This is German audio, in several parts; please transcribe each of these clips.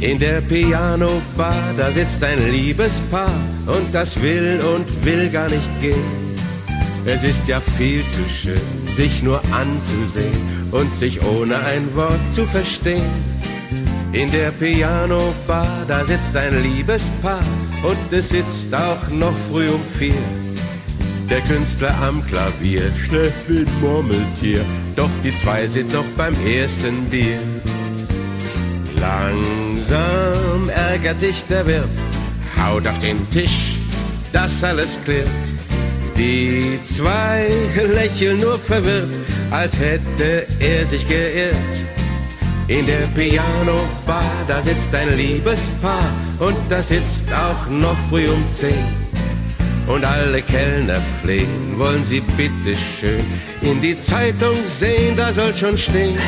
In der Piano-Bar, da sitzt ein Liebespaar und das will und will gar nicht gehen. Es ist ja viel zu schön, sich nur anzusehen und sich ohne ein Wort zu verstehen. In der Piano-Bar, da sitzt ein Liebespaar und es sitzt auch noch früh um vier. Der Künstler am Klavier, ein Murmeltier, doch die zwei sind noch beim ersten Bier. Langsam ärgert sich der Wirt, haut auf den Tisch, dass alles klirrt. Die zwei lächeln nur verwirrt, als hätte er sich geirrt. In der Piano-Bar, da sitzt ein Liebespaar und da sitzt auch noch früh um zehn. Und alle Kellner flehen, wollen sie bitte schön in die Zeitung sehen, da soll schon stehen.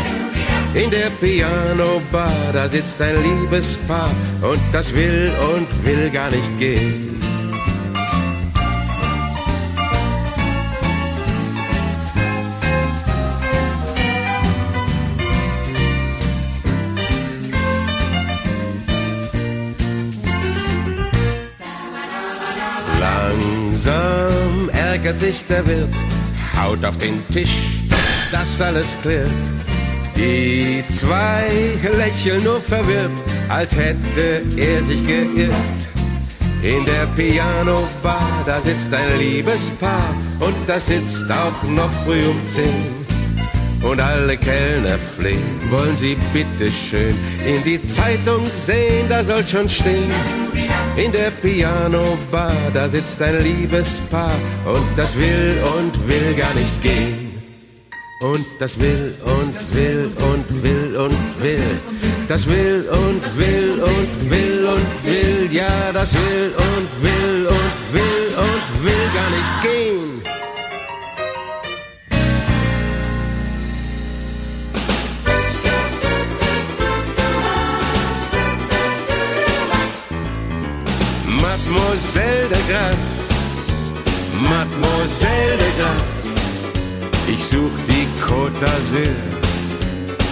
In der Piano-Bar, da sitzt ein Liebespaar und das will und will gar nicht gehen. Langsam ärgert sich der Wirt, haut auf den Tisch, dass alles klirrt. Die zwei lächeln nur verwirrt, als hätte er sich geirrt. In der Piano-Bar, da sitzt ein Liebespaar und das sitzt auch noch früh um zehn. Und alle Kellner flehen, wollen sie bitte schön in die Zeitung sehen, da soll schon stehen. In der Piano-Bar, da sitzt ein Liebespaar und das will und will gar nicht gehen. Und das will und will und will und will. Das will und will und will und will. Ja, das will und will und will und will gar nicht gehen. Mademoiselle de Grasse, Mademoiselle de Grasse, ich such die Côte d'Azur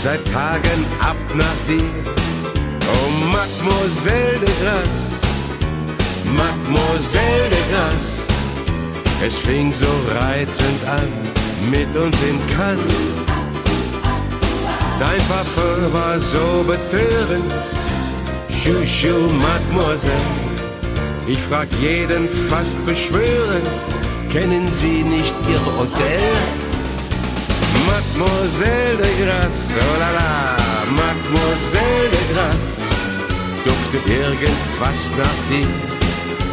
seit Tagen ab nach dir. Oh Mademoiselle de Grasse, Mademoiselle de Grasse, es fing so reizend an mit uns in Cannes. Dein Parfum war so betörend, Chouchou, Mademoiselle. Ich frag jeden fast beschwörend, kennen Sie nicht Ihr Hotel? Mademoiselle de Grasse, oh la la, Mademoiselle de Grasse, duftet irgendwas nach dir?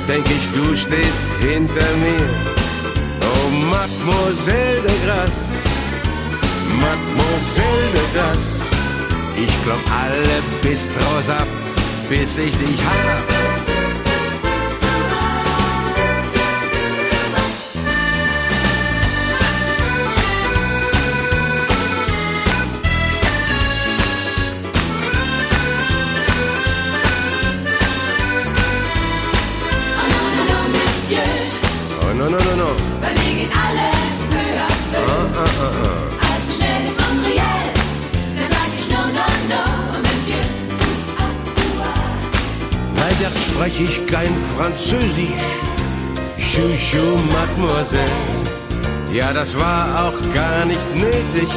Denk ich, du stehst hinter mir. Oh Mademoiselle de Grasse, Mademoiselle de Grasse, ich glaub alle Bistros ab, bis ich dich hab. No, no, no, no. Bei mir geht alles peu à peu. Allzu schnell ist unreal. Da sag ich no, no, no, Monsieur. Leider spreche ich kein Französisch. Chouchou, Mademoiselle. Ja, das war auch gar nicht nötig.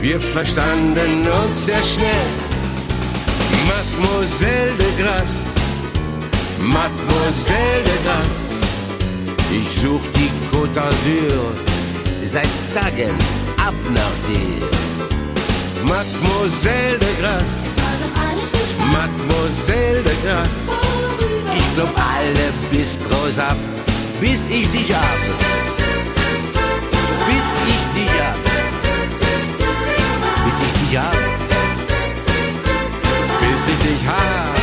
Wir verstanden uns sehr schnell. Mademoiselle de Grasse, Mademoiselle de Grasse. Ich such die Côte d'Azur seit Tagen ab nach dir. Mademoiselle de Grasse, Es war doch alles nur Spaß. Mademoiselle de Grasse. Worüber Ich glaub alle Bistros ab, bis ich dich hab. Bis ich dich hab. Bis ich dich hab. Bis ich dich hab.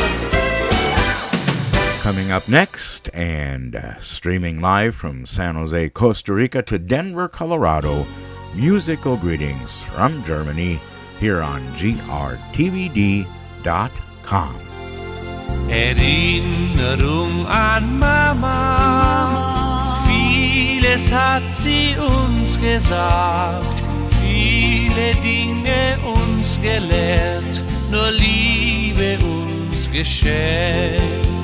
Coming up next, and uh, streaming live from San Jose, Costa Rica to Denver, Colorado, musical greetings from Germany here on grtvd.com. Erinnerung an Mama. Vieles hat sie uns gesagt, viele Dinge uns gelehrt, nur Liebe uns geschenkt.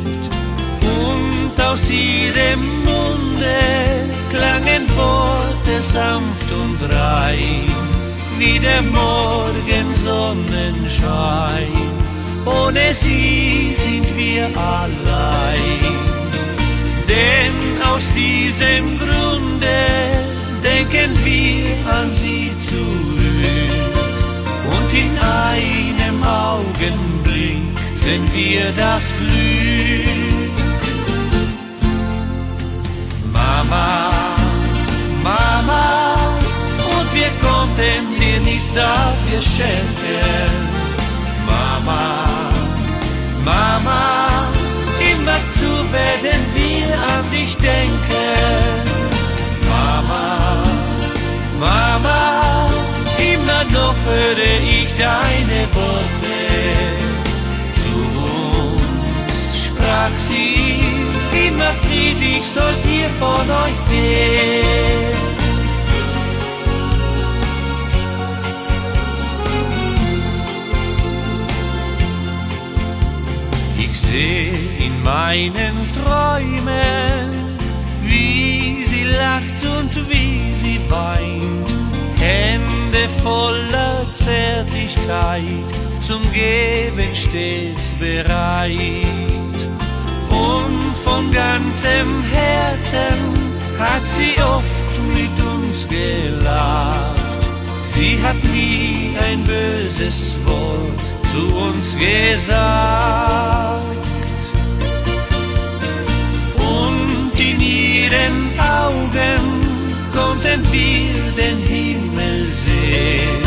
Und aus ihrem Munde klangen Worte sanft und rein, wie der Morgensonnenschein. Ohne sie sind wir allein. Denn aus diesem Grunde denken wir an sie zurück. Und in einem Augenblick sind wir das Glück. Mama, Mama, und wir konnten dir nichts dafür schenken. Mama, Mama, immerzu werden wir an dich denken. Mama, Mama, immer noch höre ich deine Worte. Zu uns sprach sie, friedlich sollt ihr von euch gehen. Ich seh in meinen Träumen, wie sie lacht und wie sie weint, Hände voller Zärtlichkeit, zum Geben stets bereit. Und von ganzem Herzen hat sie oft mit uns gelacht. Sie hat nie ein böses Wort zu uns gesagt. Und in ihren Augen konnten wir den Himmel sehen.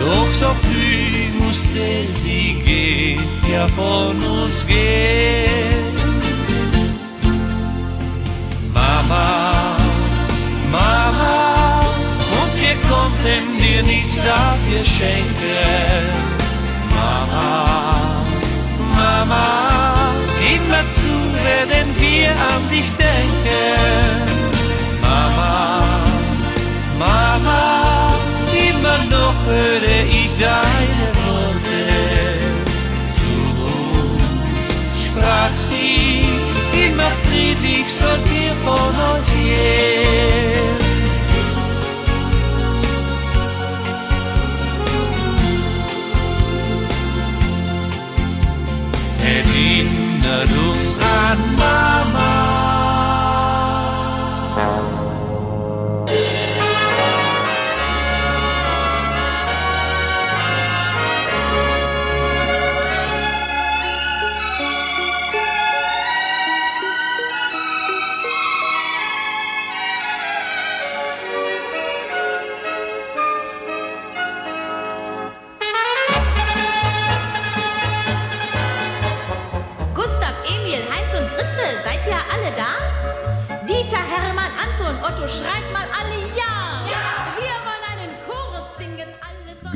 Doch so früh musste sie gehen, ja von uns gehen. Mama, Mama, und wir konnten dir nichts dafür schenken. Mama, Mama, immerzu werden wir an dich denken. Mama, Mama, immer noch höre ich deine Worte. Zu uns sprach sie, immer friedlich sollt ihr von euch gehen. Erinnerung an Mama.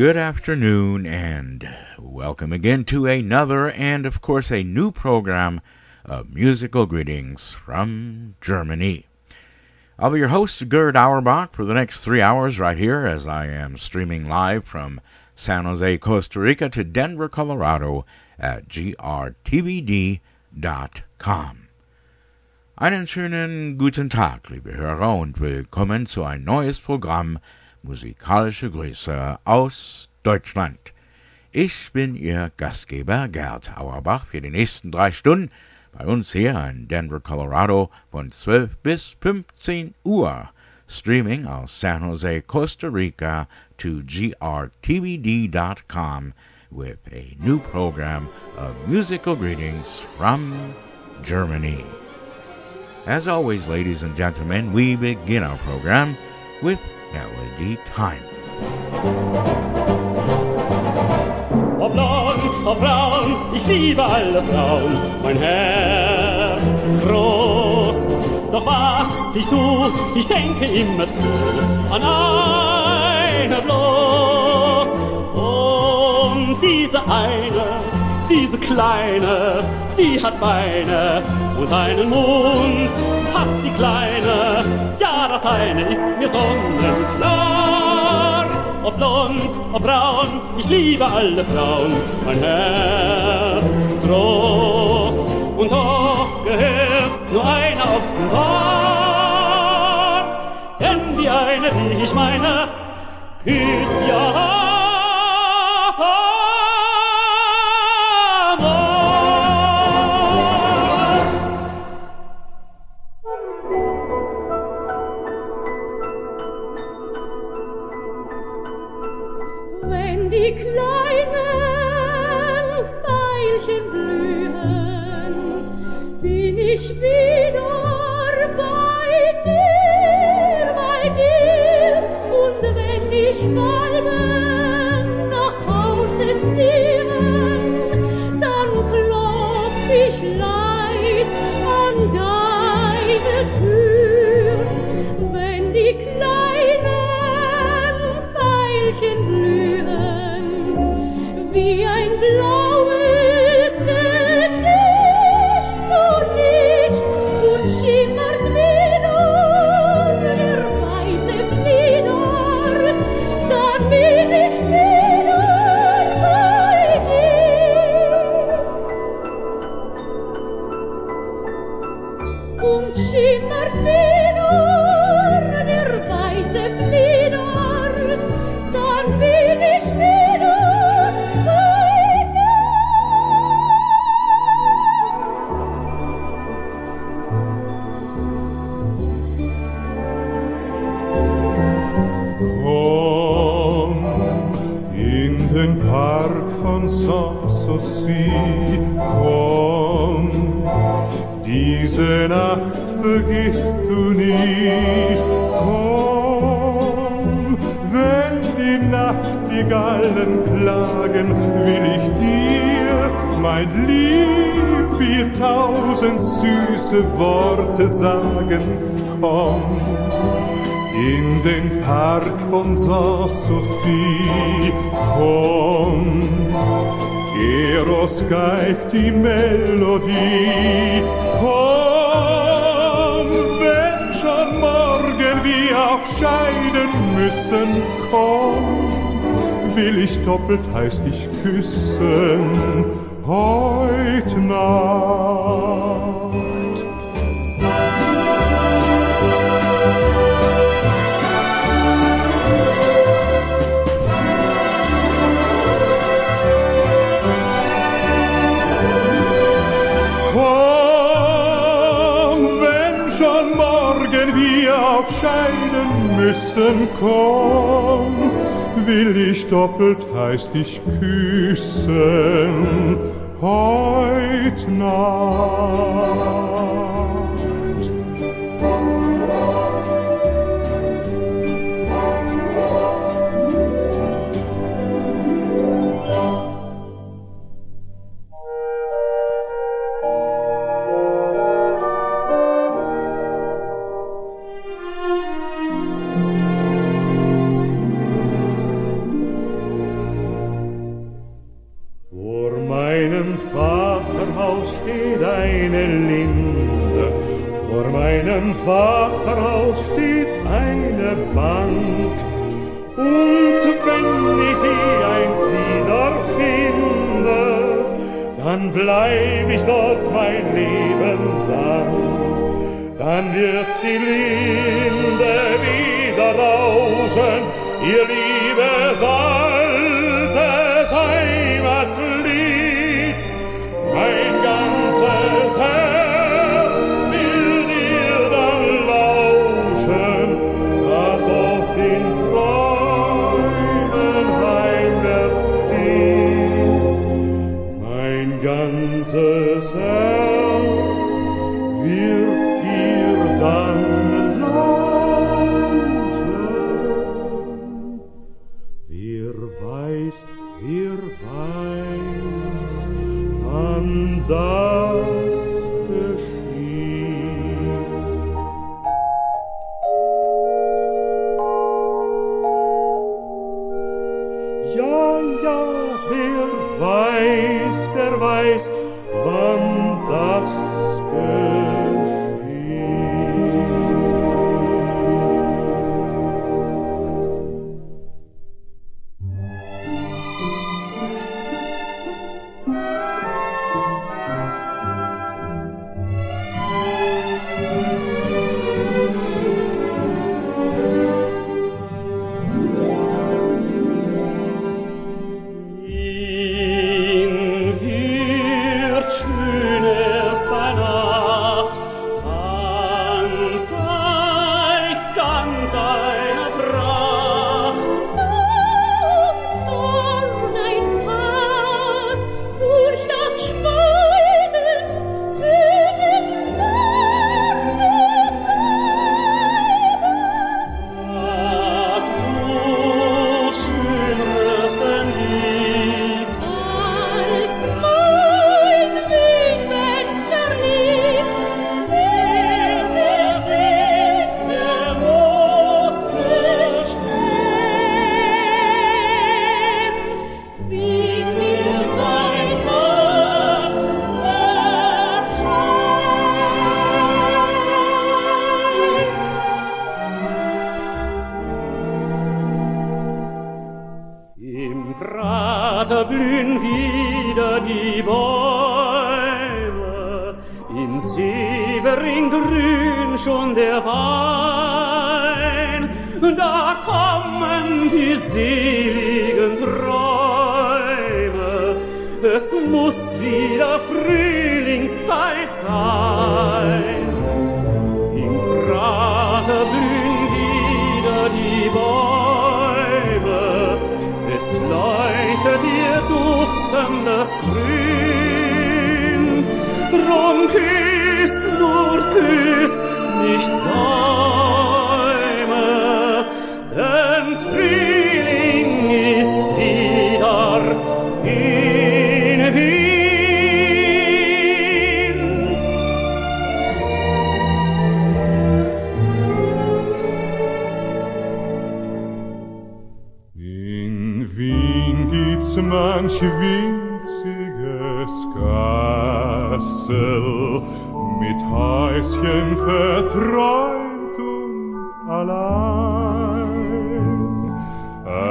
Good afternoon, and welcome again to another and, of course, a new program of musical greetings from Germany. I'll be your host, Gerd Auerbach, for the next three hours right here as I am streaming live from San Jose, Costa Rica to Denver, Colorado at grtvd.com. Einen schönen guten Tag, liebe Hörer, und willkommen zu ein neues Programm Musikalische Grüße aus Deutschland. Ich bin Ihr Gastgeber Gerd Auerbach für die nächsten drei Stunden bei uns hier in Denver, Colorado von 12 bis 15 Uhr. Streaming aus San Jose, Costa Rica to grtvd.com with a new program of musical greetings from Germany. As always, ladies and gentlemen, we begin our program with Melody Time. Ob blond, ob braun, ich liebe alle Frauen. Mein Herz ist groß. Doch was ich tu, ich denke immer zu an eine bloß. Und diese eine, diese kleine, die hat Beine und einen Mund hat die kleine. Ja, das eine ist mir sonnenklar. Ob blond, ob braun, ich liebe alle Frauen. Mein Herz groß und doch gehört's nur einer offenbar. Denn die eine, die ich meine, ist ja die kleinen Veilchen blühen, bin ich wieder bei dir, bei dir. Und wenn die Schwalben Von Sanssouci, komm, diese Nacht vergisst du nie. Komm, wenn die Nachtigallen klagen, will ich dir, mein Lieb, viertausend süße Worte sagen. Komm, in den Park von Sanssouci, komm, Eros geigt die Melodie, komm, wenn schon morgen wir auch scheiden müssen, komm, will ich doppelt heiß dich küssen, heut Nacht. Müssen, komm, will ich doppelt heiß dich küssen, heut Nacht.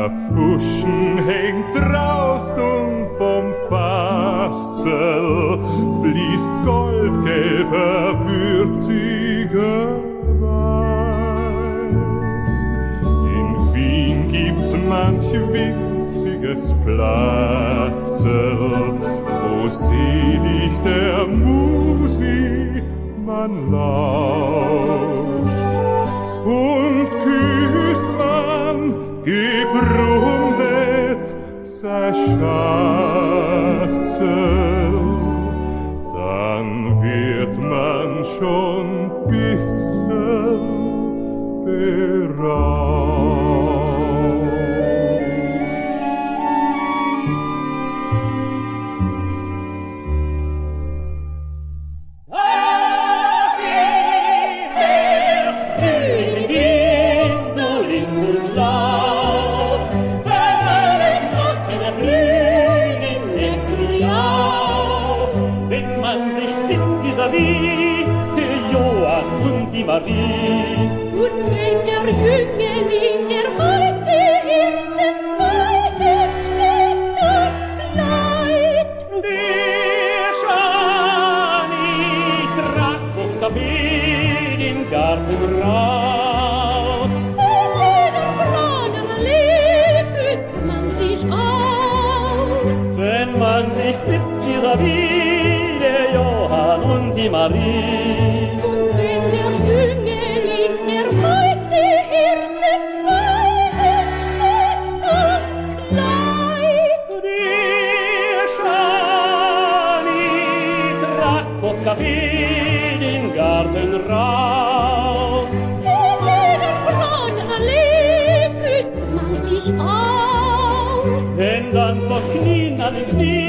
Buschen hängt draußen und vom Fassel, fließt goldgelber, würziger Wein. In Wien gibt's manch winziges Platzel, wo selig der Musik man lauscht. Und küsst man, Schatz. die Marie. Und wenn der Jüngeling der heute erste Weihnacht schmeckt ans Kleid. Rischani tragt Kaffee den Garten raus. In jeder Brotallee küsst man sich aus. Denn dann verknien alle Knie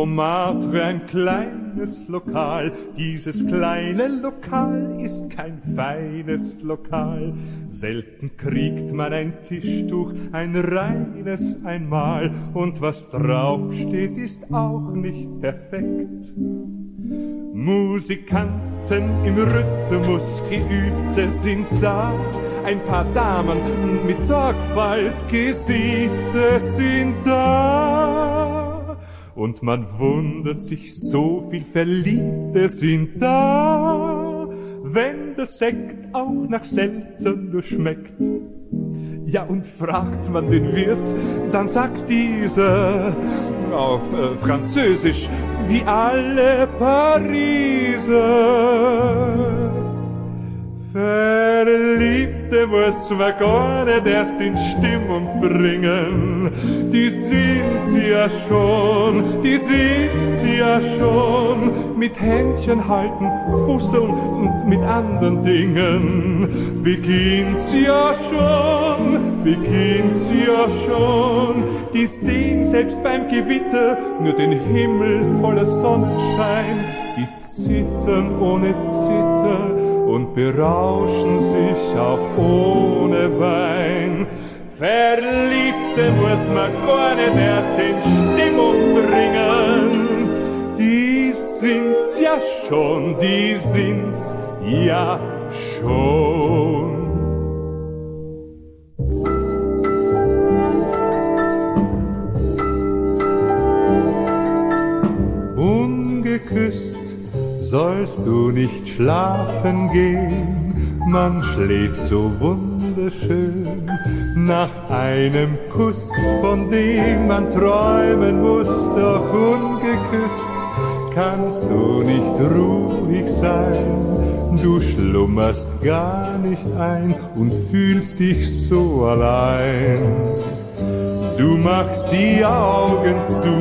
Montmartre ein kleines Lokal. Dieses kleine Lokal ist kein feines Lokal. Selten kriegt man ein Tischtuch, ein reines einmal. Und was draufsteht, ist auch nicht perfekt. Musikanten im Rhythmus, Geübte sind da. Ein paar Damen mit Sorgfalt gesiebte sind da. Und man wundert sich, so viel Verliebte sind da, wenn der Sekt auch nach selten nur schmeckt. Ja, und fragt man den Wirt, dann sagt dieser auf äh, Französisch, wie alle Pariser. Verliebte muss man gar nicht erst in Stimmung bringen. Die sind's ja schon, die sind's ja schon. Mit Händchen halten, fusseln und mit anderen Dingen. Beginnt's ja schon, beginnt's ja schon. Die sehen selbst beim Gewitter nur den Himmel voller Sonnenschein. Die zittern ohne Zitter und berauschen sich auch ohne Wein. Verliebte muss man gar nicht erst in Stimmung bringen. Die sind's ja schon, die sind's ja schon. Sollst du nicht schlafen gehen, man schläft so wunderschön nach einem Kuss, von dem. Man träumen muss, doch ungeküsst kannst du nicht ruhig sein, du schlummerst gar nicht ein und fühlst dich so allein. Du machst die Augen zu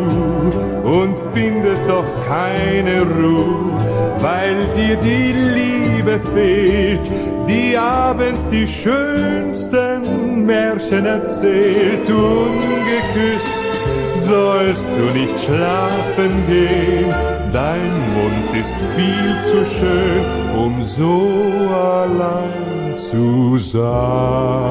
und findest doch keine Ruhe, weil dir die Liebe fehlt, die abends die schönsten Märchen erzählt. Ungeküsst sollst du nicht schlafen gehen, dein Mund ist viel zu schön, um so allein zu sein.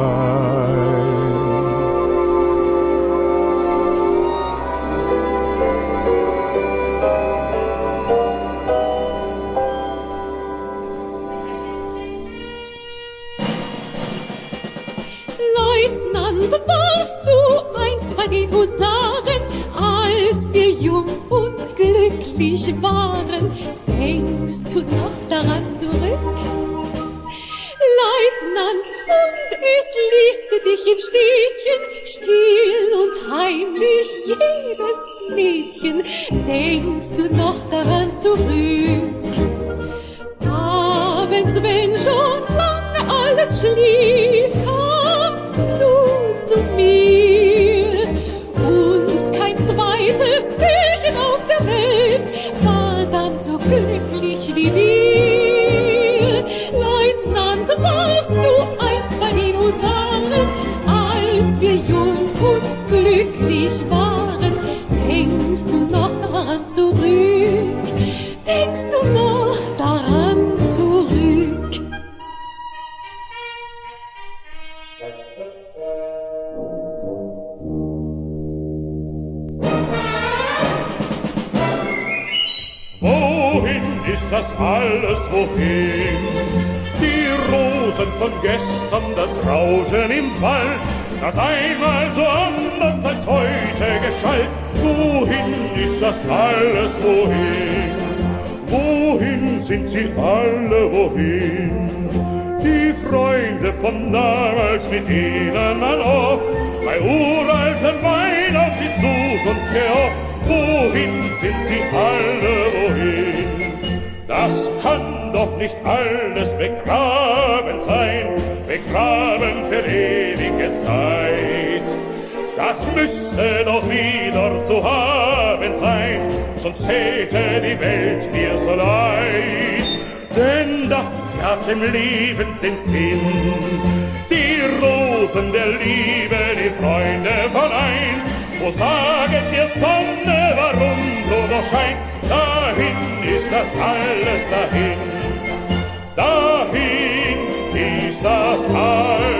Husaren, als wir jung und glücklich waren? Denkst du noch daran zurück? Leutnant, und es liebte dich im Städtchen, still und heimlich jedes Mädchen. Denkst du noch daran zurück? Abends, wenn schon lange alles schlief, kamst du zu mir. Zurück? Denkst du noch daran zurück? Wohin ist das alles, wohin? Die Rosen von gestern, das Rauschen im Wald, das einmal so anders als heute geschallt. Wohin ist das alles, wohin? Wohin sind sie alle, wohin? Die Freunde von damals, mit denen man oft bei uralten Wein auf die Zukunft gehofft, wohin sind sie alle, wohin? Das kann doch nicht alles begraben sein, begraben für ewige Zeit. Das müsste doch wieder zu haben sein, sonst täte die Welt mir so leid. Denn das gab dem Leben den Sinn, die Rosen der Liebe, die Freunde von einst. Wo saget dir Sonne, warum du noch scheinst? dahin ist das alles dahin. Dahin ist das alles.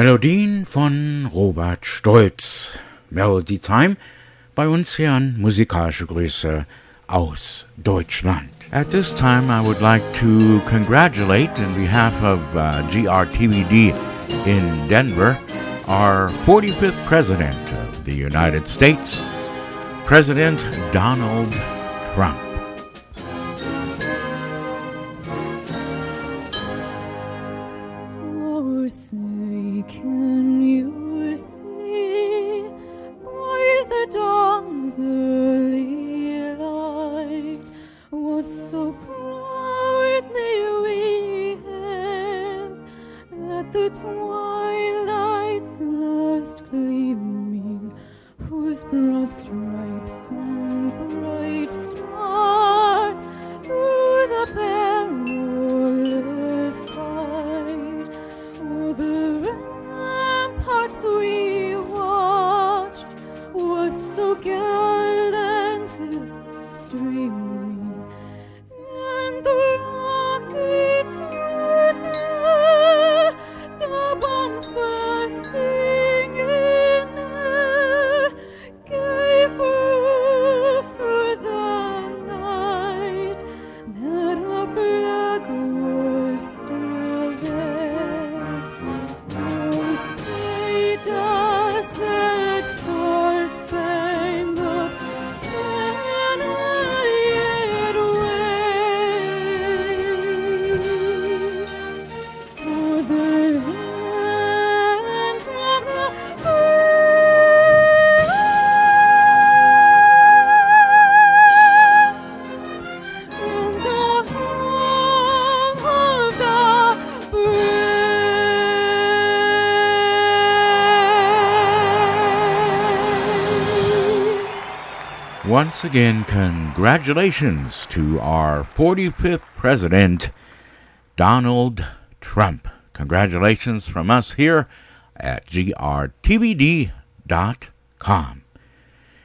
Melodien von Robert Stolz. Melody Time bei uns hier an musikalische Grüße aus Deutschland. At this time, I would like to congratulate, in behalf of uh, GRTVD in Denver, our 45th President of the United States, President Donald Trump. The twilight's last gleaming, whose broad stripes and bright stars through the Once again, congratulations to our 45th President, Donald Trump. Congratulations from us here at grtbd.com.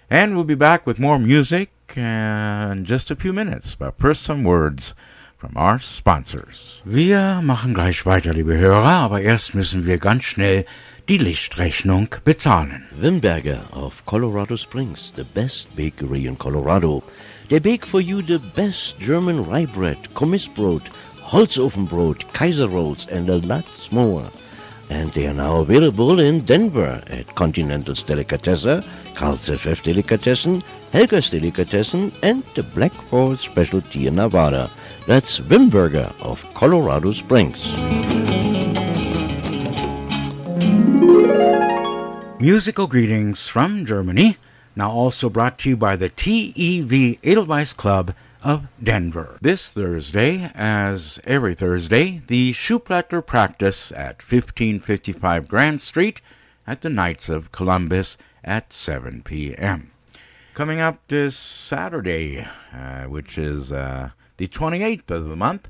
And we'll be back with more music in just a few minutes. But first, some words from our sponsors. Wir machen gleich weiter, liebe Hörer, aber erst müssen wir ganz schnell die Lichtrechnung bezahlen. Wimberger of Colorado Springs, the best bakery in Colorado. They bake for you the best German rye bread, Kommissbrot, Holzofenbrot, Kaiser rolls, and a lot more. And they are now available in Denver at Continental's Delicatessen, Carl's FF Delicatessen, Helga's Delicatessen, and the Black Forest Specialty in Nevada. That's Wimberger of Colorado Springs. Musical greetings from Germany, now also brought to you by the TEV Edelweiss Club of Denver. This Thursday, as every Thursday, the Schuplatter practice at 1555 Grand Street at the Knights of Columbus at 7 p.m. Coming up this Saturday, uh, which is uh, the 28th of the month,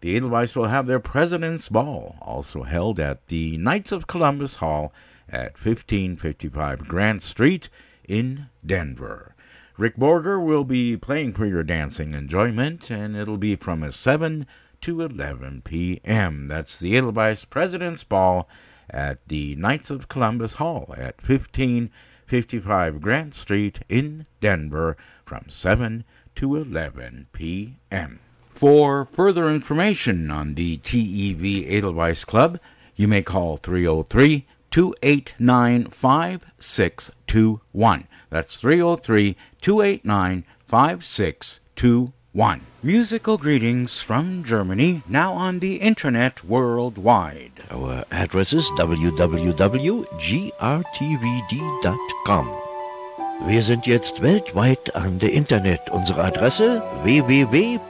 the Edelweiss will have their President's Ball, also held at the Knights of Columbus Hall at 1555 Grant Street in Denver. Rick Borger will be playing for your dancing enjoyment, and it'll be from 7 to 11 p.m. That's the Edelweiss President's Ball at the Knights of Columbus Hall at 1555 Grant Street in Denver from 7 to 11 p.m. For further information on the TEV Edelweiss Club, you may call 303 289 5621. That's 303 289 5621. Musical greetings from Germany, now on the internet worldwide. Our address is www.grtvd.com. Wir sind jetzt weltweit an der Internet. Unsere Adresse www.grtvd.com.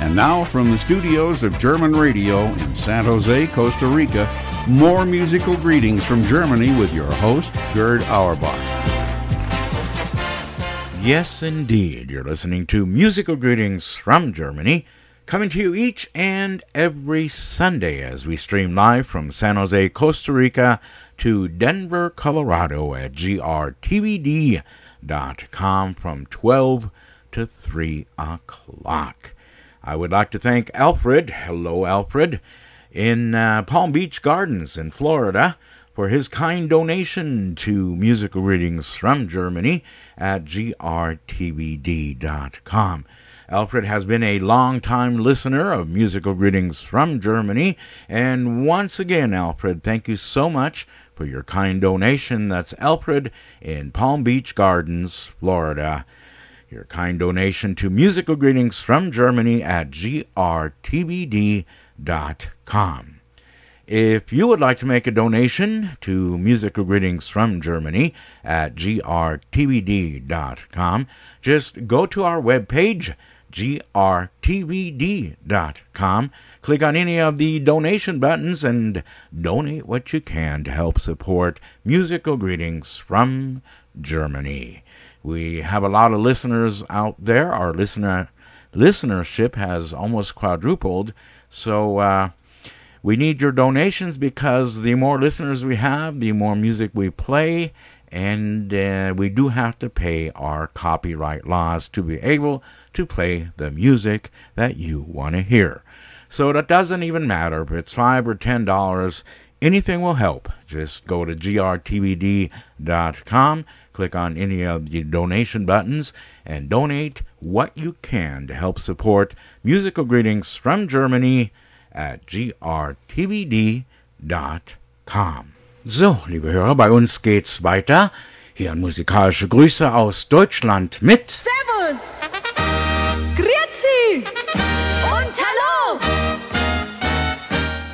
And now from the studios of German Radio in San Jose, Costa Rica, more musical greetings from Germany with your host, Gerd Auerbach. Yes, indeed. You're listening to Musical Greetings from Germany, coming to you each and every Sunday as we stream live from San Jose, Costa Rica to Denver, Colorado at grtvd.com from 12 to 3 o'clock. I would like to thank Alfred, hello Alfred, in uh, Palm Beach Gardens in Florida for his kind donation to musical readings from Germany at grtvd.com. Alfred has been a long-time listener of musical greetings from Germany, and once again, Alfred, thank you so much for your kind donation. That's Alfred in Palm Beach Gardens, Florida. Your kind donation to musical greetings from Germany at grtbd.com. If you would like to make a donation to Musical Greetings from Germany at grtbd.com, just go to our webpage, grtvd.com, click on any of the donation buttons, and donate what you can to help support Musical Greetings from Germany. We have a lot of listeners out there. Our listener listenership has almost quadrupled, so uh, we need your donations because the more listeners we have, the more music we play, and uh, we do have to pay our copyright laws to be able to play the music that you want to hear. So that doesn't even matter if it's five or ten dollars. Anything will help. Just go to grtvd.com, click on any of the donation buttons, and donate what you can to help support musical greetings from Germany at grtvd.com. So, liebe Hörer, bei uns geht's weiter. Hier an musikalische Grüße aus Deutschland mit Servus! Und hallo!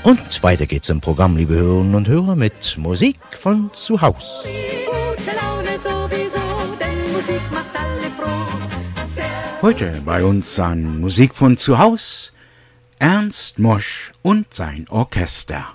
Und weiter geht's im Programm, liebe Hörerinnen und Hörer, mit Musik von zu Haus. Gute Laune sowieso, denn Musik macht alle froh. Heute bei uns an Musik von zu Haus Ernst Mosch und sein Orchester.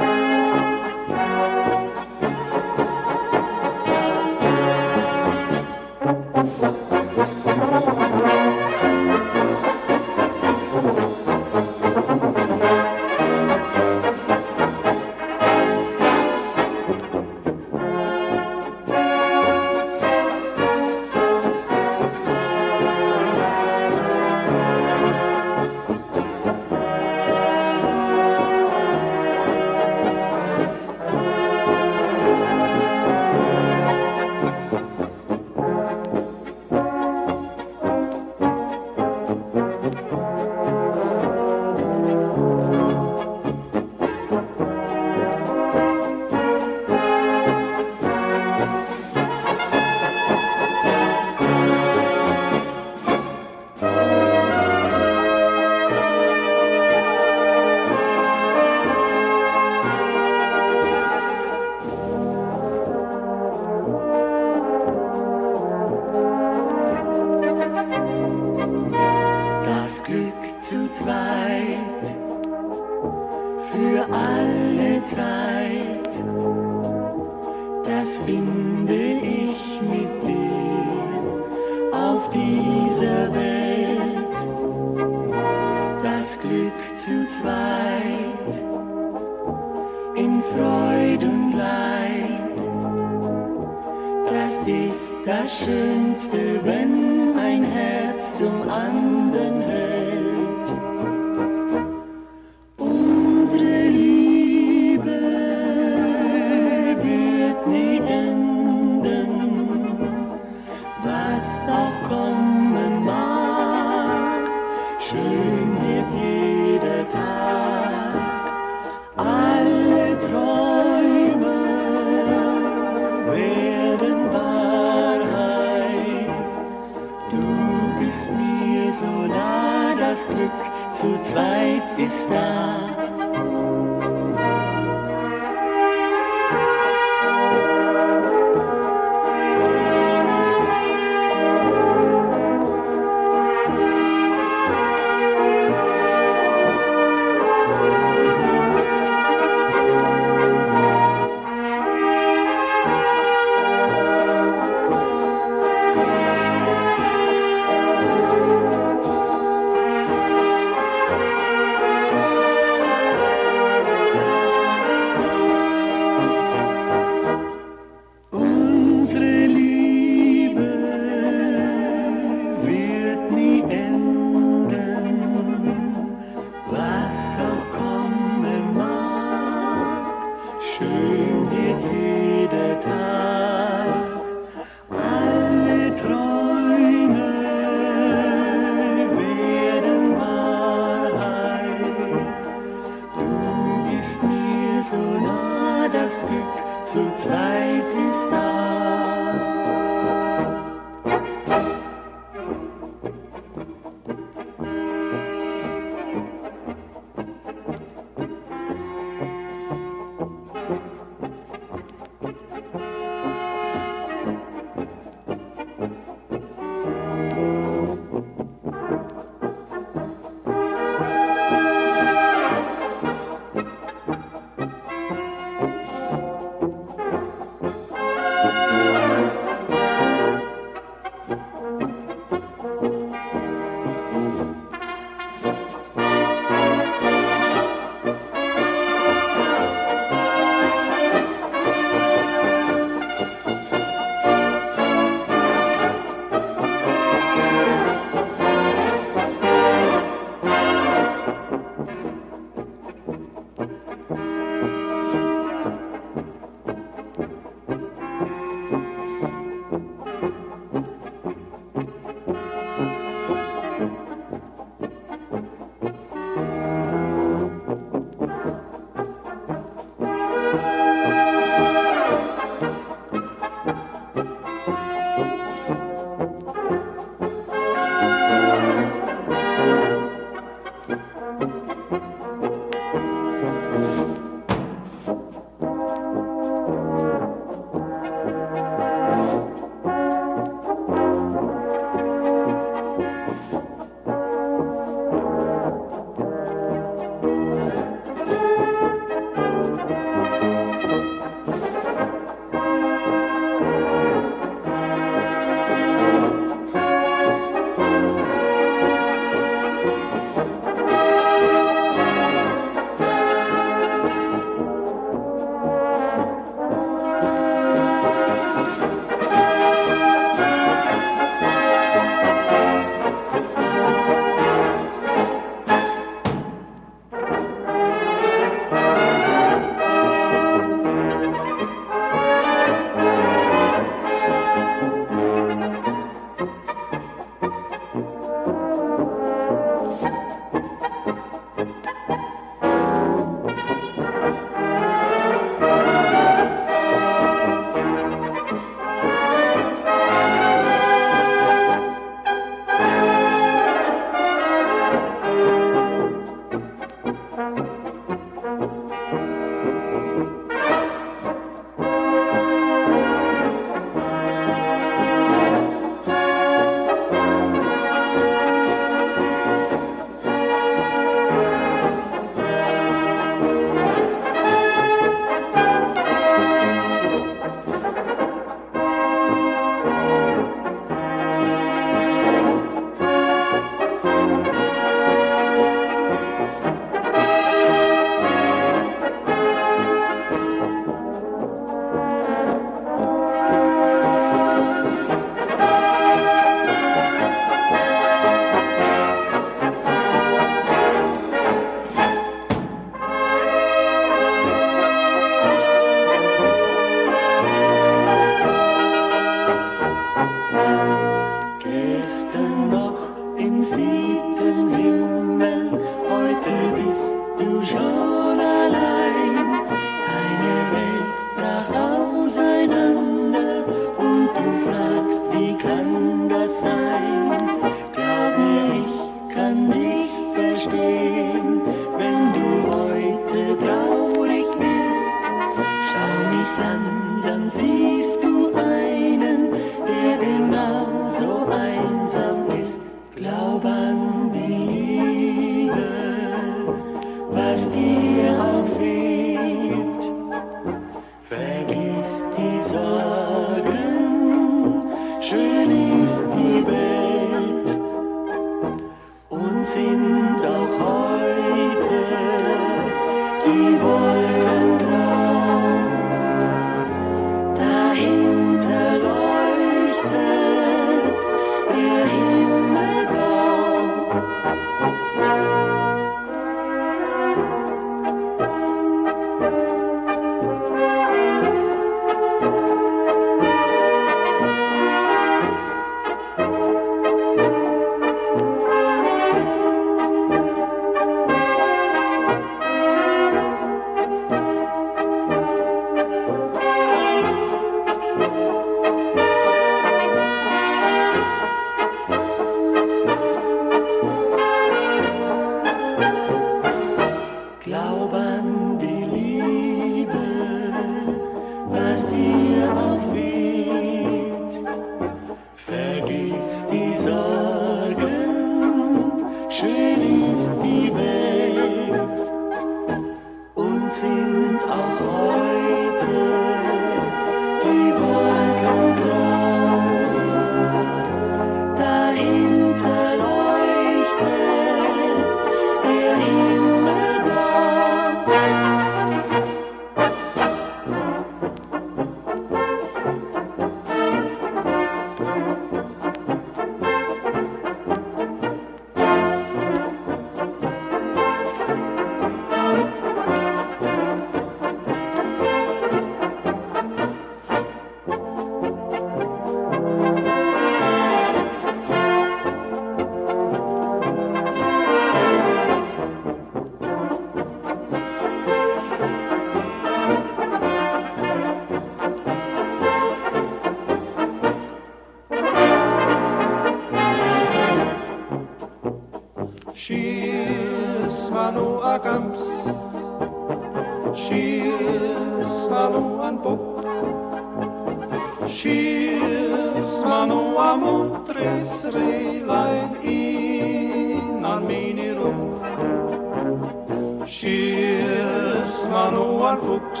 no one fuchs.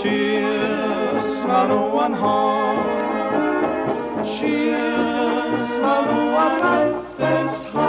She is not no one harm. She is not no one life is.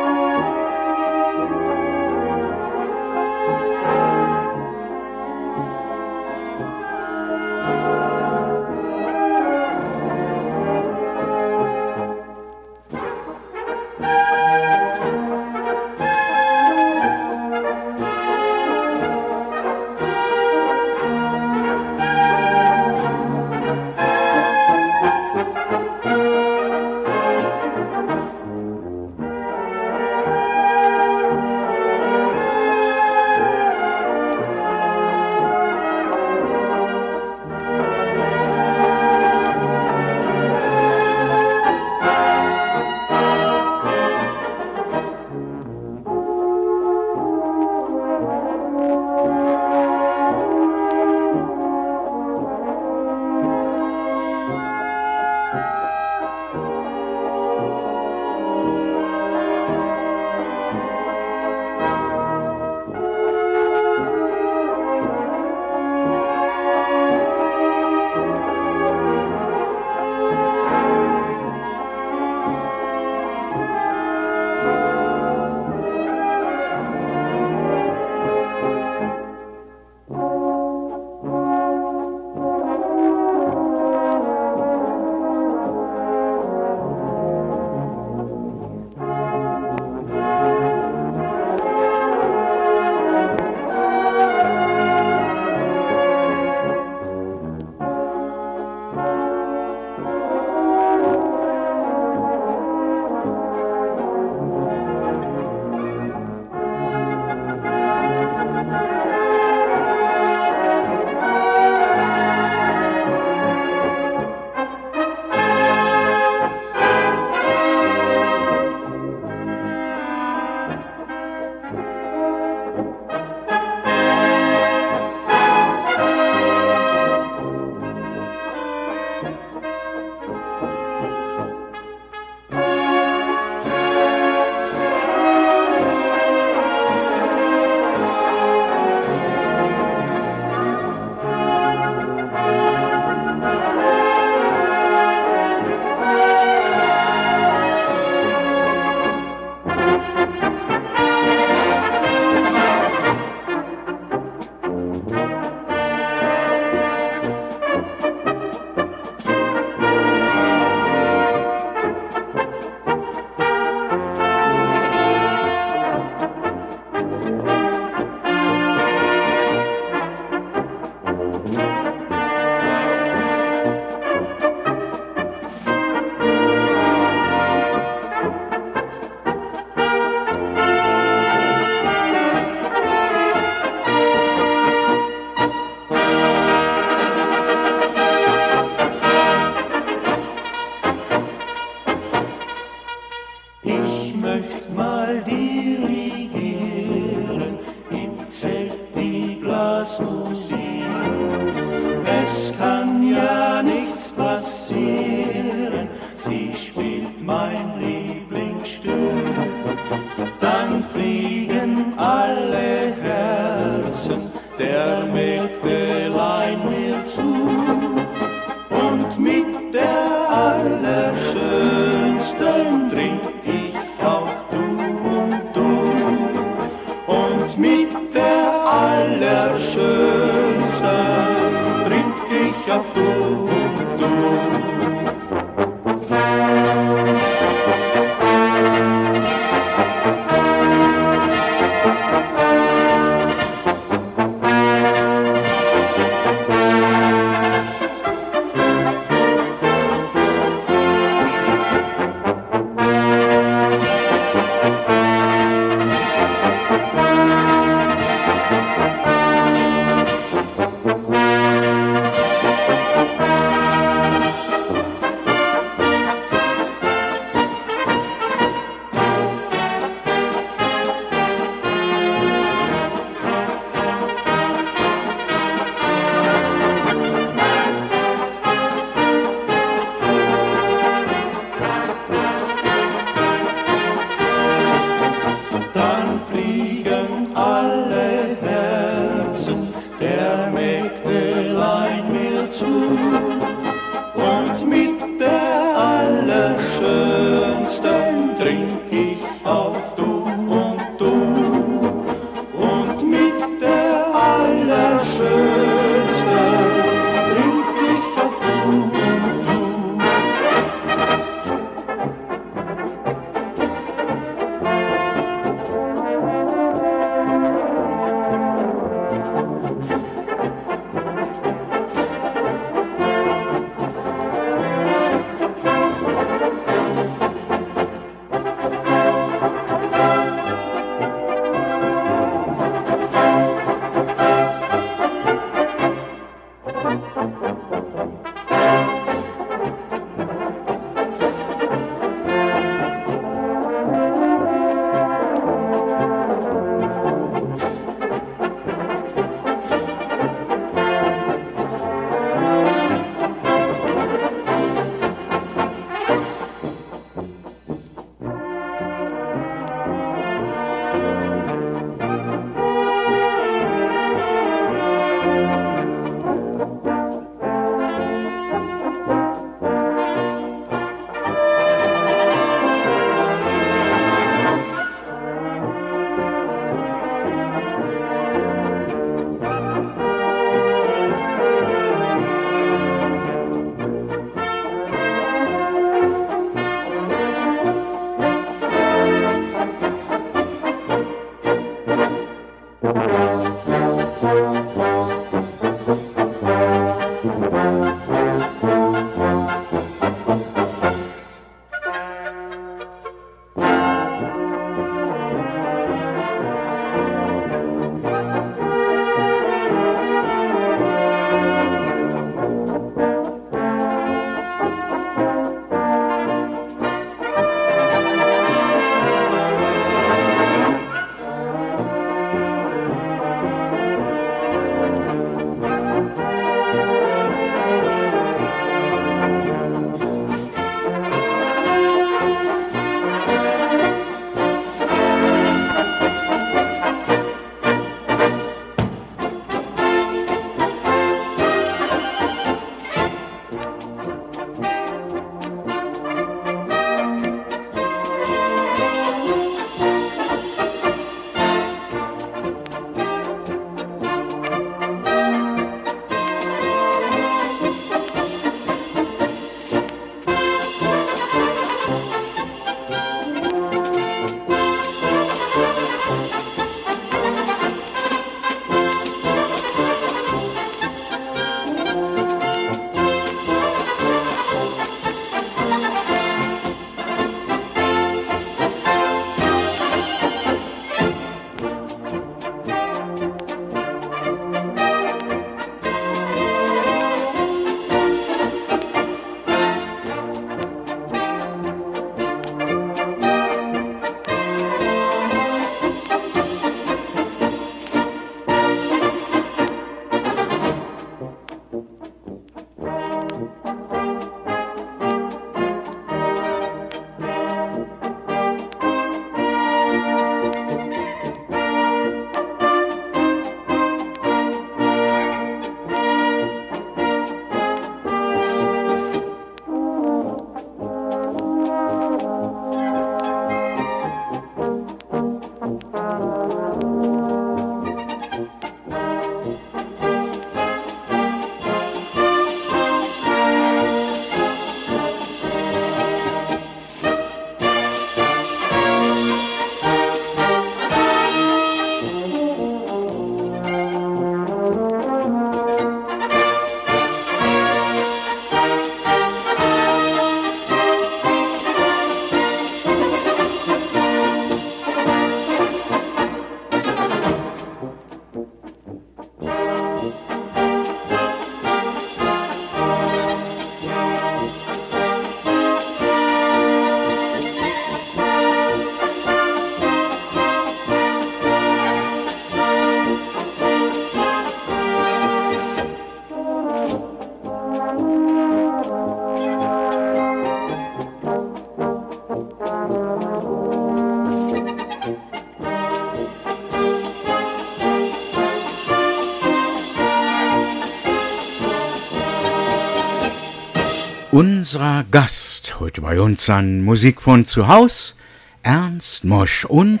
Unser Gast heute bei uns an Musik von zu Haus, Ernst Mosch und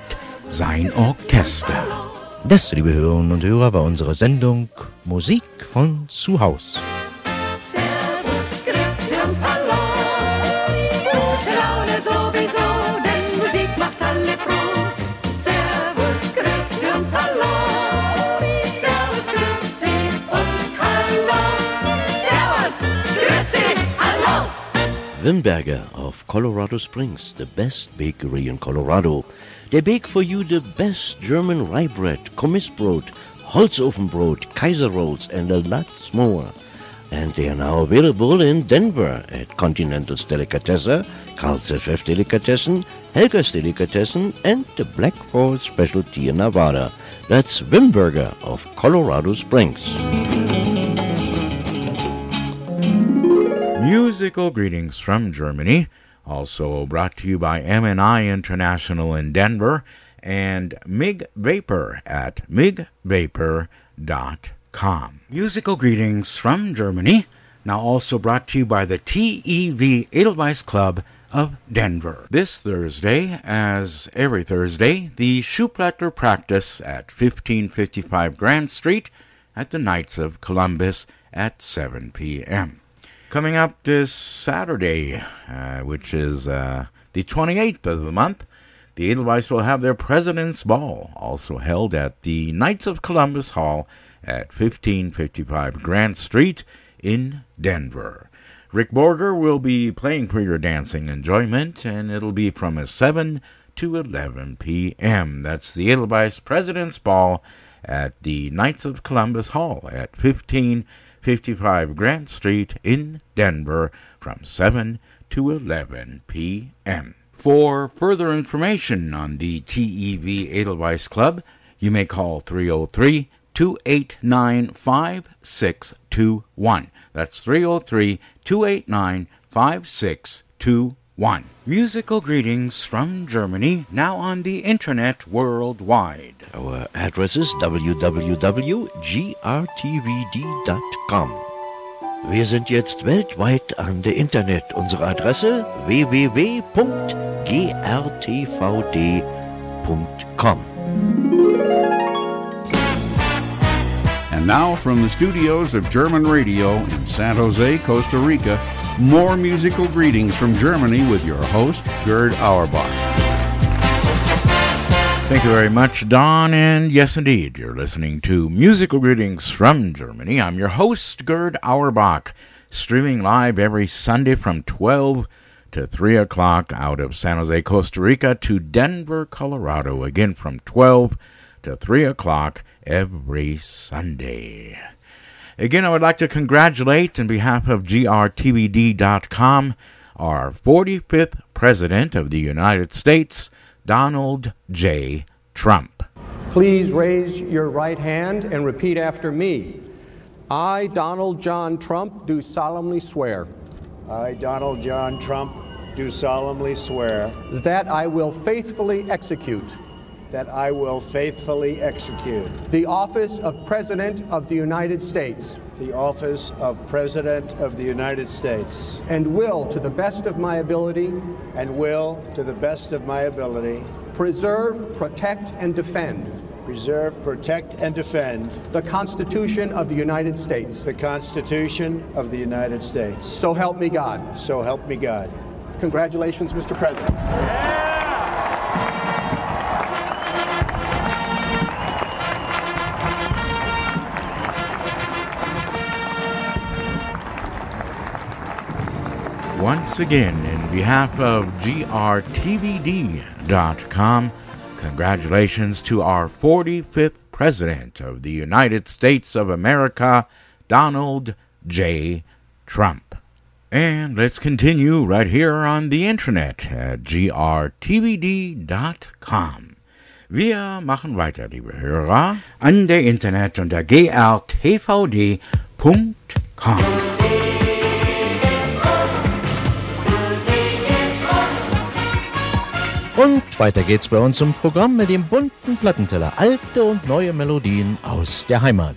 sein Orchester. Das, liebe Hörerinnen und Hörer, war unsere Sendung Musik von zu Haus. Wimberger of Colorado Springs, the best bakery in Colorado. They bake for you the best German rye bread, Kommissbrot, Holzofenbrot, Kaiser rolls, and a lot more. And they are now available in Denver at Continental's Delicatessen, Carl's FF Delicatessen, Helga's Delicatessen, and the Black Forest Specialty in Nevada. That's Wimberger of Colorado Springs. Musical greetings from Germany, also brought to you by M&I International in Denver and MIG Vapor at migvapor.com. Musical greetings from Germany, now also brought to you by the TEV Edelweiss Club of Denver. This Thursday, as every Thursday, the Schuplatter practice at 1555 Grand Street at the Knights of Columbus at 7 p.m. Coming up this Saturday, uh, which is uh, the 28th of the month, the Edelweiss will have their President's Ball, also held at the Knights of Columbus Hall at 1555 Grant Street in Denver. Rick Borger will be playing for your dancing enjoyment, and it'll be from 7 to 11 p.m. That's the Edelweiss President's Ball at the Knights of Columbus Hall at 1555 Grant Street in Denver from 7 to 11 p.m. For further information on the TEV Edelweiss Club, you may call 303 289 5621. That's 303 289 5621. Musical greetings from Germany, now on the internet worldwide. Our address is www.grtvd.com. Wir sind jetzt weltweit an der Internet. Unsere Adresse www.grtvd.com. And now, from the studios of German Radio in San Jose, Costa Rica, more musical greetings from Germany with your host, Gerd Auerbach. Thank you very much, Don. And yes, indeed, you're listening to Musical Greetings from Germany. I'm your host, Gerd Auerbach, streaming live every Sunday from 12 to 3 o'clock out of San Jose, Costa Rica to Denver, Colorado. Again, from 12 to 3 o'clock every Sunday. Again, I would like to congratulate, on behalf of GRTVD.com, our 45th President of the United States, Donald J. Trump. Please raise your right hand and repeat after me. I, Donald John Trump, do solemnly swear I, Donald John Trump, do solemnly swear that I will faithfully execute that I will faithfully execute the office of President of the United States the office of President of the United States and will, to the best of my ability, and will, to the best of my ability, preserve, protect, and defend preserve, protect, and defend the Constitution of the United States. the Constitution of the United States. So help me God. So help me God. Congratulations, Mr. President. Once again, in behalf of GRTVD.com, congratulations to our 45th President of the United States of America, Donald J. Trump. And let's continue right here on the Internet at grtvd.com. Wir machen weiter, liebe Hörer, an der Internet unter grtvd.com. Und weiter geht's bei uns im Programm mit dem bunten Plattenteller. Alte und neue Melodien aus der Heimat.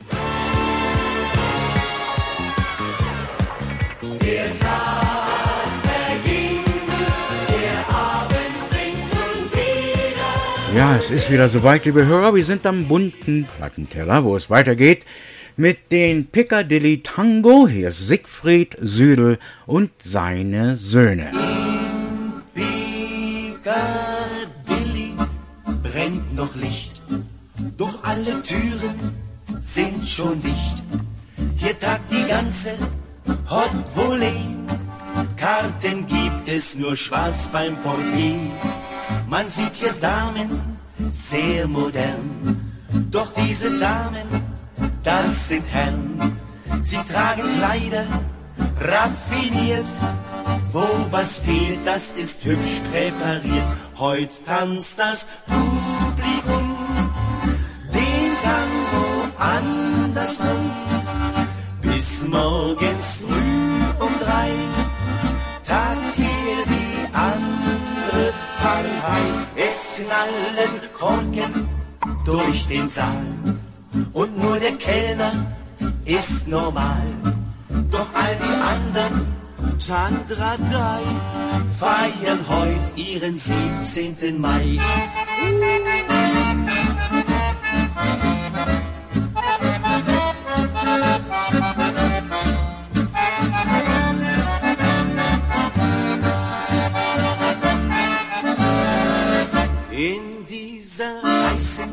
Der Tag. Ja, es ist wieder soweit, liebe Hörer. Wir sind am bunten Plattenteller, wo es weitergeht mit den Piccadilly Tango. Hier ist Siegfried Südel und seine Söhne. Piccadilly noch Licht, doch alle Türen sind schon dicht. Hier tagt die ganze Hot Volley. Karten gibt es nur schwarz beim Portier. Man sieht hier Damen sehr modern, doch diese Damen, das sind Herren. Sie tragen Kleider raffiniert, wo was fehlt, das ist hübsch präpariert. Heut tanzt das Publikum den Tango andersrum. Bis morgens früh um drei tagt hier die andere Partei. Es knallen Korken durch den Saal und nur der Kellner ist normal. Doch all die anderen Chandradai feiern heut ihren 17. Mai. In dieser heißen,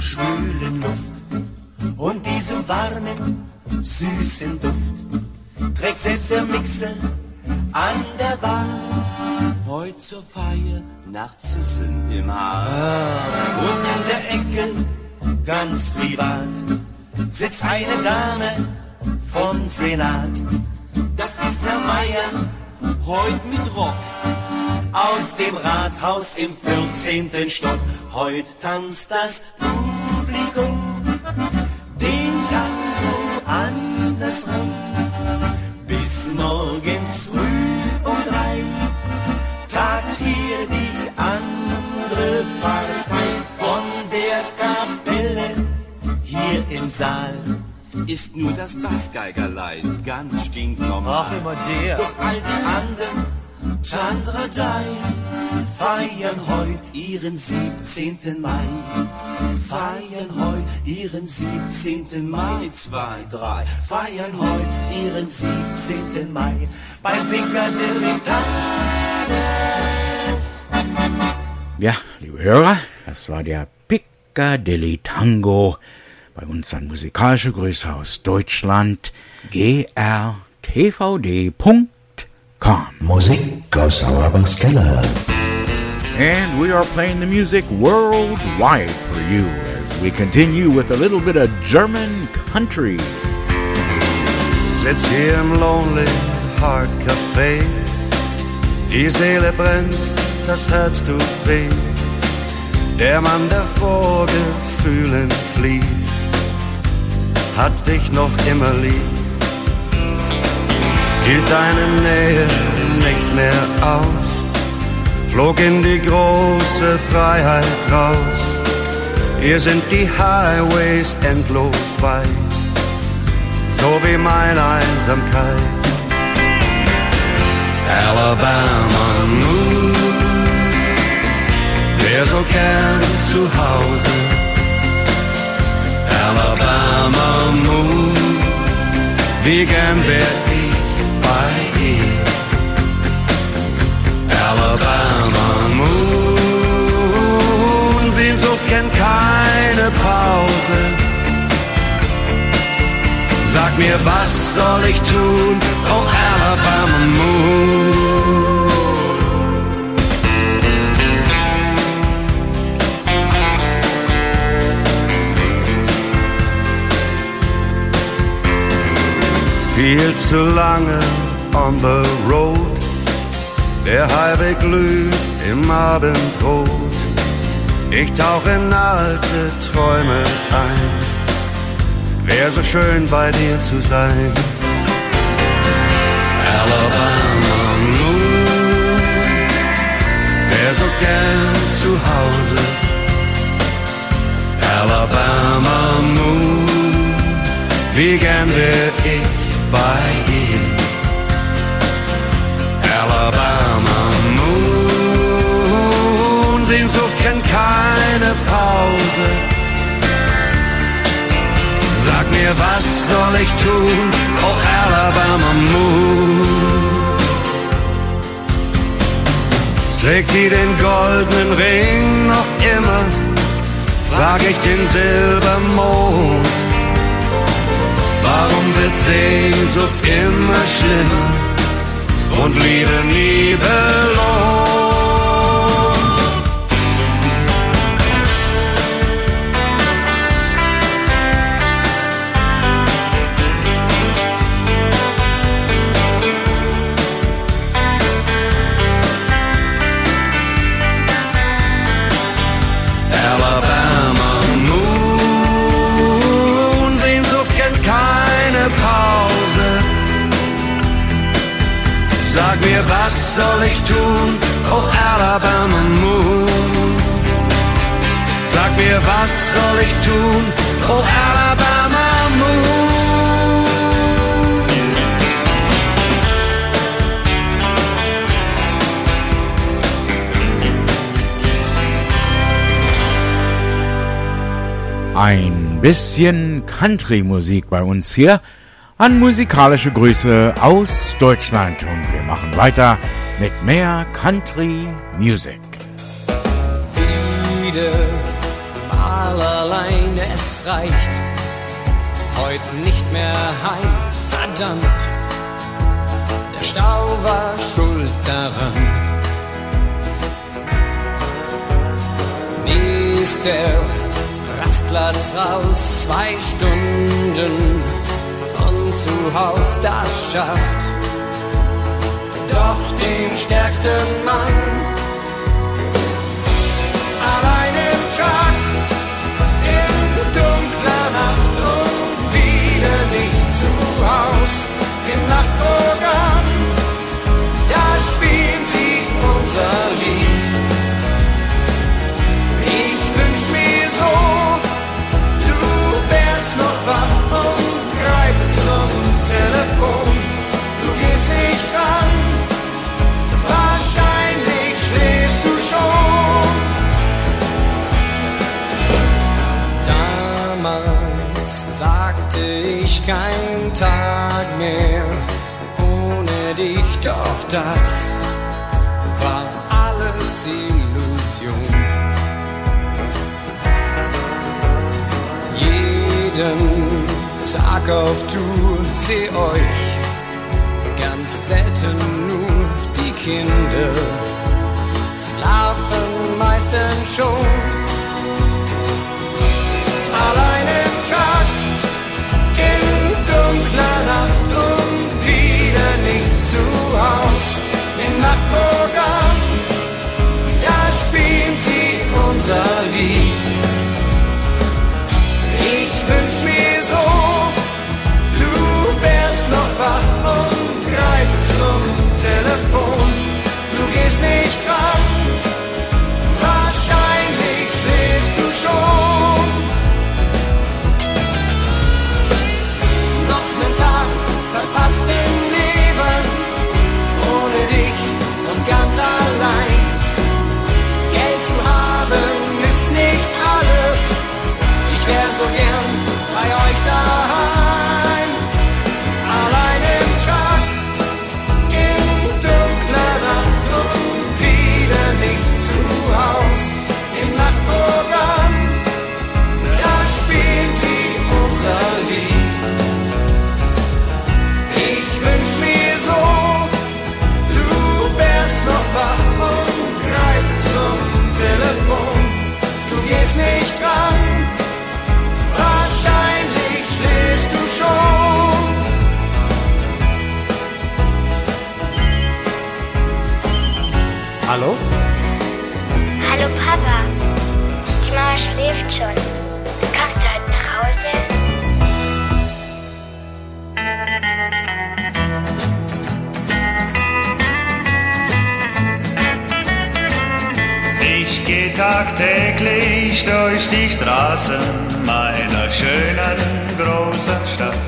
schwülen Luft und diesem warmen, süßen Duft trägt selbst der Mixer an der Bar heut zur Feier Narzissen im Haar. Und in der Ecke, ganz privat, sitzt eine Dame vom Senat. Das ist Herr Meier, heut mit Rock aus dem Rathaus im 14. Stock. Heut tanzt das Publikum den Tango andersrum. Bis morgens früh um drei tagt hier die andere Partei von der Kapelle hier im Saal. Ist nur das Bassgeigerlein ganz stinknormal. Ach, immer der. Doch all die anderen Chandradai feiern heut ihren 17. Mai. Feiern heut ihren 17. Mai. Zwei, drei. Feiern heut ihren 17. Mai. Bei Piccadilly Ja, liebe Hörer, das war der Piccadilly Tango bei uns ein musikalischer Grüße aus Deutschland grtvd.com. Musik aus Auerbachskeller. And we are playing the music worldwide for you as we continue with a little bit of German country. Sitz hier im Lonely Heart Café. Die Seele brennt, das Herz tut weh. Der Mann, der vor Gefühlen flieht, hat dich noch immer lieb. Hielt deine Nähe nicht mehr aus, flog in die große Freiheit raus. Hier sind die Highways endlos weit so wie meine Einsamkeit. Alabama Moon, wer so gern zu Hause. Alabama Moon, wie gern wär ihr. Alabama Moon, Sehnsucht kennt keine Pause. Sag mir, was soll ich tun, oh Alabama Moon? Viel zu lange on the road, der Highway glüht im Abendrot. Ich tauche in alte Träume ein wär so schön bei dir zu sein. Alabama Moon, wär so gern zu Hause. Alabama Moon, wie gern wär ich bei ihr. Alabama Moon. Sehnsucht kennt keine Pause. Sag mir, was soll ich tun, oh Alabama Moon? Trägt sie den goldenen Ring noch immer? Frag ich den Silbermond. Warum wird Sehnsucht immer schlimmer? Und Liebe nie was soll ich tun, oh Alabama Moon? Sag mir, was soll ich tun, oh Alabama Moon? Ein bisschen Country-Musik bei uns hier. An musikalische Grüße aus Deutschland und wir machen weiter mit mehr Country Music. Wieder mal allein, es reicht. Heute nicht mehr heim, verdammt. Der Stau war schuld daran. Nächster Rastplatz raus, zwei Stunden von zu Haus, das schafft doch den stärksten Mann. Allein im Truck, in dunkler Nacht und wieder nicht zu Haus. Im Nachtprogramm, da spielen sie unser Lied. Das war alles Illusion. Jeden Tag auf Tour seh euch ganz selten nur die Kinder schlafen meistens schon. Tagtäglich durch die Straßen meiner schönen großen Stadt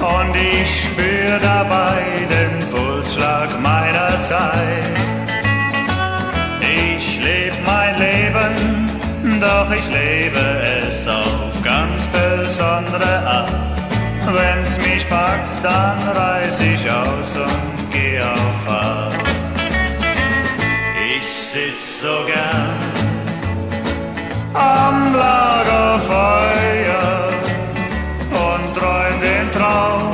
und ich spür dabei den Pulsschlag meiner Zeit. Ich leb mein Leben, doch ich lebe es auf ganz besondere Art. Wenn's mich packt, dann reiß ich aus und geh auf Fahrt. Ich sitz so gern am Lagerfeuer und träum den Traum,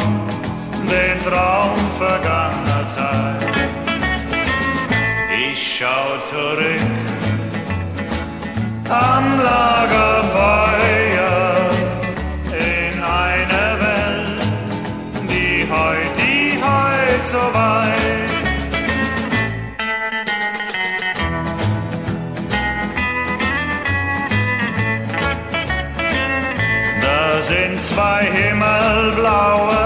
den Traum vergangener Zeit. Ich schau zurück am Lagerfeuer in eine Welt, die heut, die heut so weit. flower.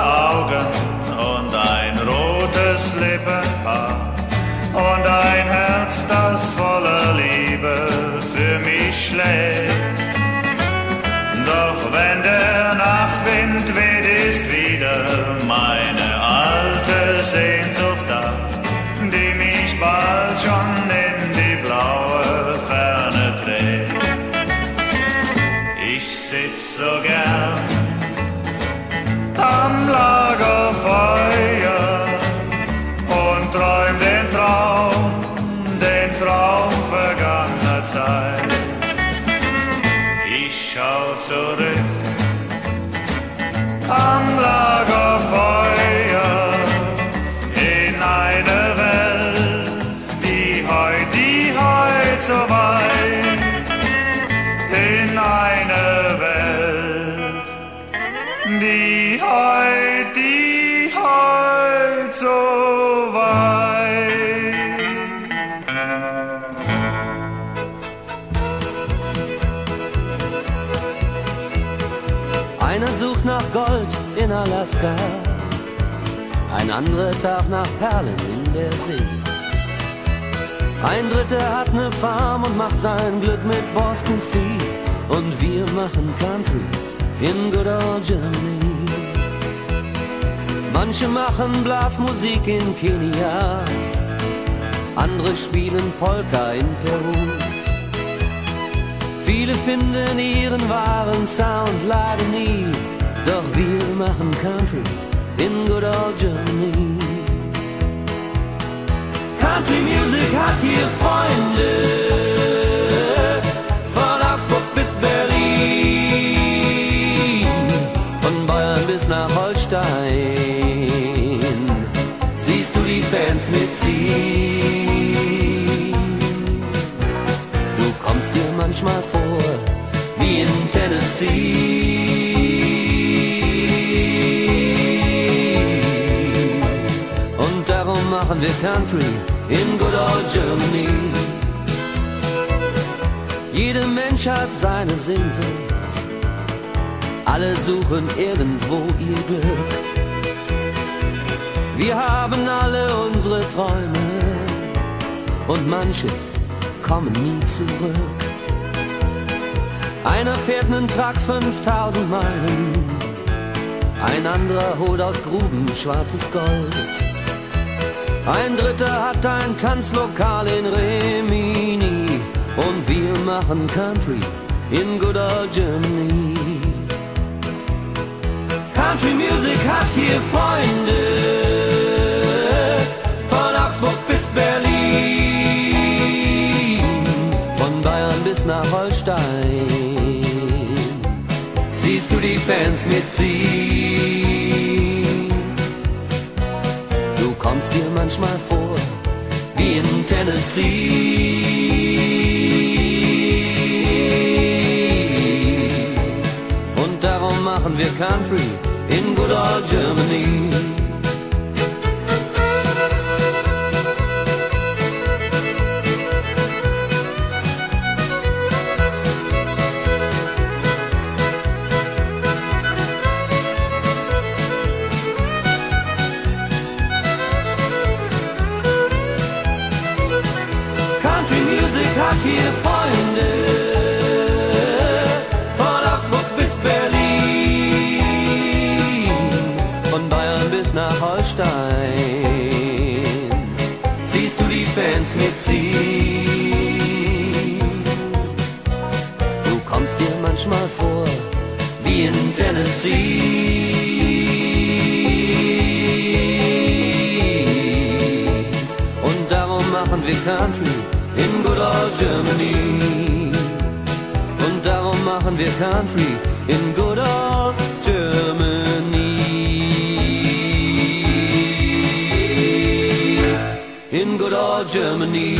In Alaska, ein anderer Tag nach Perlen in der See. Ein dritter hat ne Farm und macht sein Glück mit Boston Feed. Und wir machen Country in good old Germany. Manche machen Blasmusik in Kenia, andere spielen Polka in Peru. Viele finden ihren wahren Sound leider nie, doch wir machen Country in good old Germany. Country Music hat hier Freunde, von Augsburg bis Berlin, von Bayern bis nach Holstein. Siehst du die Fans mitziehen? Du kommst dir manchmal vor wie in Tennessee. Machen wir Country in good old Germany. Jeder Mensch hat seine Sehnsucht. Alle suchen irgendwo ihr Glück. Wir haben alle unsere Träume und manche kommen nie zurück. Einer fährt nen Truck 5000 Meilen, ein anderer holt aus Gruben schwarzes Gold. Ein dritter hat ein Tanzlokal in Remini und wir machen Country in good old Germany. Country Music hat hier Freunde, von Augsburg bis Berlin, von Bayern bis nach Holstein. Siehst du die Fans mitziehen? Dir manchmal vor wie in Tennessee. Und darum machen wir Country in good old Germany. Wir Country in good old Germany. Und darum machen wir Country in good old Germany. In good old Germany.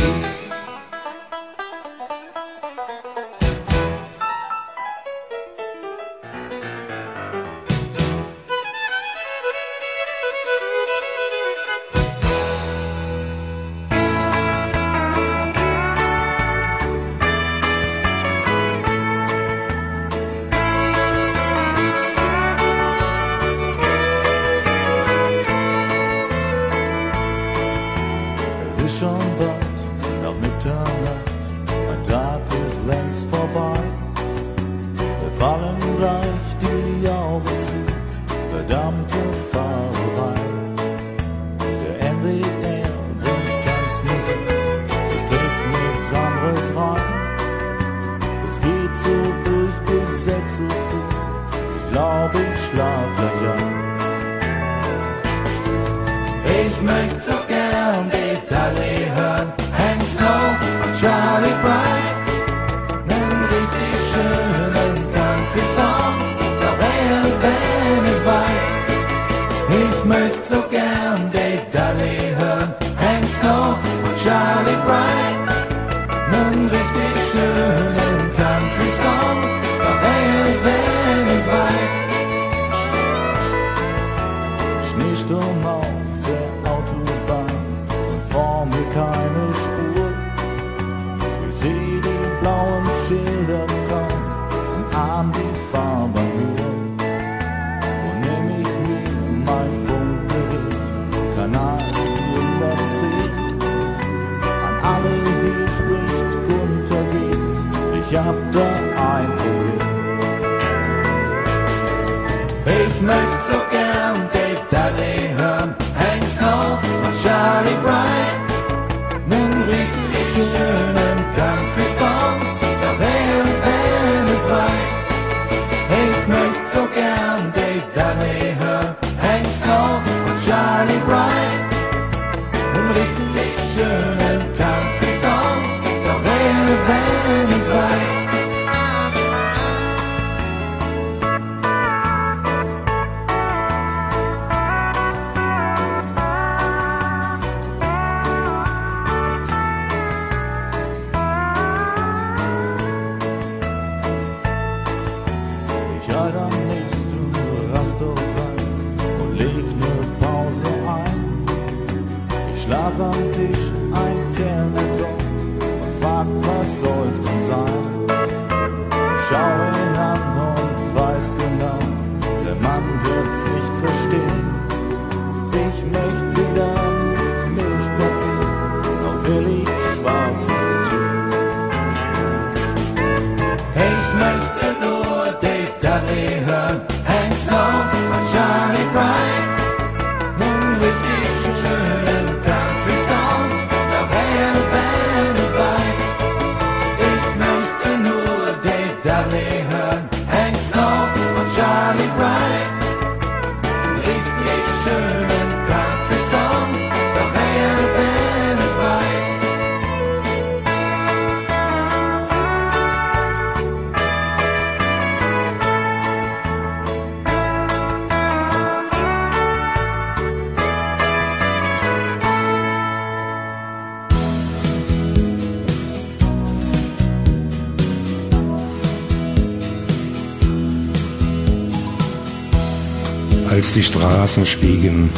Als die Straßen schwiegen,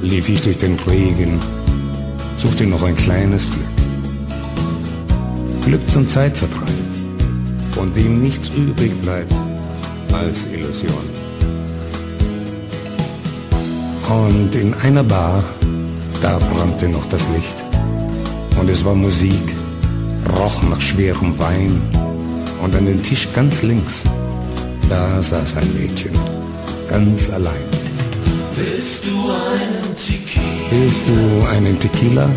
lief ich durch den Regen, suchte noch ein kleines Glück. Glück zum Zeitvertreib, von dem nichts übrig bleibt als Illusion. Und in einer Bar, da brannte noch das Licht. Und es war Musik, roch nach schwerem Wein. Und an dem Tisch ganz links, da saß ein Mädchen, ganz allein. Willst du einen Tequila Willst du einen Tequila und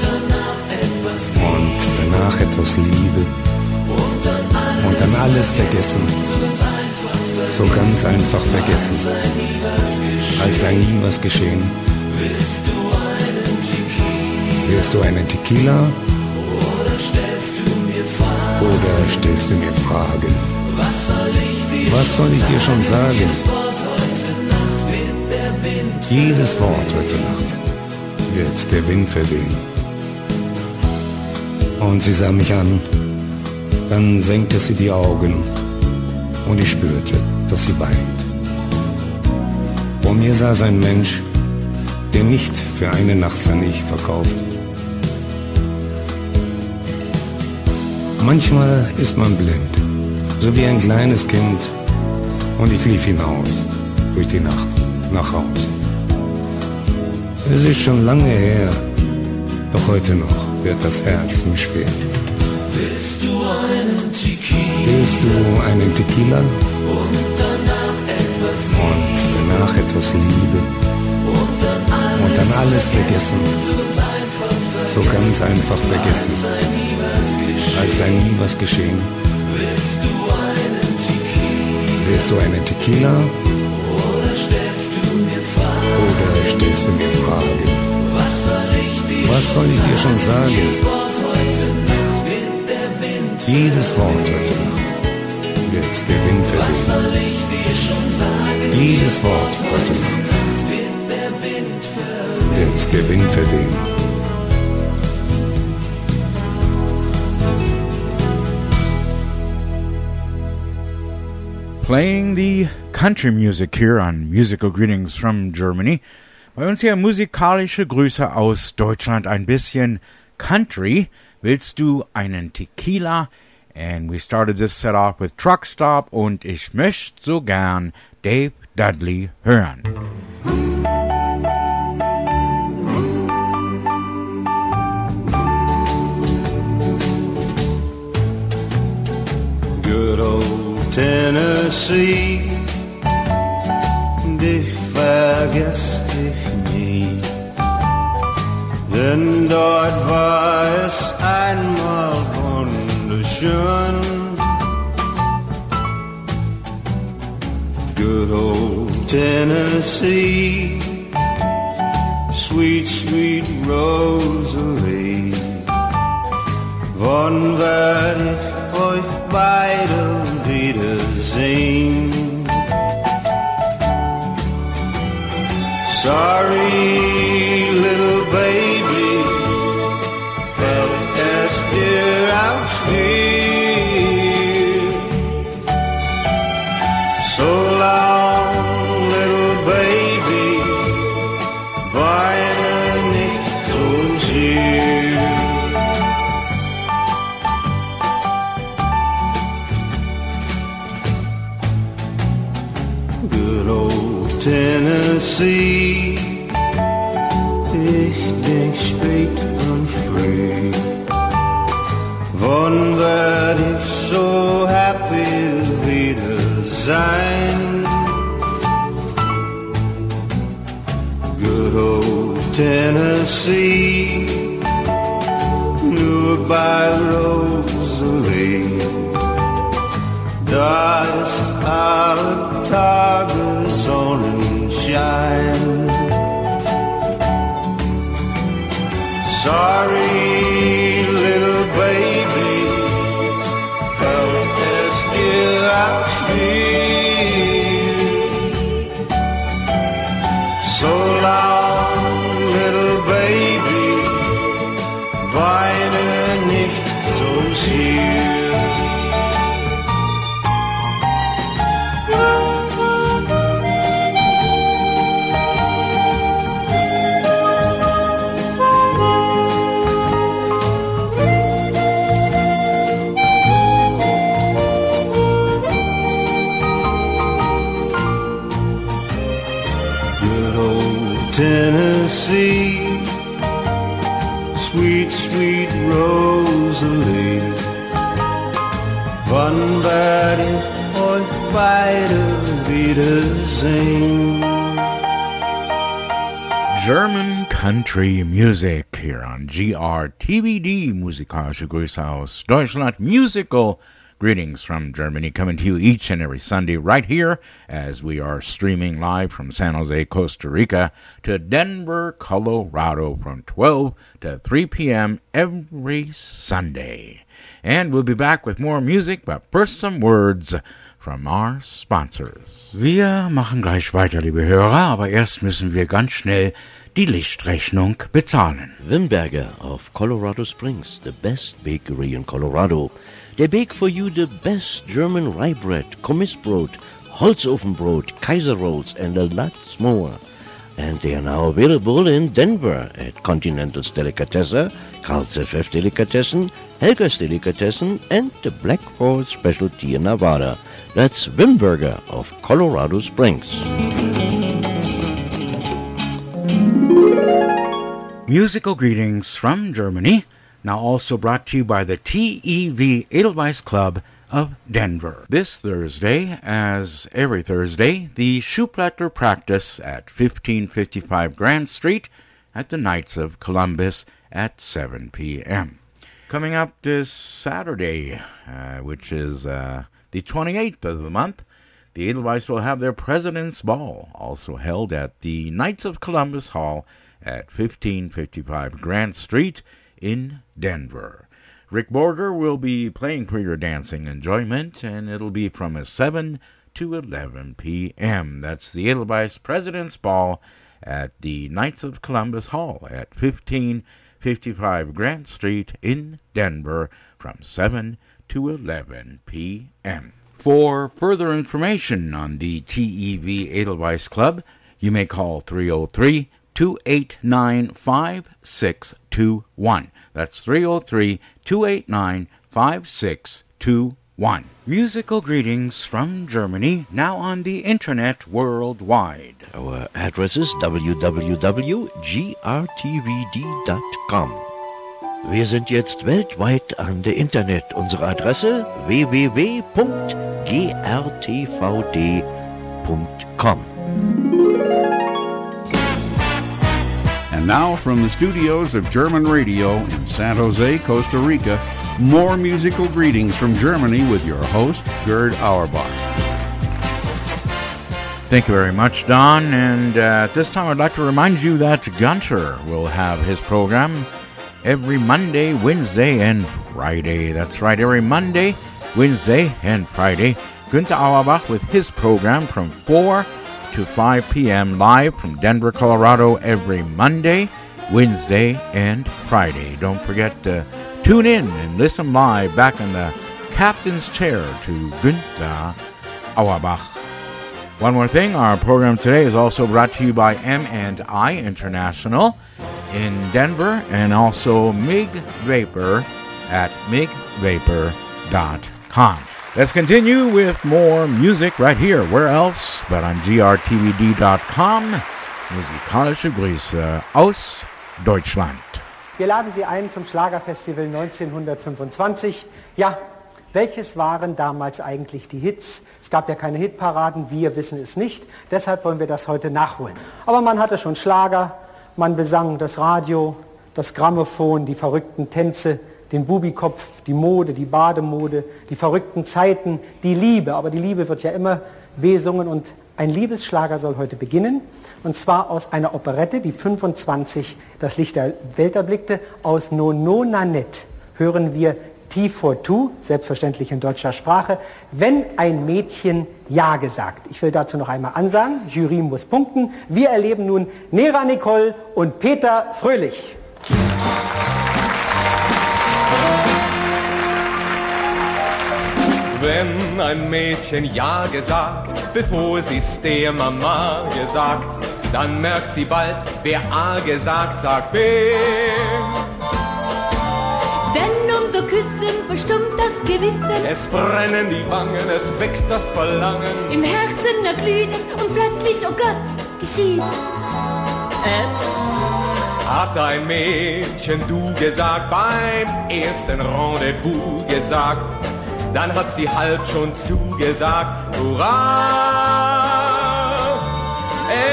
danach etwas und danach etwas Liebe und dann alles, und dann alles vergessen? so ganz einfach vergessen, als sei nie was geschehen? als sei nie was geschehen. Willst du einen Tequila Willst du einen Tequila? Oder stellst du mir Fragen? Oder stellst du mir Fragen? Was soll ich dir, Was soll ich dir schon sagen? Jedes Wort heute Nacht wird der Wind verwehen. Und sie sah mich an, dann senkte sie die Augen und ich spürte, dass sie weint. Vor mir saß ein Mensch, der nicht für eine Nacht sein Ich verkauft. Manchmal ist man blind, so wie ein kleines Kind, und ich lief hinaus, durch die Nacht, nach Haus. Es ist schon lange her, doch heute noch wird das Herz mir schwer. Willst du einen Tequila? Willst du einen Tequila Und danach etwas und danach etwas Liebe Und dann alles, und dann alles vergessen, so ganz einfach vergessen, als sei nie was geschehen. Willst du einen Tequila? Willst du einen Tequila oder stellst du mir Fragen? Was soll ich dir, Was soll ich dir schon sagen? Jedes Wort heute Nacht wird der Wind. Jedes Wort heute Nacht wird der Wind Was verwehen. soll ich dir schon sagen? Jedes Wort heute Nacht wird der Wind verweht. wird der Wind verwehen. Playing the country music here on Musical Greetings from Germany. Bei uns hier musikalische Grüße aus Deutschland, ein bisschen Country. Willst du einen Tequila? And we started this set off with Truck Stop und ich möchte so gern Dave Dudley hören. Good old Tennessee, dich vergess ich nie. Denn dort war es einmal wunderschön. Good old Tennessee, sweet, sweet Rosalie. Wann werd ich euch beide wiedersehen? Sorry, little baby, Tennessee. Ich denk spät und früh. Wann werd ich so happy wieder sein? Good old Tennessee. Nur bei Rosalie. Da ist alle Tage Sonnenschein. Sorry, little baby, fällt es dir Euch beide wiedersehen? German Country Music here on GRTVD, musikalische Grüße aus Deutschland, Musical Greetings from Germany, coming to you each and every Sunday right here as we are streaming live from San Jose, Costa Rica to Denver, Colorado from 12 to 3 p.m. every Sunday. And we'll be back with more music, but first some words from our sponsors. Wir machen gleich weiter, liebe Hörer, aber erst müssen wir ganz schnell die Lichtrechnung bezahlen. Wimberger of Colorado Springs, the best bakery in Colorado. They bake for you the best German rye bread, Kommissbrot, Holzofenbrot, Kaiser rolls, and a lot more. And they are now available in Denver at Continental's Delicatessen, Carl's FF Delicatessen, Helga's Delicatessen, and the Black Forest Specialty in Nevada. That's Wimberger of Colorado Springs. Musical greetings from Germany, now also brought to you by the TEV Edelweiss Club of Denver. This Thursday, as every Thursday, the Schuplatter practice at 1555 Grand Street at the Knights of Columbus at 7 p.m. Coming up this Saturday, uh, which is uh, the 28th of the month, the Edelweiss will have their President's Ball, also held at the Knights of Columbus Hall at 1555 Grant Street in Denver. Rick Borger will be playing for your dancing enjoyment, and it'll be from 7 to 11 p.m. That's the Edelweiss President's Ball at the Knights of Columbus Hall at 1555 Grant Street in Denver from 7 to 11 p.m. For further information on the TEV Edelweiss Club, you may call 303 289 5621. That's 303 289 5621. Musical greetings from Germany, now on the internet worldwide. Our address is www.grtvd.com. Wir sind jetzt weltweit an der Internet. Unsere Adresse www.grtvd.com. And now from the studios of German Radio in San Jose, Costa Rica, more musical greetings from Germany with your host, Gerd Auerbach. Thank you very much, Don. And uh, at this time, I'd like to remind you that Gunter will have his program every Monday, Wednesday, and Friday. That's right, every Monday, Wednesday, and Friday. Günther Auerbach with his program from 4 to 5 p.m. live from Denver, Colorado every Monday, Wednesday, and Friday. Don't forget to tune in and listen live back in the captain's chair to Günther Auerbach. One more thing, our program today is also brought to you by M&I International in Denver and also MIG Vapor at migvapor.com. Let's continue with more music right here. Where else but on grtvd.com? Musikalische Grüße aus Deutschland. Wir laden Sie ein zum Schlagerfestival 1925. Ja, welches waren damals eigentlich die Hits? Es gab ja keine Hitparaden, wir wissen es nicht. Deshalb wollen wir das heute nachholen. Aber man hatte schon Schlager, man besang das Radio, das Grammophon, die verrückten Tänze, den Bubikopf, die Mode, die Bademode, die verrückten Zeiten, die Liebe. Aber die Liebe wird ja immer besungen und ein Liebesschlager soll heute beginnen. Und zwar aus einer Operette, die 25 das Licht der Welt erblickte. Aus No No Nanette hören wir T for Two, selbstverständlich in deutscher Sprache, wenn ein Mädchen Ja gesagt. Ich will dazu noch einmal ansagen, Jury muss punkten. Wir erleben nun Nera Nicole und Peter Fröhlich. Wenn ein Mädchen Ja gesagt, bevor sie's der Mama gesagt, dann merkt sie bald, wer A gesagt, sagt B. Denn unter Küssen verstummt das Gewissen. Es brennen die Wangen, es wächst das Verlangen. Im Herzen erglüht es und plötzlich, oh Gott, geschieht Es hat ein Mädchen du gesagt, beim ersten Rendezvous gesagt. Dann hat sie halb schon zugesagt, hurra!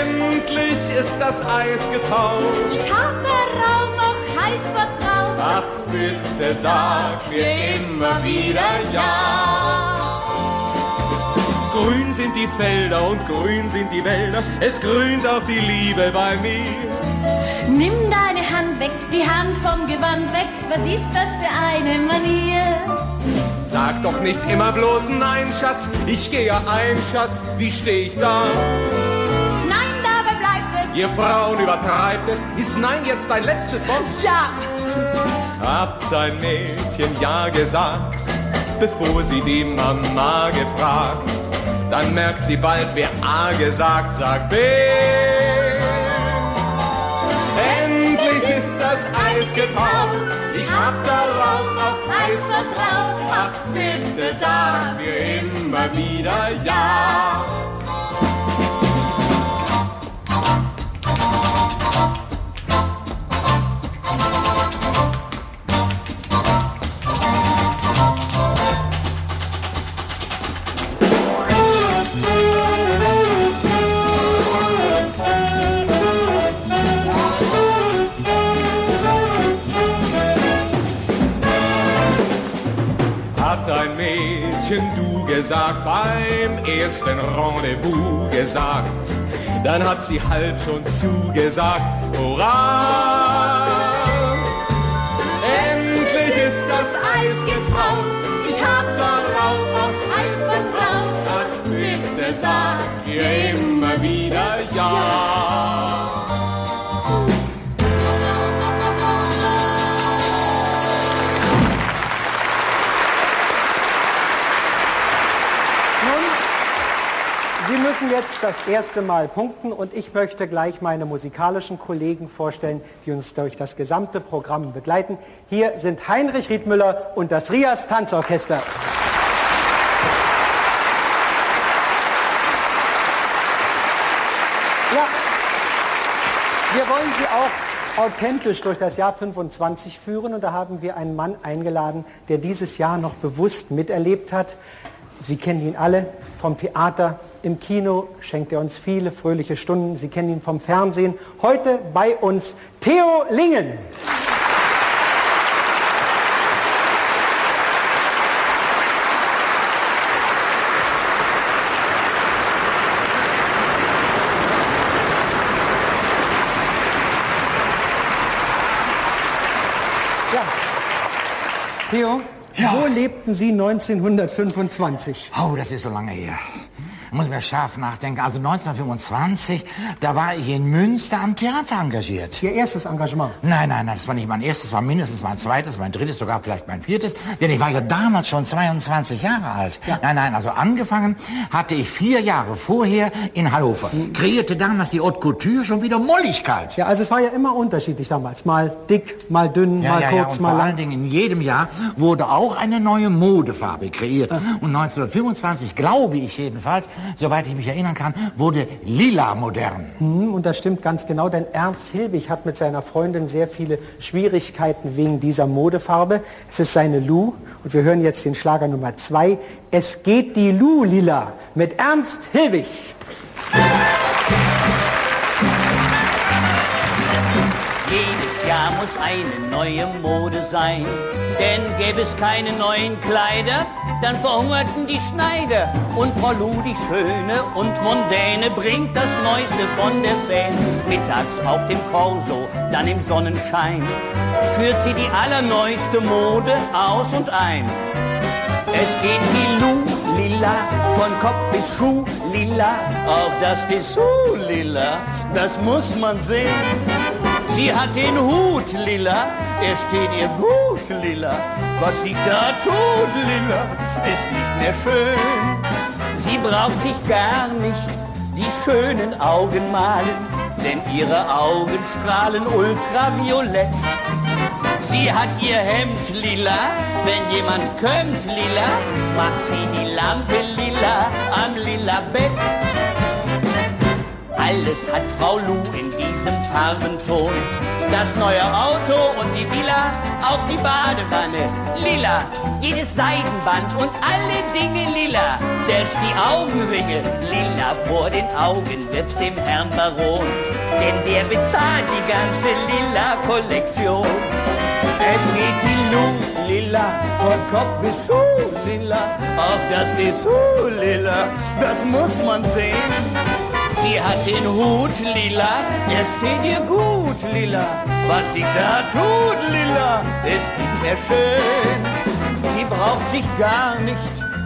Endlich ist das Eis getaut. Ich hab darauf auch heiß vertraut. Ach, bitte sag mir immer wieder ja. Grün sind die Felder und grün sind die Wälder, es grünt auch die Liebe bei mir. Nimm Hand weg, die Hand vom Gewand weg, was ist das für eine Manier? Sag doch nicht immer bloß Nein, Schatz, ich gehe ein, Schatz, wie steh ich da? Nein, dabei bleibt es. Ihr Frauen übertreibt es, ist Nein jetzt dein letztes Wort? Ja. Habt ein Mädchen Ja gesagt, bevor sie die Mama gefragt. Dann merkt sie bald, wer A gesagt, sagt B. Endlich ist das Eis getaut, ich hab darauf auf Eis vertraut. Ach, bitte sag mir immer wieder Ja. Gesagt, beim ersten Rendezvous gesagt, dann hat sie halb schon zugesagt, hurra! Endlich ist das Eis getaut, ich hab darauf auf Eis vertraut. Ach, bitte sag ihr immer wieder ja. Müssen jetzt das erste Mal punkten und ich möchte gleich meine musikalischen Kollegen vorstellen, die uns durch das gesamte Programm begleiten. Hier sind Heinrich Riedmüller und das Rias Tanzorchester. Wir wollen Sie auch authentisch durch das Jahr 25 führen und da haben wir einen Mann eingeladen, der dieses Jahr noch bewusst miterlebt hat. Sie kennen ihn alle vom Theater, im Kino schenkt er uns viele fröhliche Stunden. Sie kennen ihn vom Fernsehen. Heute bei uns Theo Lingen. Ja. Theo, wo lebten Sie 1925? Oh, das ist so lange her. Muss ich mir scharf nachdenken. Also 1925, da war ich in Münster am Theater engagiert. Ihr erstes Engagement? Nein, nein, nein, das war nicht mein erstes, war mindestens mein zweites, mein drittes, sogar vielleicht mein viertes. Denn ich war ja damals schon 22 Jahre alt. Nein, nein, also angefangen hatte ich vier Jahre vorher in Hannover. Kreierte damals die Haute Couture schon wieder Molligkeit. Ja, also es war ja immer unterschiedlich damals. Mal dick, mal dünn, Ja, mal ja, ja, kurz, und mal vor lang. allen Dingen in jedem Jahr wurde auch eine neue Modefarbe kreiert. Und 1925, glaube ich jedenfalls, soweit ich mich erinnern kann, wurde lila modern. Mhm, und das stimmt ganz genau, denn Ernst Hilbig hat mit seiner Freundin sehr viele Schwierigkeiten wegen dieser Modefarbe. Es ist seine Lu und wir hören jetzt den Schlager Nummer zwei. Es geht die Lu lila mit Ernst Hilbig. Jahr muss eine neue Mode sein, denn gäbe es keine neuen Kleider, dann verhungerten die Schneider. Und Frau Lu, die Schöne und Mondäne, bringt das Neueste von der Seine. Mittags auf dem Korso, dann im Sonnenschein, führt sie die allerneueste Mode aus und ein. Es geht die Lu lila, von Kopf bis Schuh lila, auch das Dessous lila, das muss man sehen. Sie hat den Hut lila, er steht ihr gut lila, was sie da tut lila, ist nicht mehr schön. Sie braucht sich gar nicht die schönen Augen malen, denn ihre Augen strahlen ultraviolett. Sie hat ihr Hemd lila, wenn jemand kömmt lila, macht sie die Lampe lila am lila Bett. Alles hat Frau Lu in diesem Farbenton. Das neue Auto und die Villa, auch die Badewanne lila, jedes Seidenband und alle Dinge lila, selbst die Augenringe lila vor den Augen wird's dem Herrn Baron, denn der bezahlt die ganze lila Kollektion. Es geht die Lu, Lilla, von Kopf bis Schuh, Lilla. Auch das ist Schuh, Lilla, das muss man sehen. Sie hat den Hut, Lilla, der steht ihr gut, Lilla. Was sich da tut, Lilla, ist nicht mehr schön. Sie braucht sich gar nicht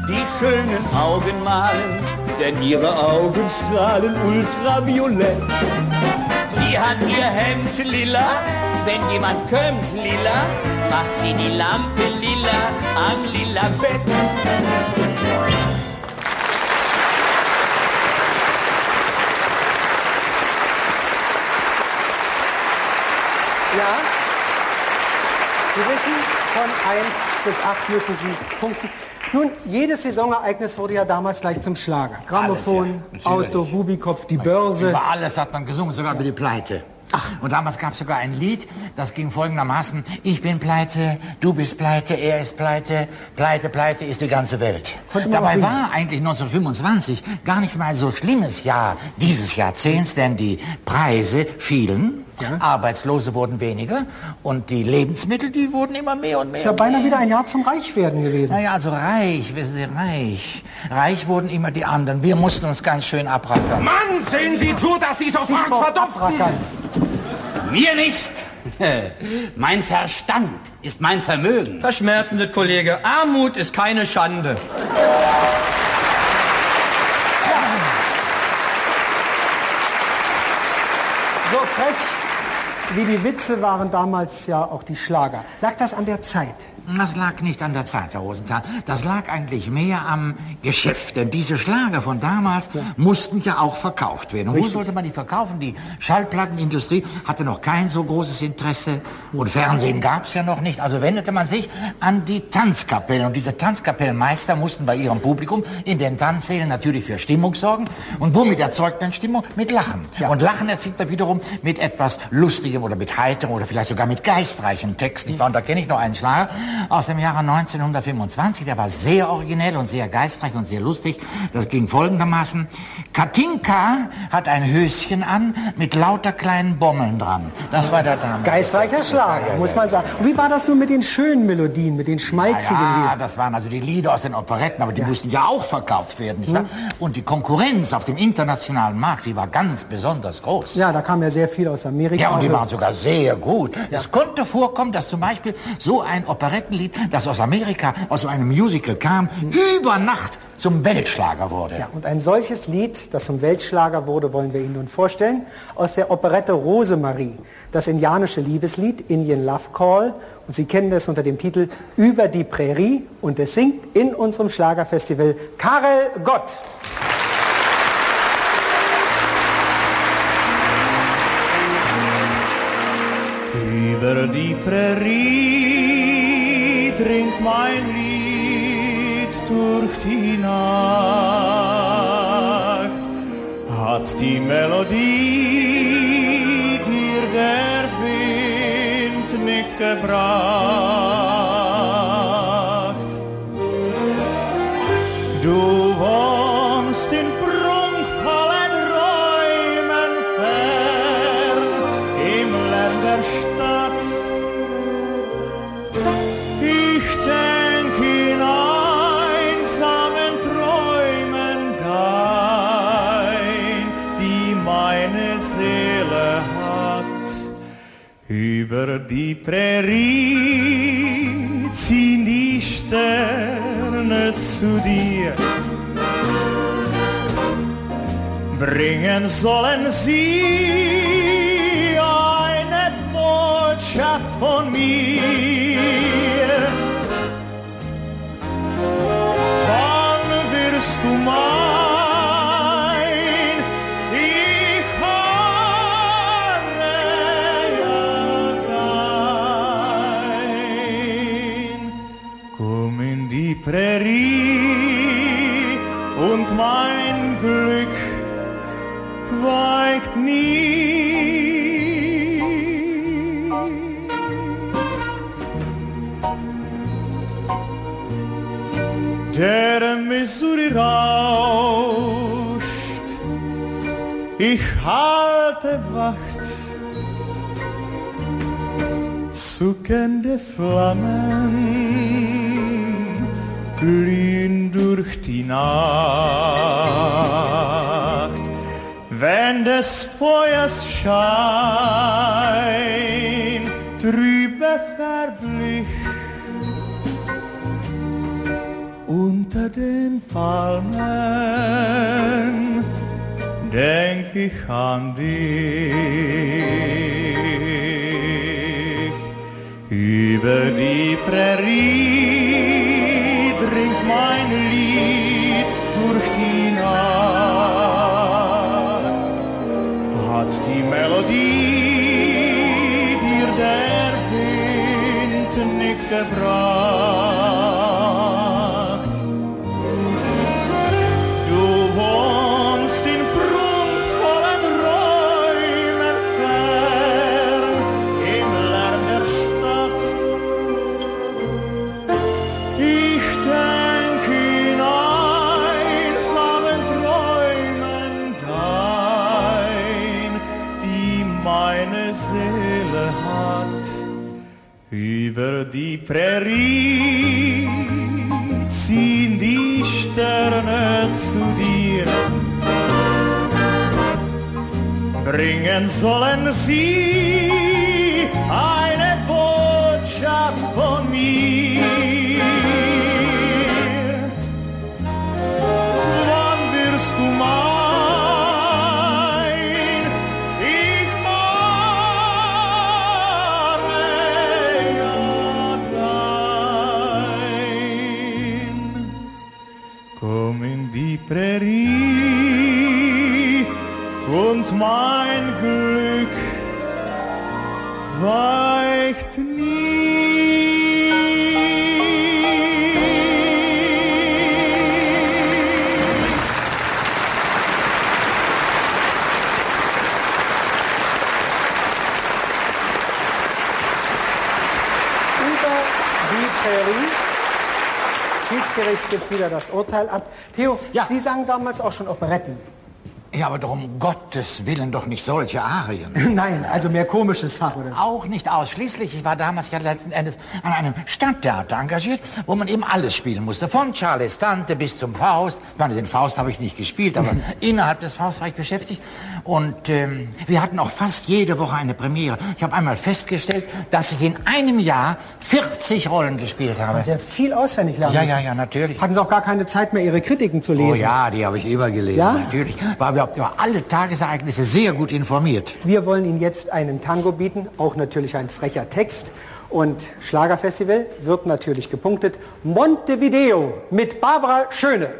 die schönen Augen malen, denn ihre Augen strahlen ultraviolett. Sie hat ihr Hemd lila, wenn jemand kommt lila, macht sie die Lampe lila am lila Bett. Sie wissen, von 1 bis 8 müssen Sie punkten. Nun, jedes Saisonereignis wurde ja damals gleich zum Schlager. Grammophon, Alles, ja. Auto, Bubikopf, die Börse. Über alles hat man gesungen, sogar über die Pleite. Und damals gab es sogar ein Lied, das ging folgendermaßen. Ich bin pleite, du bist pleite, er ist pleite, pleite, pleite ist die ganze Welt. Dabei war eigentlich 1925 gar nicht mal so schlimmes Jahr dieses Jahrzehnts, denn die Preise fielen, Arbeitslose wurden weniger und die Lebensmittel, die wurden immer mehr und mehr. Ist ja beinahe mehr. wieder ein Jahr zum Reichwerden gewesen. Naja, also reich, wissen Sie, reich. Reich wurden immer die anderen. Wir mussten uns ganz schön abrackern. Mann, sehen Sie zu, dass Sie sofort verdopfen. Mir nicht. Mein Verstand ist mein Vermögen. Verschmerzende Kollege, Armut ist keine Schande. So frech wie die Witze waren damals ja auch die Schlager. Lag das an der Zeit? Das lag nicht an der Zeit, Herr Rosenthal. Das lag eigentlich mehr am Geschäft. Denn diese Schlager von damals mussten ja auch verkauft werden. Und wo Richtig. sollte man die verkaufen? Die Schallplattenindustrie hatte noch kein so großes Interesse. Und Fernsehen gab es ja noch nicht. Also wendete man sich an die Tanzkapellen. Und diese Tanzkapellenmeister mussten bei ihrem Publikum in den Tanzsälen natürlich für Stimmung sorgen. Und womit erzeugt man Stimmung? Mit Lachen. Und Lachen erzielt man wiederum mit etwas Lustigem oder mit heiterem oder vielleicht sogar mit geistreichem Text. Ich Und da kenne ich noch einen Schlager aus dem Jahre 1925. Der war sehr originell und sehr geistreich und sehr lustig. Das ging folgendermaßen. Katinka hat ein Höschen an mit lauter kleinen Bommeln dran. Das war der Dame. Geistreicher Schlager, muss man sagen. Und wie war das nun mit den schönen Melodien, mit den schmalzigen Ja, Liedern? das waren also die Lieder aus den Operetten, aber die mussten ja auch verkauft werden, nicht wahr? Und die Konkurrenz auf dem internationalen Markt, die war ganz besonders groß. Ja, da kam ja sehr viel aus Amerika. Ja, und die Also- waren sogar sehr gut. Es konnte vorkommen, dass zum Beispiel so ein Operettenlied, das aus Amerika, aus so einem Musical kam, über Nacht zum Weltschlager wurde. Ja, und ein solches Lied, das zum Weltschlager wurde, wollen wir Ihnen nun vorstellen, aus der Operette Rosemarie, das indianische Liebeslied Indian Love Call. Und Sie kennen das unter dem Titel Über die Prärie und es singt in unserem Schlagerfestival Karel Gott. Über die Prärie hat die Melodie dir der Wind nicht die Prärie ziehen die Sterne zu dir. Bringen sollen sie eine Botschaft von mir. Ich halte Wacht. Zuckende Flammen glühen durch die Nacht. Wenn des Feuers Schein trübe verblich unter den Palmen denk ich an dich. Über die Prärie dringt mein Lied durch die Nacht. Hat die Melodie dir der Wind nicht gebracht? Prärie ziehen die Sterne zu dir. Bringen sollen sie gibt wieder das Urteil ab. Theo, Sie sangen damals auch schon Operetten. Ja, aber doch um Gottes Willen doch nicht solche Arien. Nein, also mehr komisches Fach oder so. Auch nicht ausschließlich. Ich war damals ja letzten Endes an einem Stadttheater engagiert, wo man eben alles spielen musste. Von Charles Tante bis zum Faust. Ich meine, den Faust habe ich nicht gespielt, aber innerhalb des Faust war ich beschäftigt. Und ähm, wir hatten auch fast jede Woche eine Premiere. Ich habe einmal festgestellt, dass ich in einem Jahr 40 Rollen gespielt habe. Sehr viel auswendig lernen Ja, ja, ja, natürlich. Hatten Sie auch gar keine Zeit mehr, Ihre Kritiken zu lesen? Oh ja, die habe ich immer gelesen, Ja? natürlich. War überhaupt über alle Tagesereignisse sehr gut informiert. Wir wollen Ihnen jetzt einen Tango bieten, auch natürlich ein frecher Text. Und Schlagerfestival wird natürlich gepunktet. Montevideo mit Barbara Schöne.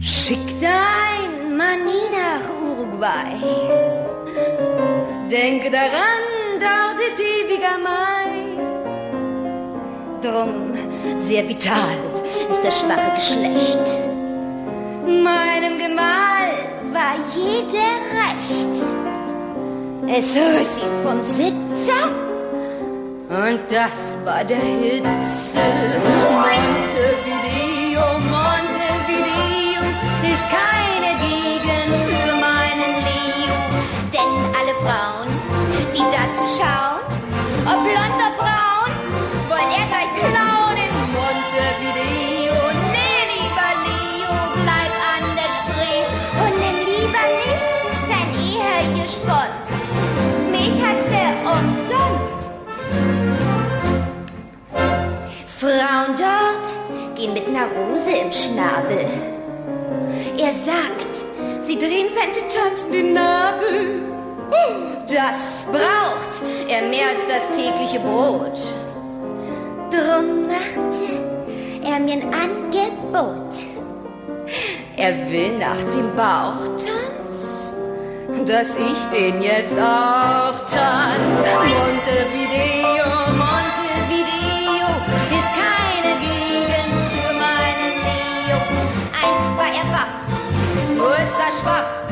Schick dein Mani nach Uruguay. Denke daran, Mai. Drum sehr vital ist das schwache Geschlecht. Meinem Gemahl war jeder recht. Es riss ihn vom Sitzer und das bei der Hitze. Montevideo, Montevideo ist keine Gegend für meinen Leo. Denn alle Frauen, die dazu schauen, Frauen dort gehen mit einer Rose im Schnabel. Er sagt, sie drehen, wenn sie tanzen, den Nabel. Das braucht er mehr als das tägliche Brot. Drum machte er mir ein Angebot. Er will nach dem Bauchtanz, dass ich den jetzt auch tanz. Montevideo, Montevideo ist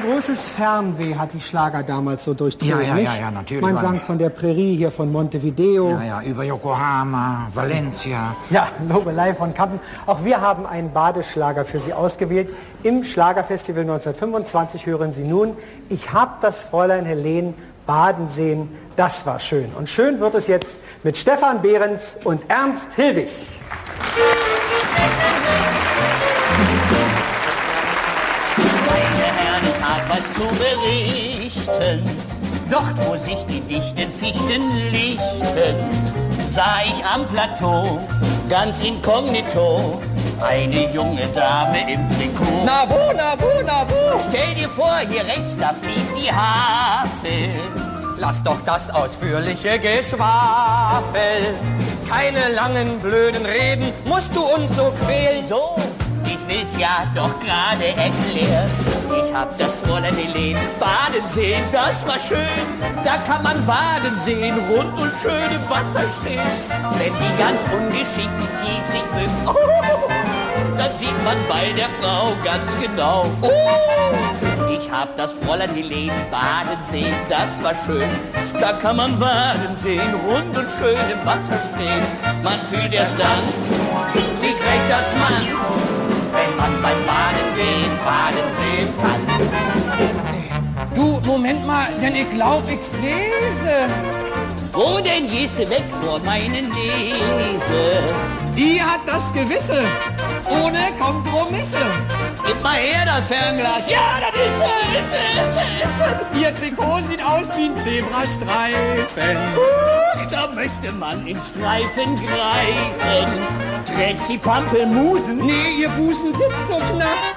großes Fernweh hat die Schlager damals so durchzogen, Ja, ja, nicht? ja, ja, natürlich Man sang von der Prärie hier von Montevideo. Ja, ja, über Yokohama, Valencia. Ja, Lobelei von Kampen. Auch wir haben einen Badeschlager für Sie ausgewählt. Im Schlagerfestival 1925 hören Sie nun, ich hab das Fräulein Helen baden sehen, das war schön. Und schön wird es jetzt mit Stefan Behrens und Ernst Hilbig. Was zu berichten. Dort, wo sich die dichten Fichten lichten, sah ich am Plateau, ganz inkognito, eine junge Dame im Trikot. Na wo, na wo, na wo? Stell dir vor, hier rechts, da fließt die Havel. Lass doch das ausführliche Geschwafel. Keine langen blöden Reden musst du uns so quälen. So, ich will's ja doch gerade erklären. Ich hab das Fräulein Helene baden sehen, das war schön. Da kann man baden sehen, rund und schön im Wasser stehen. Wenn die ganz ungeschickt tief sich bücken, oh, dann sieht man bei der Frau ganz genau. Oh, ich hab das Fräulein Helene baden sehen, das war schön. Da kann man baden sehen, rund und schön im Wasser stehen. Man fühlt erst dann sich recht als Mann, man beim Baden gehen, baden sehen kann. Du, Moment mal, denn ich glaub, ich seh sie. Wo denn gehst du weg vor meinen Lese? Die hat das Gewisse, ohne Kompromisse. Gib mal her das Fernglas. Ja, das ist sie, ist sie, ist sie, sie. Ihr Trikot sieht aus wie ein Zebrastreifen. Huch, da möchte man in Streifen greifen. Trägt sie Pampelmusen? Nee, ihr Busen sitzt so knapp.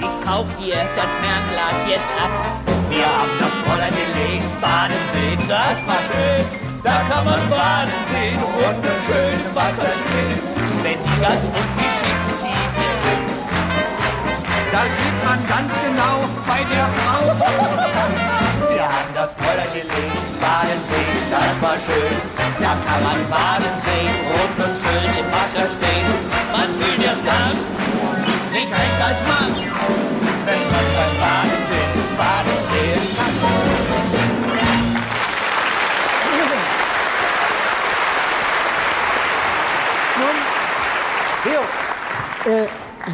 Ich kauf dir das Fernglas jetzt ab. Wir haben das Fräulein Helene baden sehen, das war schön. Da kann man baden sehen, und im Wasser stehen. Wenn die ganz ungeschickt tief in Da sieht man ganz genau bei der Frau. Wir haben das Fräulein Helene baden sehen, das war schön. Da kann man baden sehen, rund und schön im Wasser stehen. Man fühlt erst dann sich recht als Mann, wenn man beim Baden will, baden Theo, äh,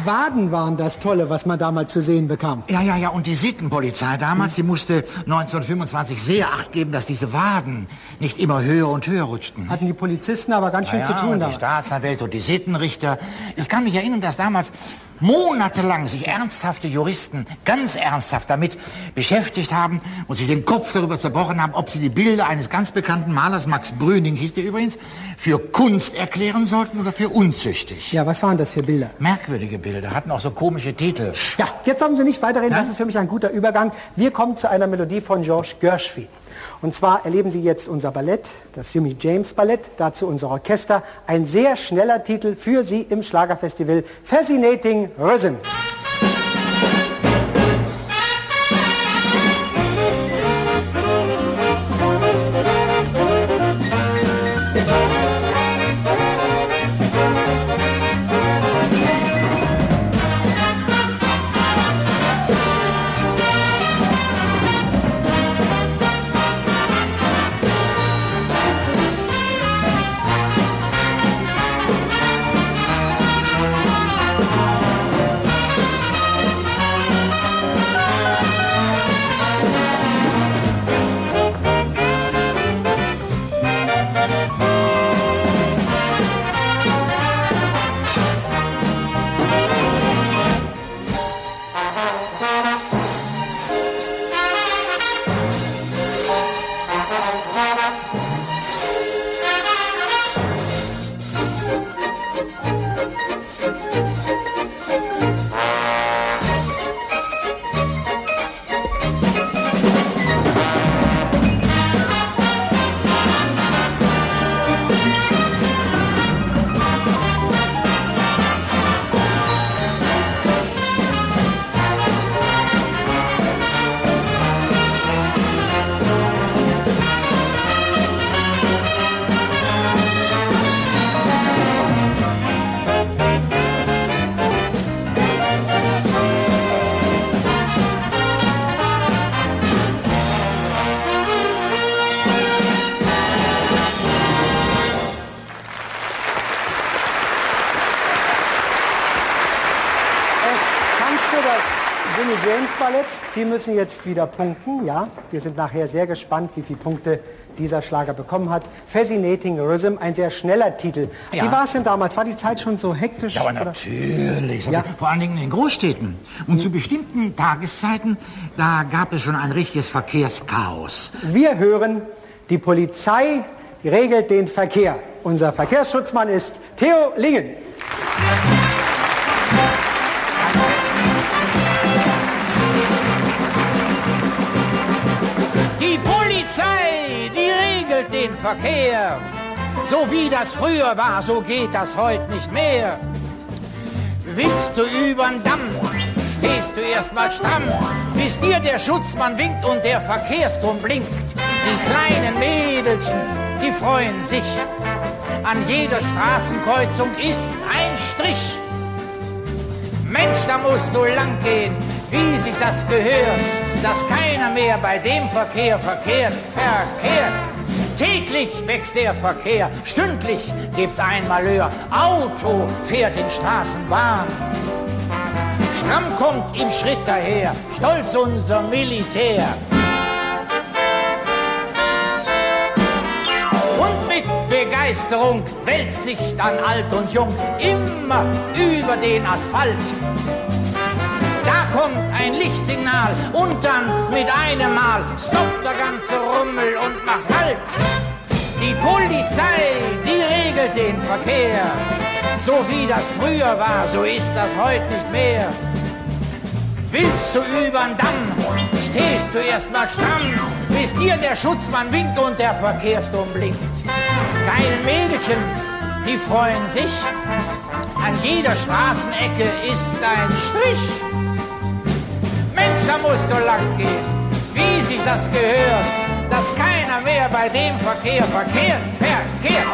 Waden waren das Tolle, was man damals zu sehen bekam. Ja, ja, ja, und die Sittenpolizei damals, die musste 1925 sehr Acht geben, dass diese Waden nicht immer höher und höher rutschten. Hatten die Polizisten aber ganz schön Ja, zu ja, tun und da. die Staatsanwälte und die Sittenrichter. Ich kann mich erinnern, dass damals monatelang sich ernsthafte Juristen ganz ernsthaft damit beschäftigt haben und sich den Kopf darüber zerbrochen haben, ob sie die Bilder eines ganz bekannten Malers, Max Brüning hieß der übrigens, für Kunst erklären sollten oder für unzüchtig. Ja, was waren das für Bilder? Merkwürdige Bilder, hatten auch so komische Titel. Ja, jetzt haben Sie nicht weiterreden, das ist für mich ein guter Übergang. Wir kommen zu einer Melodie von George Gershwin. Und zwar erleben Sie jetzt unser Ballett, das Jimmy James Ballett, dazu unser Orchester. Ein sehr schneller Titel für Sie im Schlagerfestival Fascinating Rhythm. Sie müssen jetzt wieder punkten. Ja, wir sind nachher sehr gespannt, wie viele Punkte dieser Schlager bekommen hat. Fascinating Rhythm, ein sehr schneller Titel. Ja. Wie war es denn damals? War die Zeit schon so hektisch? Ja, aber natürlich. Ja. Vor allen Dingen in den Großstädten. Und zu bestimmten Tageszeiten, da gab es schon ein richtiges Verkehrschaos. Wir hören, die Polizei regelt den Verkehr. Unser Verkehrsschutzmann ist Theo Lingen. Die Verkehr. So wie das früher war, so geht das heute nicht mehr. Willst du übern Damm, stehst du erstmal stramm, bis dir der Schutzmann winkt und der Verkehrsturm blinkt. Die kleinen Mädelchen, die freuen sich. An jeder Straßenkreuzung ist ein Strich. Mensch, da musst du lang gehen, wie sich das gehört, dass keiner mehr bei dem Verkehr verkehrt, verkehrt. Täglich wächst der Verkehr, stündlich gibt's ein Malheur. Auto fährt in Straßenbahn. Stramm kommt im Schritt daher, stolz unser Militär. Und mit Begeisterung wälzt sich dann alt und jung immer über den Asphalt. Kommt ein Lichtsignal und dann mit einem Mal stoppt der ganze Rummel und macht Halt. Die Polizei, die regelt den Verkehr. So wie das früher war, so ist das heute nicht mehr. Willst du übern Damm, stehst du erstmal stramm, bis dir der Schutzmann winkt und der Verkehrsturm blinkt. Kleine Mädchen, die freuen sich, an jeder Straßenecke ist ein Strich. Da musst du lang gehen, wie sich das gehört, dass keiner mehr bei dem Verkehr verkehrt, verkehrt.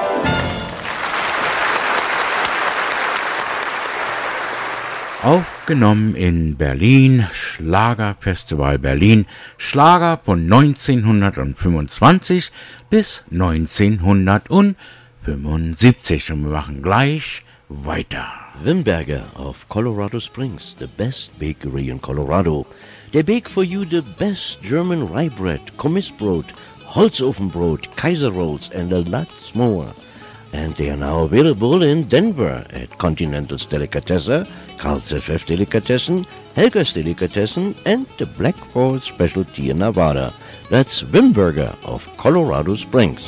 Aufgenommen in Berlin, Schlagerfestival Berlin, Schlager von 1925 bis 1975. Und wir machen gleich weiter. Wimberger of Colorado Springs, the best bakery in Colorado. They bake for you the best German rye bread, Kommissbrot, Holzofenbrot, Kaiser rolls, and a lot more. And they are now available in Denver at Continental's Delicatessen, Carl's FF Delicatessen, Helga's Delicatessen, and the Black Forest Specialty in Nevada. That's Wimberger of Colorado Springs.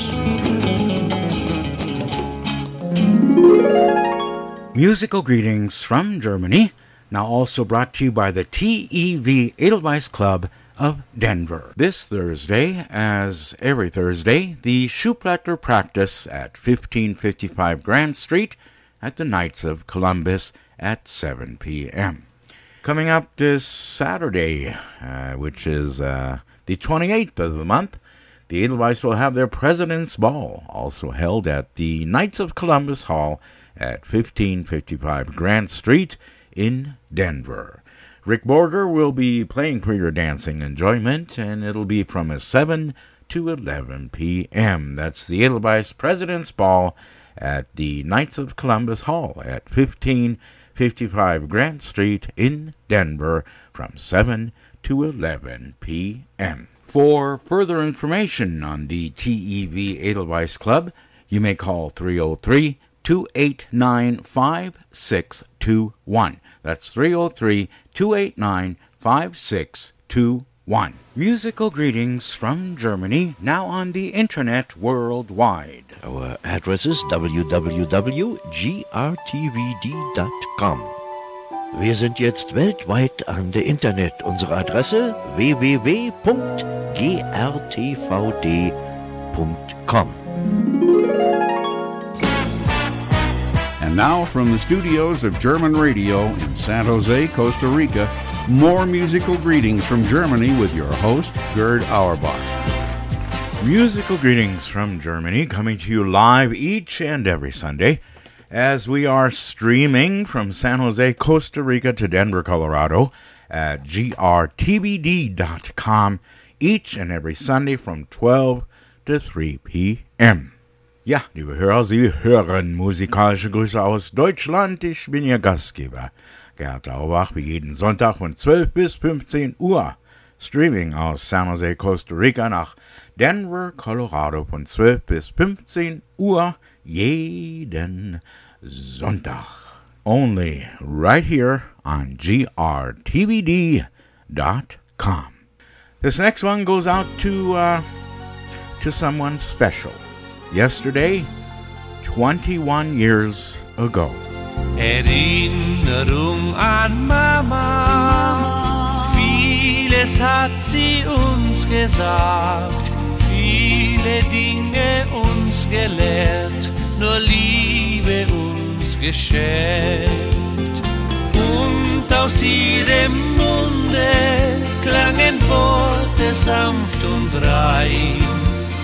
Musical greetings from Germany, now also brought to you by the TEV Edelweiss Club of Denver. This Thursday, as every Thursday, the Schuplatter practice at 1555 Grand Street at the Knights of Columbus at 7 p.m. Coming up this Saturday, uh, which is uh, the 28th of the month, the Edelweiss will have their President's Ball, also held at the Knights of Columbus Hall at 1555 Grant Street in Denver. Rick Borger will be playing for your dancing enjoyment, and it'll be from 7 to 11 p.m. That's the Edelweiss President's Ball at the Knights of Columbus Hall at 1555 Grant Street in Denver from 7 to 11 p.m. For further information on the TEV Edelweiss Club, you may call 303 289 5621. That's 303 289 5621. Musical greetings from Germany, now on the internet worldwide. Our address is www.grtvd.com. Wir sind jetzt weltweit an der Internet. Unsere Adresse www.grtvd.com. now from the studios of German Radio in San Jose, Costa Rica, more musical greetings from Germany with your host, Gerd Auerbach. Musical greetings from Germany, coming to you live each and every Sunday as we are streaming from San Jose, Costa Rica to Denver, Colorado at grtbd.com each and every Sunday from 12 to 3 p.m. Ja, liebe Hörer, Sie hören musikalische Grüße aus Deutschland. Ich bin Ihr Gastgeber, Gerd Auerbach wie jeden Sonntag von 12 bis 15 Uhr. Streaming aus San Jose, Costa Rica nach Denver, Colorado von 12 bis 15 Uhr jeden Sonntag. Only right here on grtvd.com. This next one goes out to uh, to someone special. Yesterday, 21 years ago. Erinnerung an Mama. Vieles hat sie uns gesagt, viele Dinge uns gelehrt, nur Liebe uns geschenkt. Und aus ihrem Munde klangen Worte sanft und rein,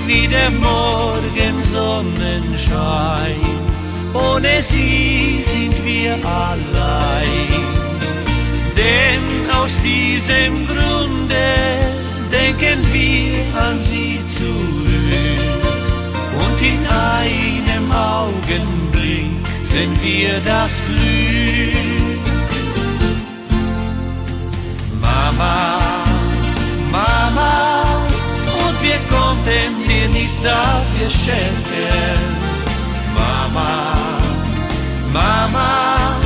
wie der Morgensonnenschein ohne sie sind wir allein. Denn aus diesem Grunde denken wir an sie zurück. Und in einem Augenblick sind wir das Glück. Mama, Mama, wir konnten dir nichts dafür schenken. Mama, Mama,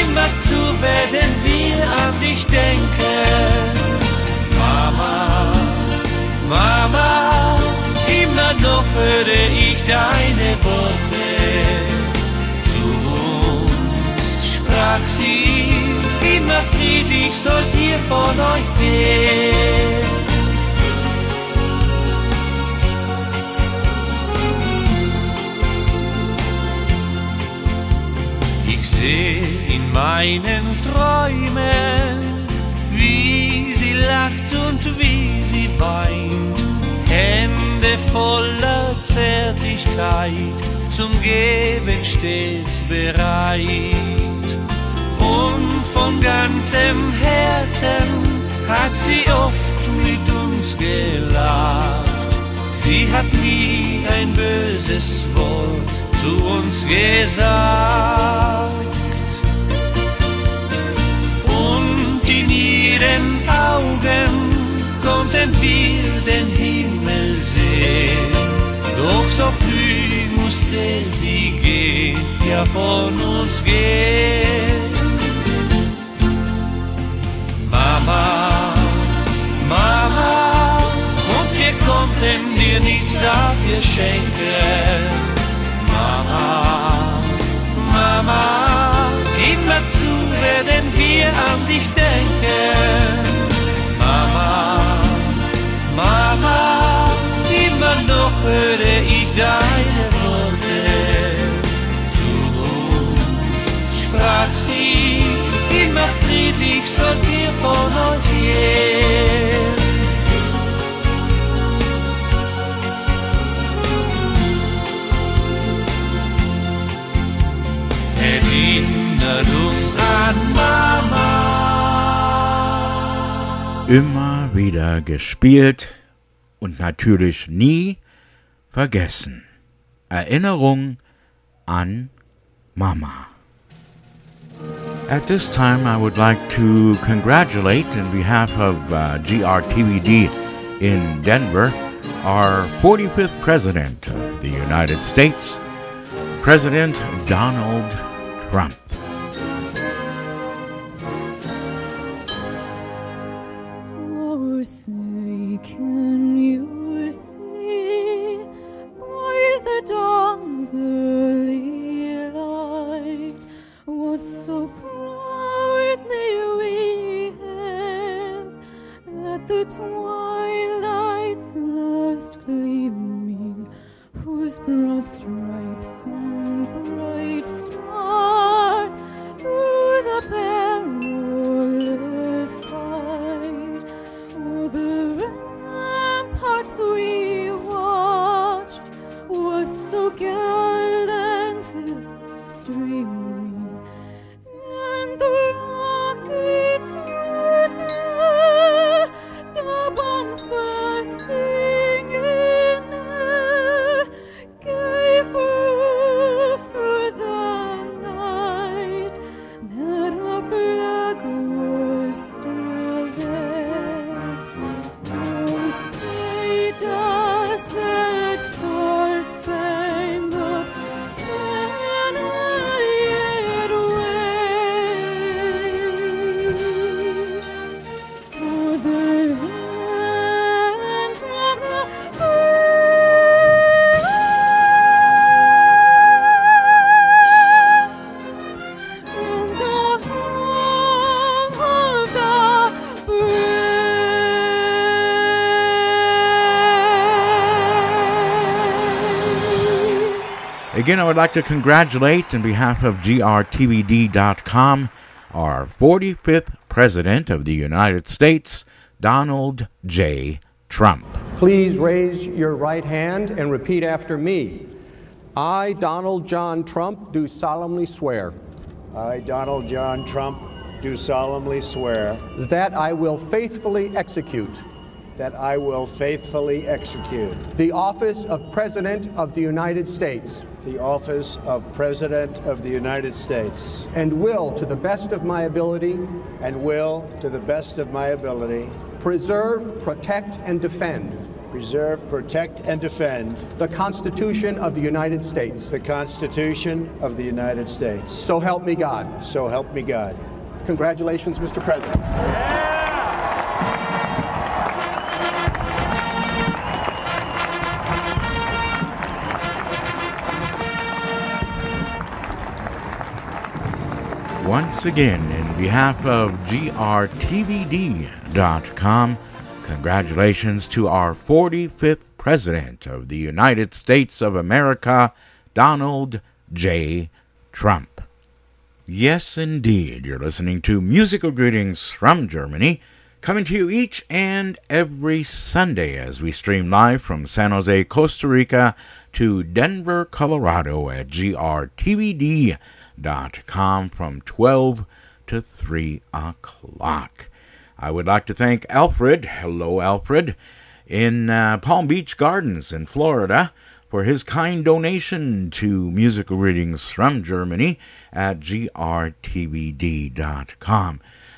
immer zu werden wir an dich denken. Mama, Mama, immer noch höre ich deine Worte. Zu uns sprach sie, immer friedlich sollt ihr von euch gehen. Seh in meinen Träumen, wie sie lacht und wie sie weint, Hände voller Zärtlichkeit, zum Geben stets bereit. Und von ganzem Herzen hat sie oft mit uns gelacht. Sie hat nie ein böses Wort zu uns gesagt. in ihren Augen konnten wir den Himmel sehen. Doch so früh musste sie gehen, ja von uns gehen. Mama, Mama, und wir konnten dir nichts dafür schenken. Mama, Mama, immer zu werden wir an dich denken. Mama, Mama, immer noch höre ich deine Worte. Zu uns sprach sie, immer friedlich sollt ihr von euch gehen. Erinnerung an Mama. Immer wieder gespielt und natürlich nie vergessen. Erinnerung an Mama. At this time, I would like to congratulate, in behalf of uh, GRTVD in Denver, our 45th President of the United States, President Donald Trump. Early light. What so proudly we hailed at the twilight's last gleaming, whose broad stripes Again, I would like to congratulate, on behalf of GRTVD.com, our 45th President of the United States, Donald J. Trump. Please raise your right hand and repeat after me. I, Donald John Trump, do solemnly swear. I, Donald John Trump, do solemnly swear that I will faithfully execute that I will faithfully execute the office of President of the United States the office of President of the United States and will, to the best of my ability, and will, to the best of my ability, preserve, protect, and defend preserve, protect, and defend the Constitution of the United States. the Constitution of the United States. So help me God. So help me God. Congratulations, Mr. President. Once again, in behalf of GRTVD.com, congratulations to our 45th President of the United States of America, Donald J. Trump. Yes, indeed, you're listening to Musical Greetings from Germany, coming to you each and every Sunday as we stream live from San Jose, Costa Rica to Denver, Colorado at GRTVD.com com from 12 to 3 o'clock. I would like to thank Alfred, hello Alfred, in uh, Palm Beach Gardens in Florida for his kind donation to musical readings from Germany at grtvd.com.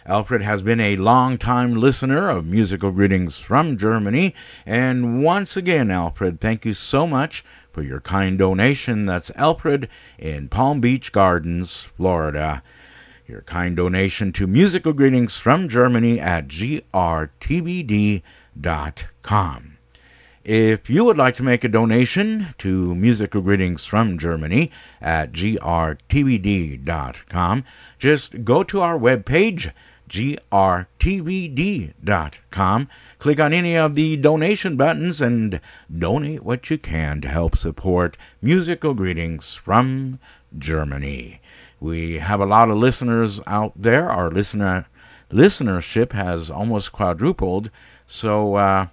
Alfred has been a long-time listener of musical greetings from Germany, and once again, Alfred, thank you so much for your kind donation. That's Alfred in Palm Beach Gardens, Florida. Your kind donation to Musical Greetings from Germany at grtvd.com. If you would like to make a donation to Musical Greetings from Germany at grtvd.com, just go to our webpage, grtvd.com, click on any of the donation buttons and donate what you can to help support Musical Greetings from Germany. We have a lot of listeners out there. Our listener listenership has almost quadrupled, so uh,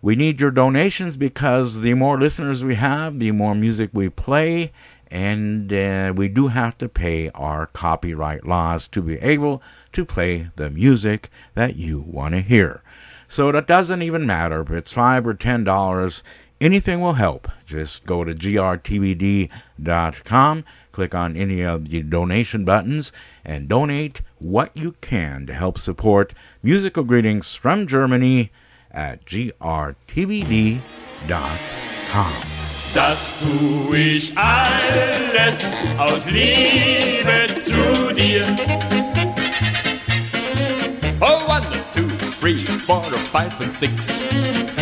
we need your donations because the more listeners we have, the more music we play, and uh, we do have to pay our copyright laws to be able to play the music that you want to hear. So it doesn't even matter if it's five or ten dollars. Anything will help. Just go to grtvd.com, click on any of the donation buttons, and donate what you can to help support musical greetings from Germany at grtvd.com. Das ich alles aus Liebe zu dir. Three, four, five and six.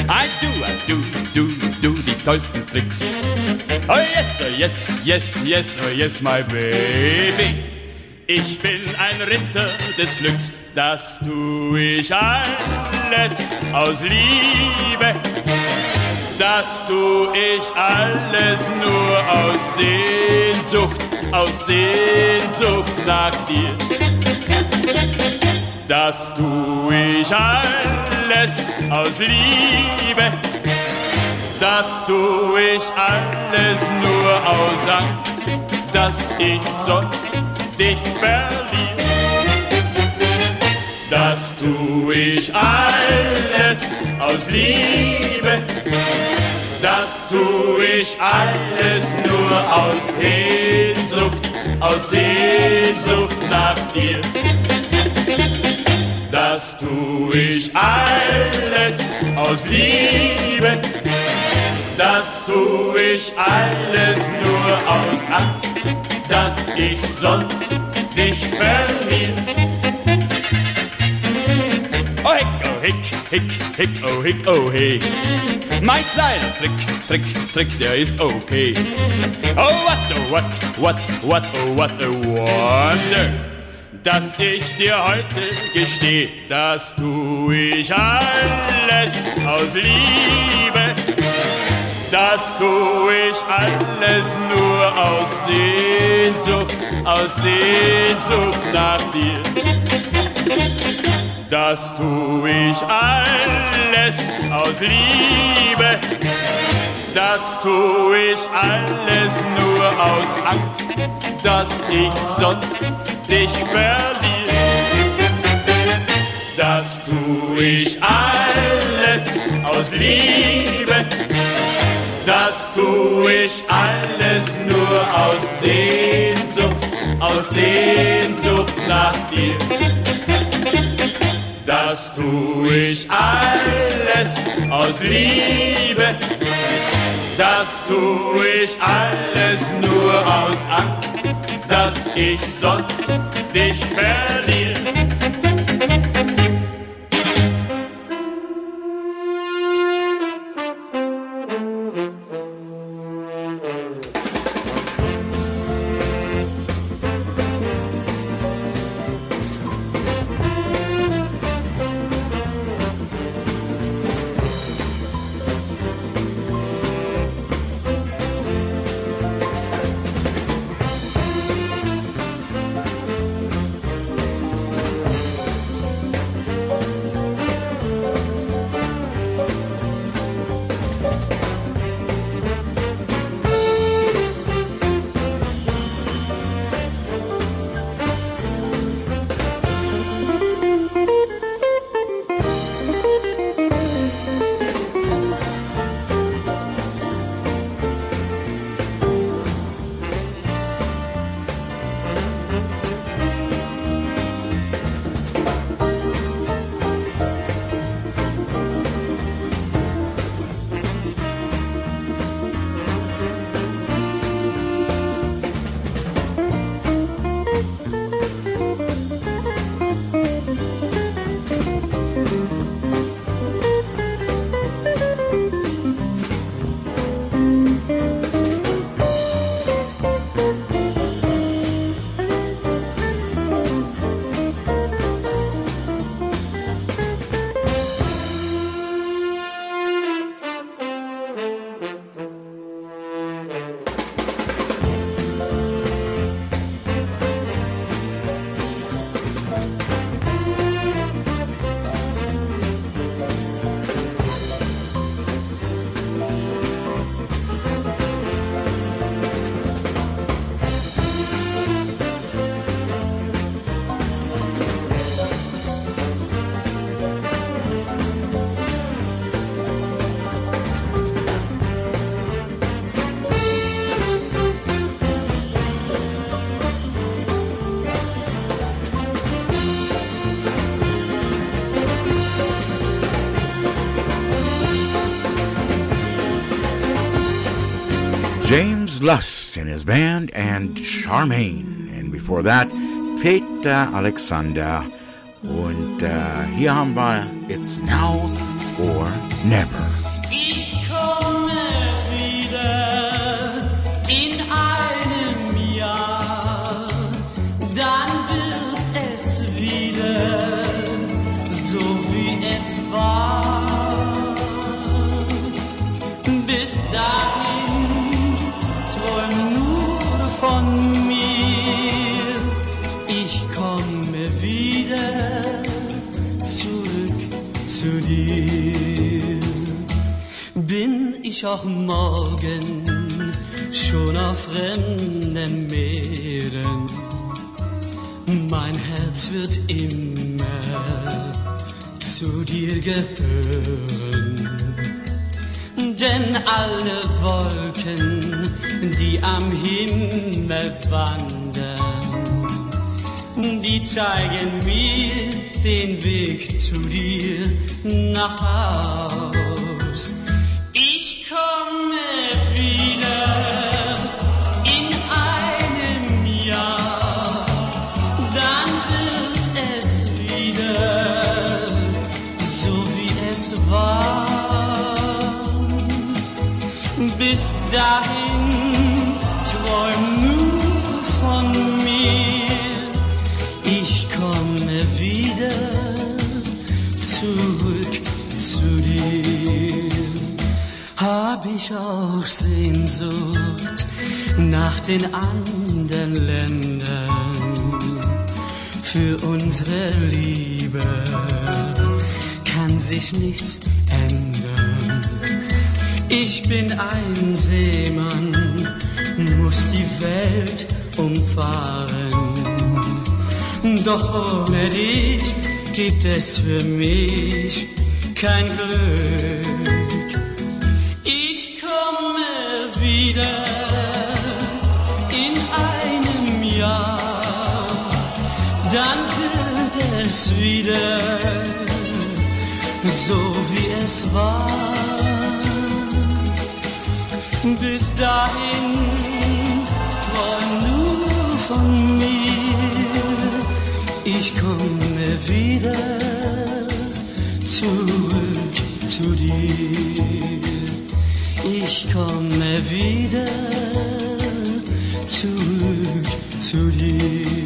I do, I do, do, do die tollsten Tricks. Oh yes, oh yes, yes, yes, oh yes, my baby. Ich bin ein Ritter des Glücks, das tu ich alles aus Liebe. Das tu ich alles nur aus Sehnsucht, aus Sehnsucht nach dir. Das tu ich alles aus Liebe. Das tu ich alles nur aus Angst, dass ich sonst dich verliere. Das tu ich alles aus Liebe. Das tu ich alles nur aus Sehnsucht, aus Sehnsucht nach dir. Das tu ich alles aus Liebe. Das tu ich alles nur aus Angst, dass ich sonst dich verliere. Oh hick, oh hick, hick, hick, oh hick, oh hey. Mein kleiner Trick, Trick, Trick, der ist okay. Oh what, oh what, what, what, oh what a wonder. Dass ich dir heute gesteh, das tu ich alles aus Liebe. Das tu ich alles nur aus Sehnsucht, aus Sehnsucht nach dir. Das tu ich alles aus Liebe. Das tu ich alles nur aus Angst, dass ich sonst dich verliere. Das tu ich alles aus Liebe. Das tu ich alles nur aus Sehnsucht, aus Sehnsucht nach dir. Das tu ich alles aus Liebe. Das tu ich alles nur aus Angst, dass ich sonst dich verliere. Lust in his band and Charmaine. And before that, Peter Alexander. Und äh, hier It's Now or fremden Meeren, mein Herz wird immer zu dir gehören. Denn alle Wolken, die am Himmel wandern, die zeigen mir den Weg zu dir nach Haus. Nichts ändern. Ich bin ein Seemann, muss die Welt umfahren. Doch ohne dich gibt es für mich kein Glück. Ich komme wieder in einem Jahr, dann wird es wieder so wie es war. Bis dahin war nur von mir, ich komme wieder zurück zu dir. Ich komme wieder zurück zu dir.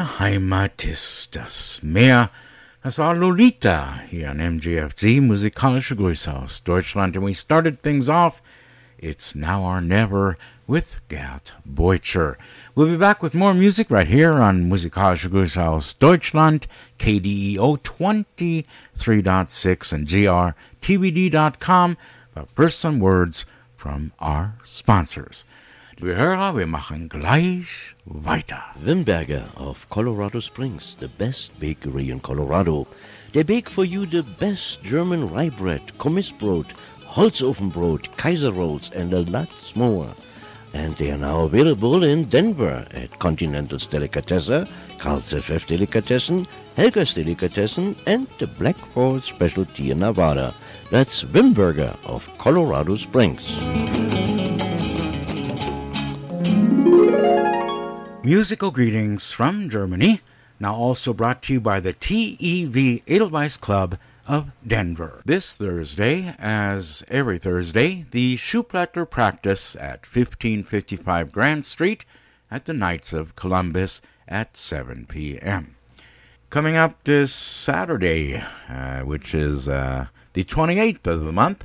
Heimat ist das Meer. Das war Lolita hier an MGFZ, musikalische Grüße aus Deutschland. And we started things off, It's Now or Never with Gerd Beutcher. We'll be back with more music right here on Musikalische Grüße aus Deutschland, KDEO 23.6 and grtvd.com. But first some words from our sponsors. Liebe Hörer, wir machen gleich weiter. Wimberger of Colorado Springs, the best bakery in Colorado. They bake for you the best German rye bread, Kommissbrot, Holzofenbrot, Kaiser rolls, and a lot more. And they are now available in Denver at Continental's Delicatessen, Carl's FF Delicatessen, Helga's Delicatessen, and the Black Forest Specialty in Nevada. That's Wimberger of Colorado Springs. Musical greetings from Germany, now also brought to you by the TEV Edelweiss Club of Denver. This Thursday, as every Thursday, the Schuplatter practice at 1555 Grand Street at the Knights of Columbus at 7 p.m. Coming up this Saturday, uh, which is uh, the 28th of the month,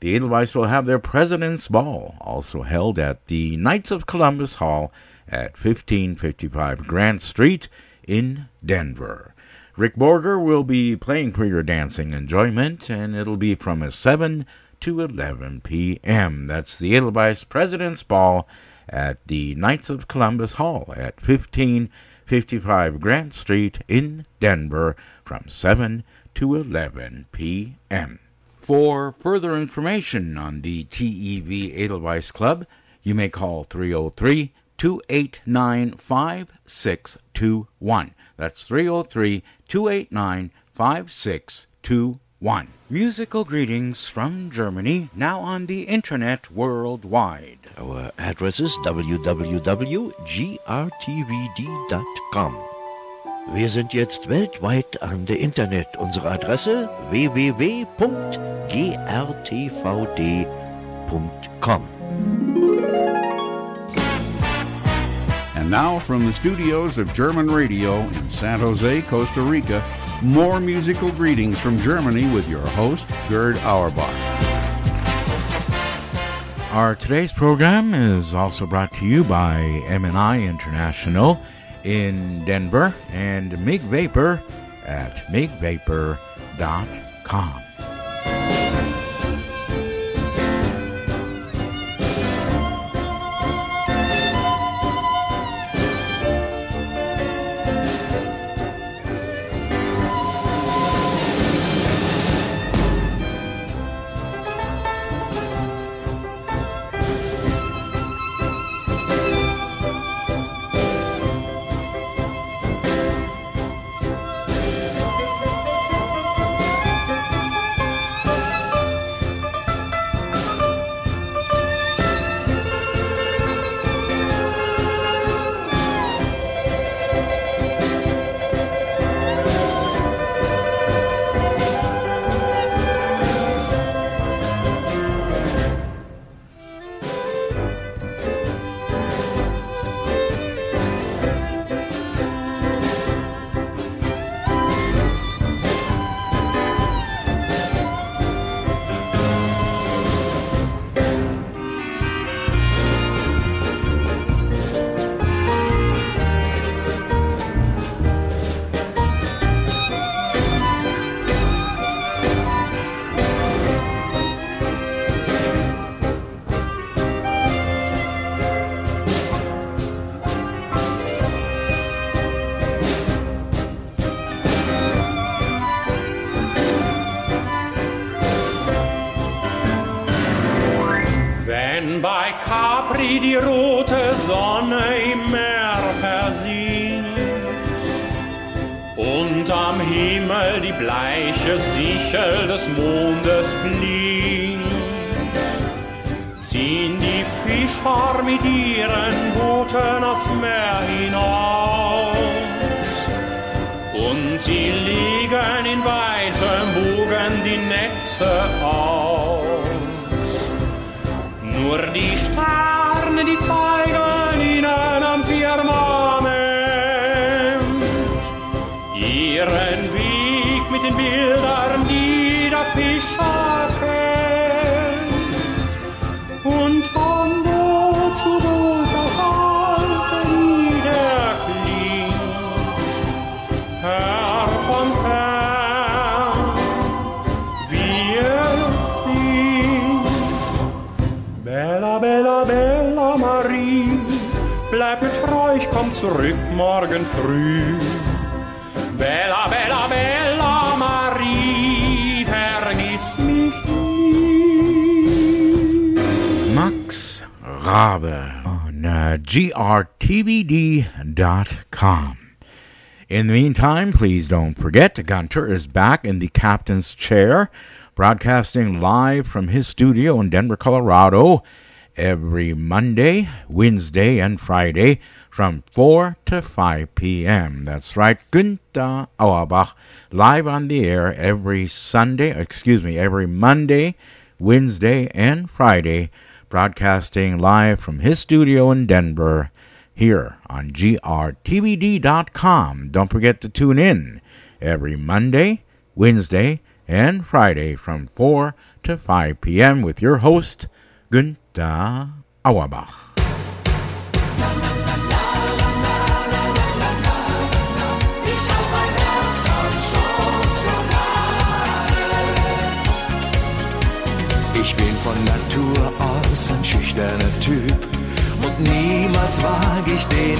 the Edelweiss will have their President's Ball, also held at the Knights of Columbus Hall at 1555 Grant Street in Denver. Rick Borger will be playing for your dancing enjoyment, and it'll be from 7 to 11 p.m. That's the Edelweiss President's Ball at the Knights of Columbus Hall at 1555 Grant Street in Denver from 7 to 11 p.m. For further information on the TEV Edelweiss Club, you may call 303 289 5621. That's 303 289 5621. Musical greetings from Germany, now on the internet worldwide. Our address is www.grtvd.com. Wir sind jetzt weltweit an der Internet. Unsere Adresse www.grtvd.com. now, from the studios of German Radio in San Jose, Costa Rica, more musical greetings from Germany with your host, Gerd Auerbach. Our today's program is also brought to you by M&I International in Denver and MIG Vapor at MIGVapor.com. Uh, In the meantime, please don't forget Gunter is back in the captain's chair, broadcasting live from his studio in Denver, Colorado, every Monday, Wednesday, and Friday from 4 to 5 p.m. That's right, Günther Auerbach, live on the air every Sunday, excuse me, every Monday, Wednesday, and Friday, broadcasting live from his studio in Denver here on grtvd.com. Don't forget to tune in every Monday, Wednesday, and Friday from 4 to 5 p.m. with your host, Günther Auerbach. Ich bin von Natur aus ein schüchterner Typ niemals wage ich den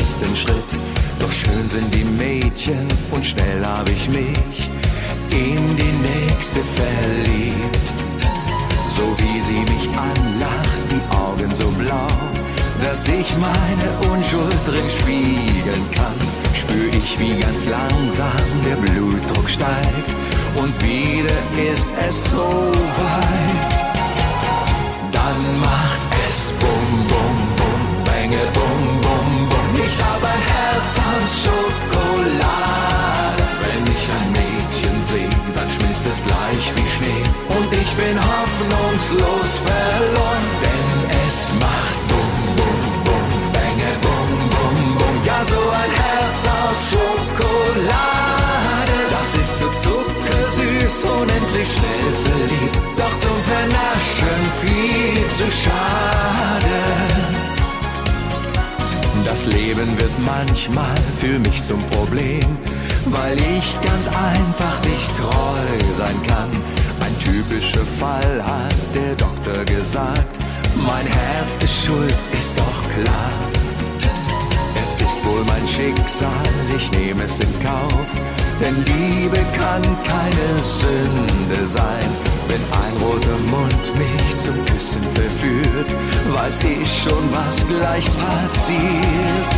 ersten Schritt. Doch schön sind die Mädchen und schnell habe ich mich in die nächste verliebt. So wie sie mich anlacht, die Augen so blau, dass ich meine Unschuld drin spiegeln kann, spür ich, wie ganz langsam der Blutdruck steigt und wieder ist es so weit. Dann macht ich bin hoffnungslos verloren, denn es macht bum bum bum, bänge bum bum bum. Ja, so ein Herz aus Schokolade, das ist so zuckersüß, unendlich schnell verliebt. Doch zum Vernaschen viel zu schade. Das Leben wird manchmal für mich zum Problem, weil ich ganz einfach nicht treu sein kann. Typischer Fall hat der Doktor gesagt. Mein Herz ist schuld, ist doch klar. Es ist wohl mein Schicksal, ich nehme es in Kauf. Denn Liebe kann keine Sünde sein. Wenn ein roter Mund mich zum Küssen verführt, weiß ich schon, was gleich passiert.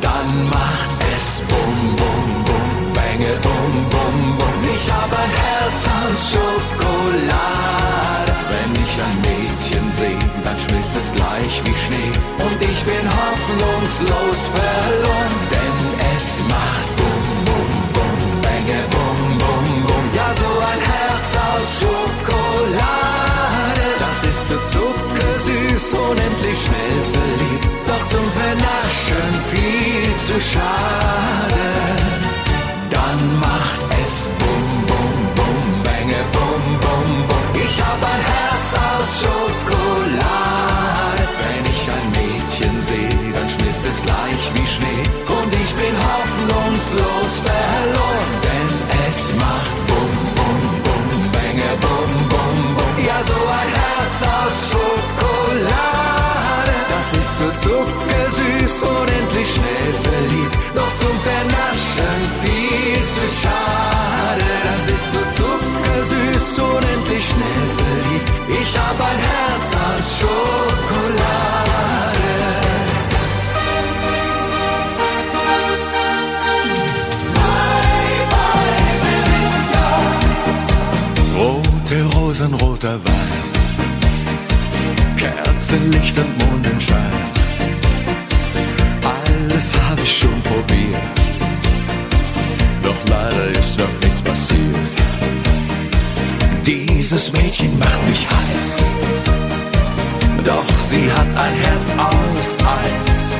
Dann macht es bum bum, bänge bum bum bum. Ich hab ein Herz aus Schokolade. Wenn ich ein Mädchen sehe, dann schmilzt es gleich wie Schnee. Und ich bin hoffnungslos verloren, denn es macht bum bum bum, bänge bum bum bum. Ja, so ein Herz aus Schokolade. Das ist so zuckersüß, unendlich schnell verliebt. Doch zum Vernaschen viel zu schade. Hab ein Herz aus Schokolade. Wenn ich ein Mädchen sehe, dann schmilzt es gleich wie Schnee. Und ich bin hoffnungslos verloren, denn es macht bum bum bum, bänge bum bum bum. Ja, so ein Herz aus Schokolade. Das ist so zuckersüß, unendlich schnell verliebt. Doch zum Vernaschen viel zu schade. Das ist so zuckersüß, unendlich schnell verliebt. Ich hab ein Herz aus Schokolade. Rote Rosen, roter Wein, Kerzenlicht und Mondenschein. Alles habe ich schon probiert, doch leider ist noch nichts passiert. Dieses Mädchen macht mich heiß, doch sie hat ein Herz aus Eis.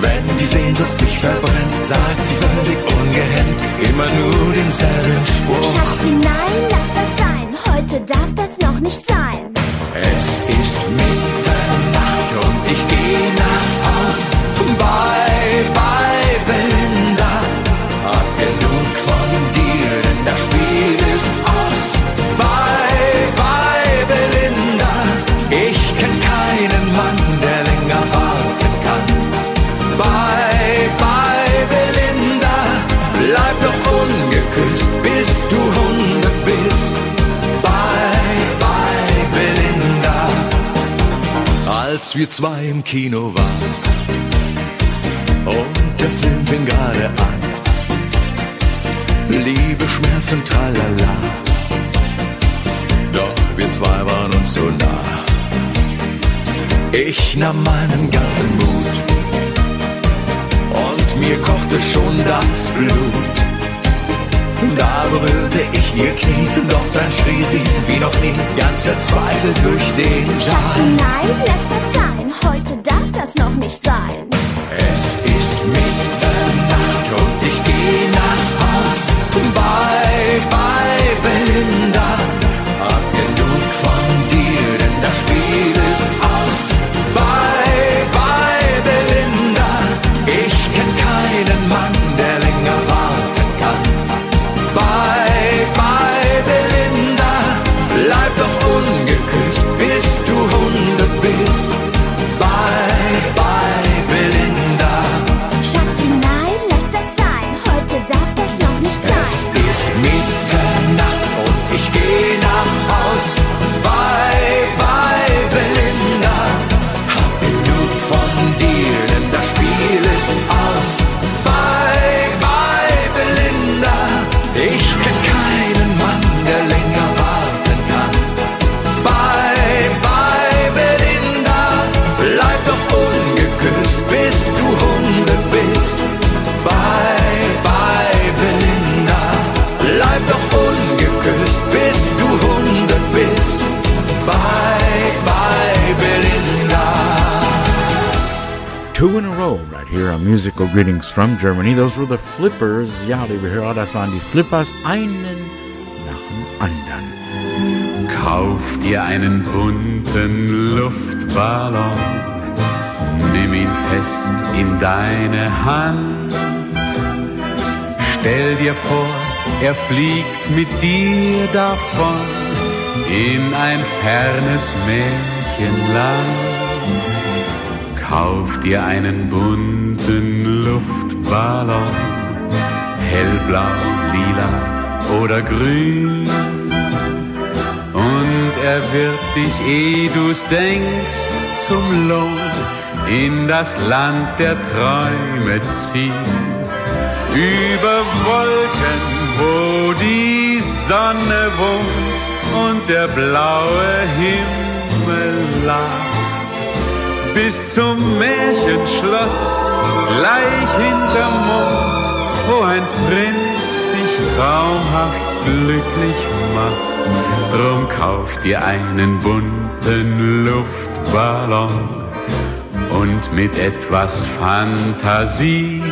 Wenn die Sehnsucht mich verbrennt, sagt sie völlig ungehemmt immer nur denselben Spruch. Schatzi, nein, lass das sein. Heute darf das noch nicht sein. Es ist Mitternacht und ich gehe nach Haus. Bye, bye, Als wir zwei im Kino waren und der Film fing gerade an. Liebe, Schmerz und Tralala. Doch wir zwei waren uns so nah. Ich nahm meinen ganzen Mut und mir kochte schon das Blut. Da berührte ich ihr Knie, doch dann schrie sie wie noch nie, ganz verzweifelt durch den Saal. Nein, lass. Heute darf das noch nicht sein. Musical Greetings from Germany. Those were the Flippers. Ja, liebe Hörer, das waren die Flippers. Einen nach dem anderen. Kauf dir einen bunten Luftballon, nimm ihn fest in deine Hand. Stell dir vor, er fliegt mit dir davon in ein fernes Märchenland. Kauf dir einen bunten Luftballon, hellblau, lila oder grün. Und er wird dich, eh du's denkst, zum Lohn in das Land der Träume ziehen. Über Wolken, wo die Sonne wohnt und der blaue Himmel lacht bis zum Märchenschloss, gleich hinterm Mond, wo ein Prinz dich traumhaft glücklich macht. Drum kauf dir einen bunten Luftballon und mit etwas Fantasie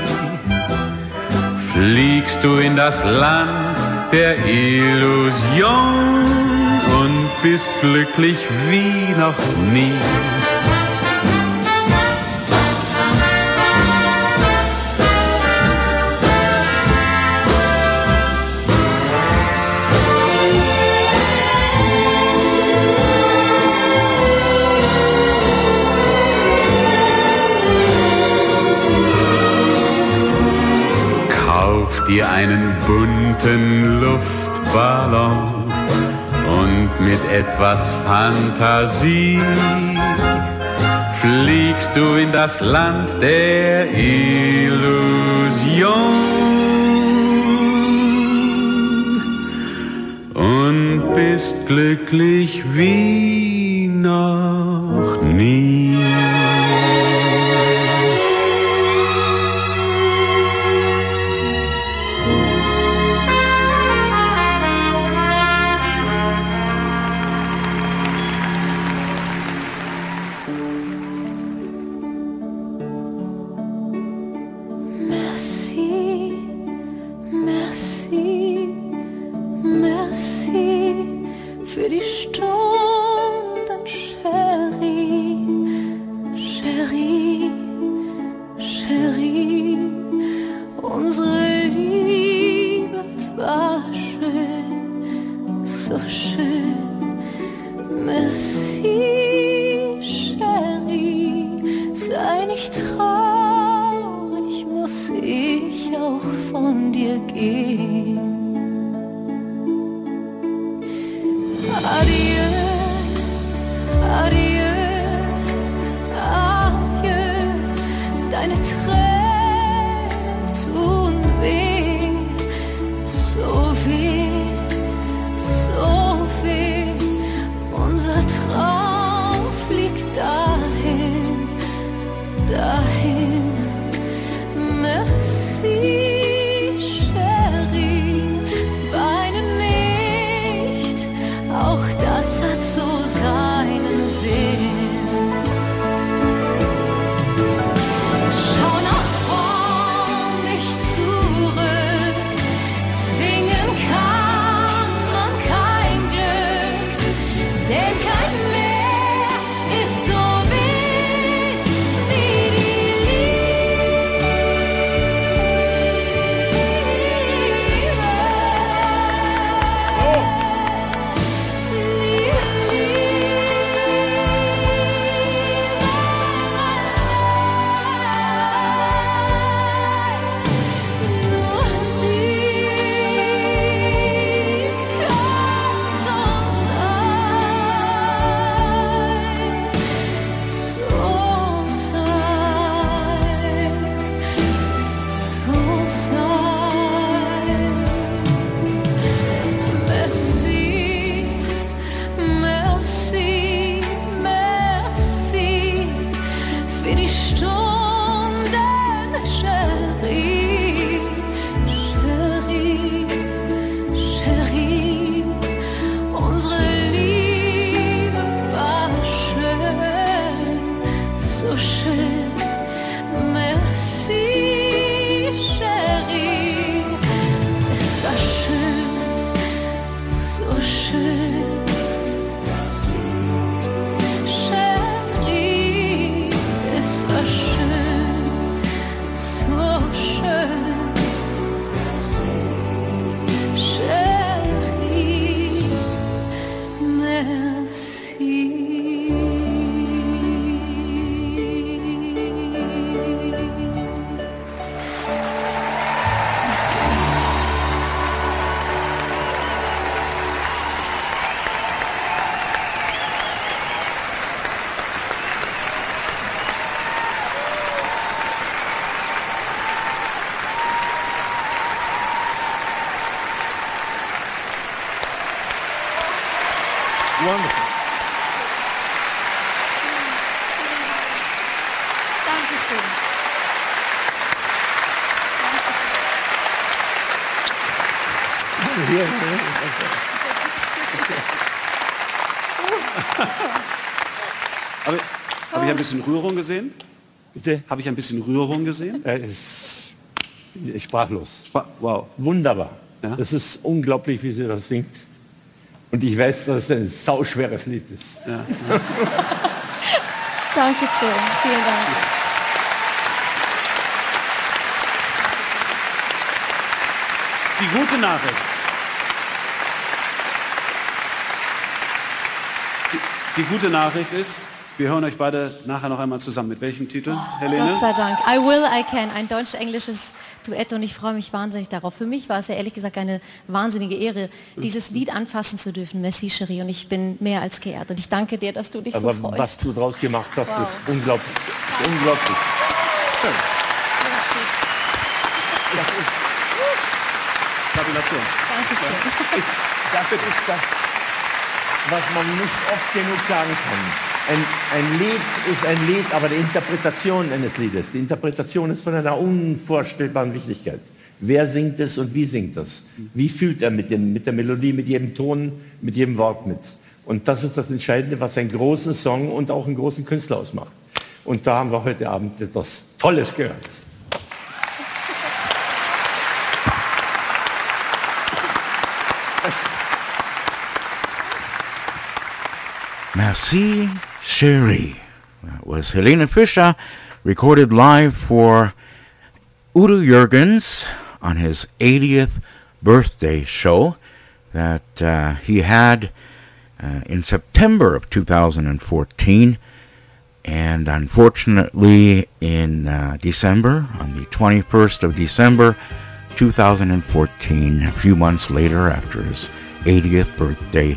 fliegst du in das Land der Illusion und bist glücklich wie noch nie. Dir einen bunten Luftballon und mit etwas Fantasie fliegst du in das Land der Illusion. Und bist glücklich wie noch ein bisschen Rührung gesehen? Bitte? Habe ich ein bisschen Rührung gesehen? Er ist sprachlos. wow. Wunderbar. Das ist unglaublich, wie sie das singt. Und ich weiß, dass es ein sauschweres Lied ist. Dankeschön. Vielen Dank. Die gute Nachricht. Die, die gute Nachricht ist, wir hören euch beide nachher noch einmal zusammen. Mit welchem Titel, Helene? Gott sei Dank. I Will, I Can, ein deutsch-englisches Duett und ich freue mich wahnsinnig darauf. Für mich war es ja ehrlich gesagt eine wahnsinnige Ehre, dieses Lied anfassen zu dürfen, Messi Cherie, und ich bin mehr als geehrt. Und ich danke dir, dass du dich Aber so freust. was du draus gemacht hast, Wow. ist unglaublich. Unglaublich. Schön. Gratulation. Dankeschön. Ich, dafür ist das, was man nicht oft genug sagen kann. Ein, ein Lied ist ein Lied, aber die Interpretation eines Liedes, die Interpretation ist von einer unvorstellbaren Wichtigkeit. Wer singt es und wie singt es? Wie fühlt er mit, dem, mit der Melodie, mit jedem Ton, mit jedem Wort mit? Und das ist das Entscheidende, was einen großen Song und auch einen großen Künstler ausmacht. Und da haben wir heute Abend etwas Tolles gehört. Merci, Cherie. That was Helena Fischer, recorded live for Udo Jürgens on his 80th birthday show that uh, he had uh, in September of 2014. And unfortunately, in uh, December, on the 21st of December 2014, a few months later, after his 80th birthday,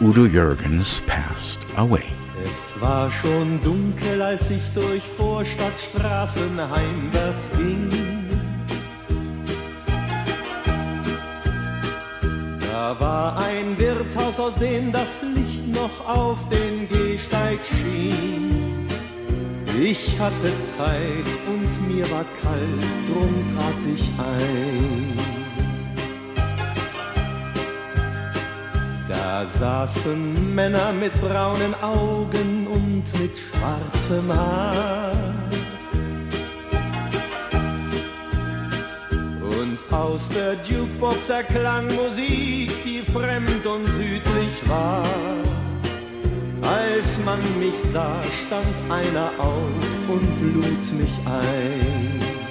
Udo Jürgens passed away. Es war schon dunkel, als ich durch Vorstadtstraßen heimwärts ging. Da war ein Wirtshaus, aus dem das Licht noch auf den Gehsteig schien. Ich hatte Zeit und mir war kalt, drum trat ich ein. Da saßen Männer mit braunen Augen und mit schwarzem Haar. Und aus der Jukebox erklang Musik, die fremd und südlich war. Als man mich sah, stand einer auf und lud mich ein.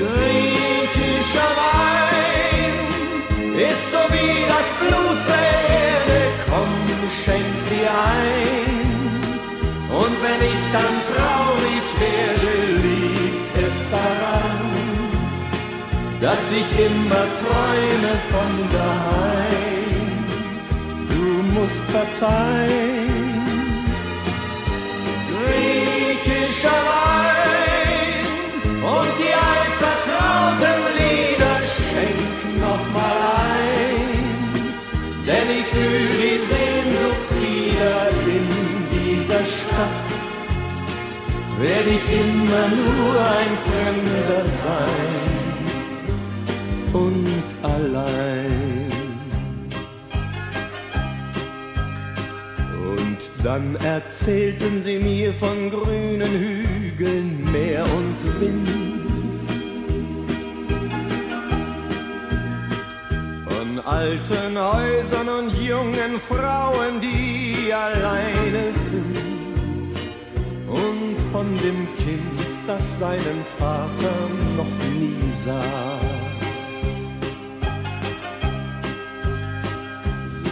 Griechischer Wein ist so wie das Blut der Erde, komm, schenk dir ein. Und wenn ich dann traurig werde, liegt es daran, dass ich immer träume von daheim. Du musst verzeihen, griechischer Wein und die Werd ich immer nur ein Fremder sein und allein. Und dann erzählten sie mir von grünen Hügeln, Meer und Wind. Von alten Häusern und jungen Frauen, die alleine sind. Und von dem Kind, das seinen Vater noch nie sah.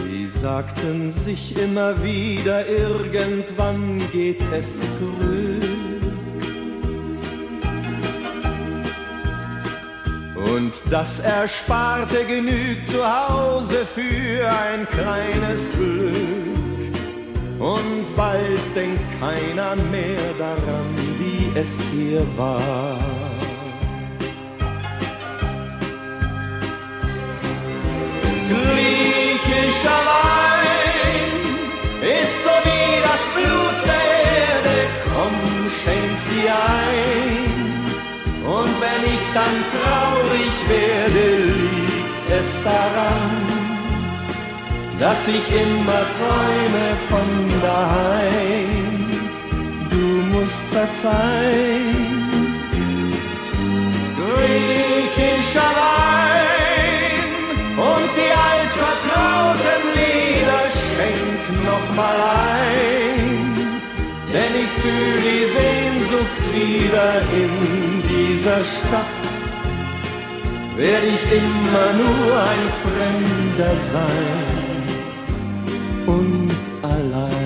Sie sagten sich immer wieder, irgendwann geht es zurück. Und das Ersparte genügt zu Hause für ein kleines Glück. Und bald denkt keiner mehr daran, wie es hier war. Griechischer Wein ist so wie das Blut der Erde, komm, schenk dir ein. Und wenn ich dann traurig werde, liegt es daran, dass ich immer träume von daheim. Du musst verzeihen, griechischer Wein und die altvertrauten Lieder schenk noch mal ein, denn ich fühl die Sehnsucht wieder in dieser Stadt. Werd ich immer nur ein Fremder sein und allein.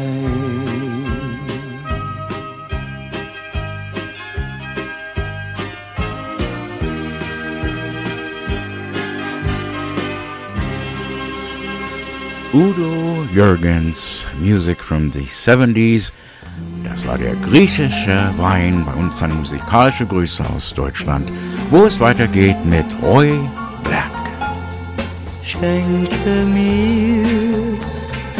Udo Jürgens, Music from the 70s. Das war der griechische Wein bei uns an musikalische Grüße aus Deutschland, wo es weitergeht mit Roy Black. Schenke mir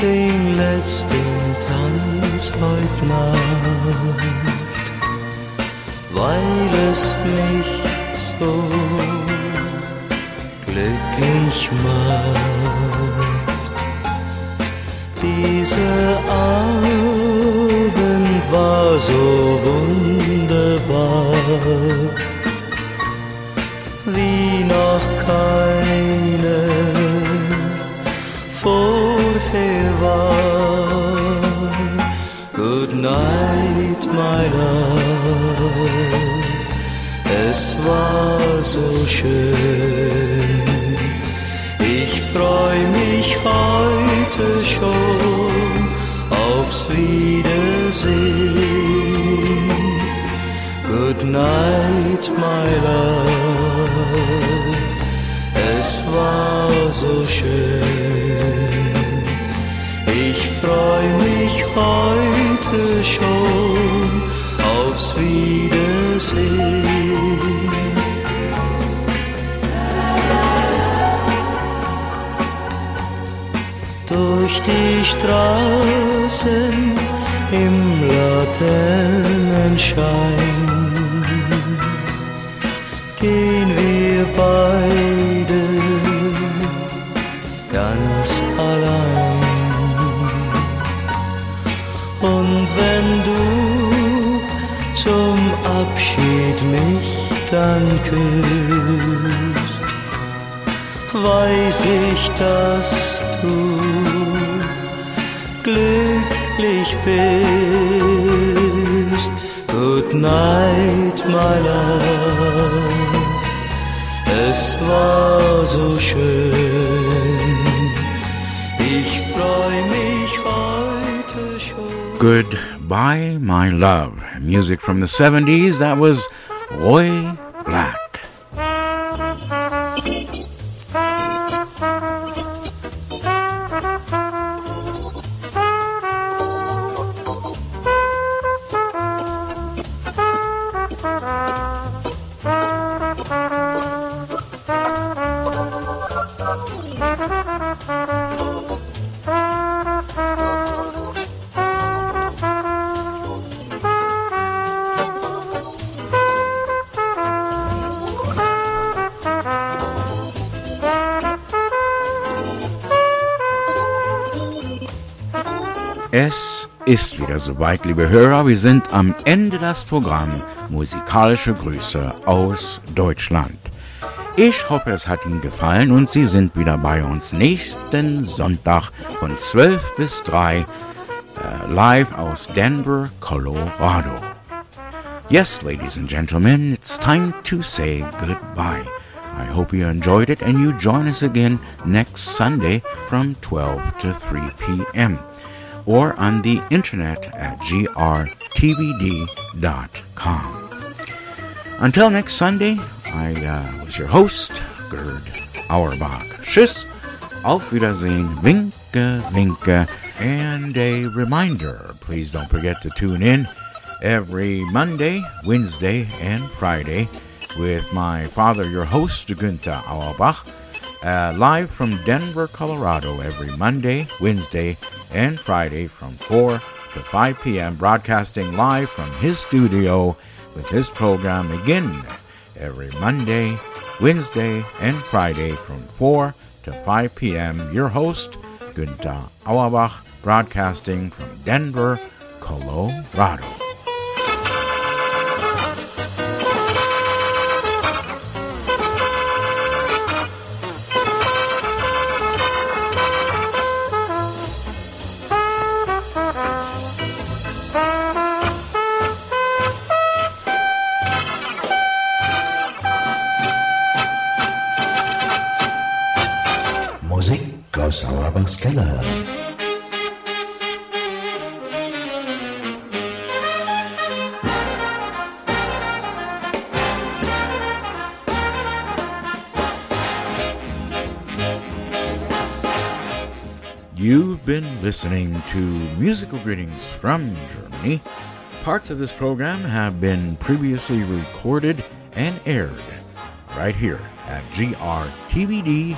den letzten Tanz heut Nacht, weil es mich so glücklich macht. Dieser Abend war so wunderbar, wie noch keine night, my love, es war so schön. Ich freu mich heute schon aufs Wiedersehen. Good night, my love, es war so schön. Schon aufs Wiedersehen. durch die Straßen im Laternenschein küsst, weiß ich, dass du glücklich bist. Good night, my love. Es war so schön. Ich mich heute schon. Goodbye, My Love. Music from the 70s. That was Roy Black. Ist wieder soweit, liebe Hörer. Wir sind am Ende des Programms Musikalische Grüße aus Deutschland. Ich hoffe, es hat Ihnen gefallen und Sie sind wieder bei uns nächsten Sonntag von 12 bis 3 äh, live aus Denver, Colorado. Yes, ladies and gentlemen, it's time to say goodbye. I hope you enjoyed it and you join us again next Sunday from 12 to 3 p.m. or on the internet at grtvd.com. Until next Sunday, I uh, was your host, Gerd Auerbach. Tschüss, auf Wiedersehen, winke, winke, and a reminder, please don't forget to tune in every Monday, Wednesday, and Friday with my father, your host, Günther Auerbach, uh, live from Denver, Colorado, every Monday, Wednesday, and Friday from 4 to 5 p.m., broadcasting live from his studio with his program again every Monday, Wednesday, and Friday from 4 to 5 p.m. Your host, Günther Auerbach, broadcasting from Denver, Colorado. Auerbachs Keller. You've been listening to musical greetings from Germany. Parts of this program have been previously recorded and aired right here at grtvd.com.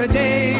Today.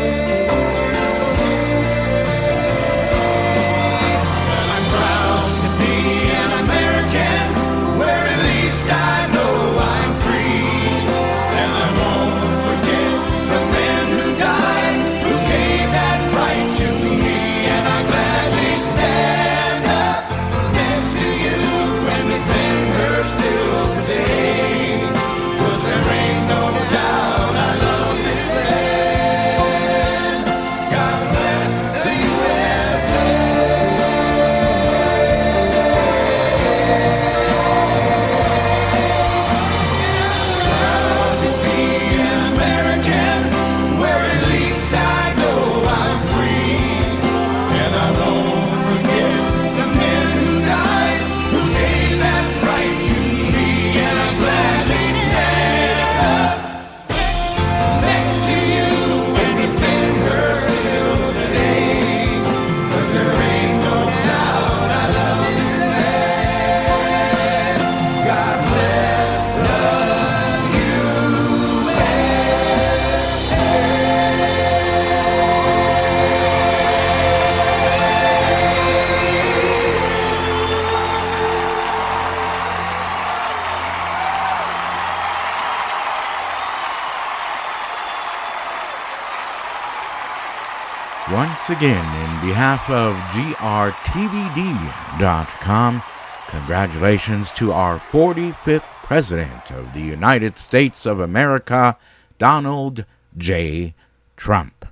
Again, in behalf of GRTVD.com, congratulations to our 45th President of the United States of America, Donald J. Trump.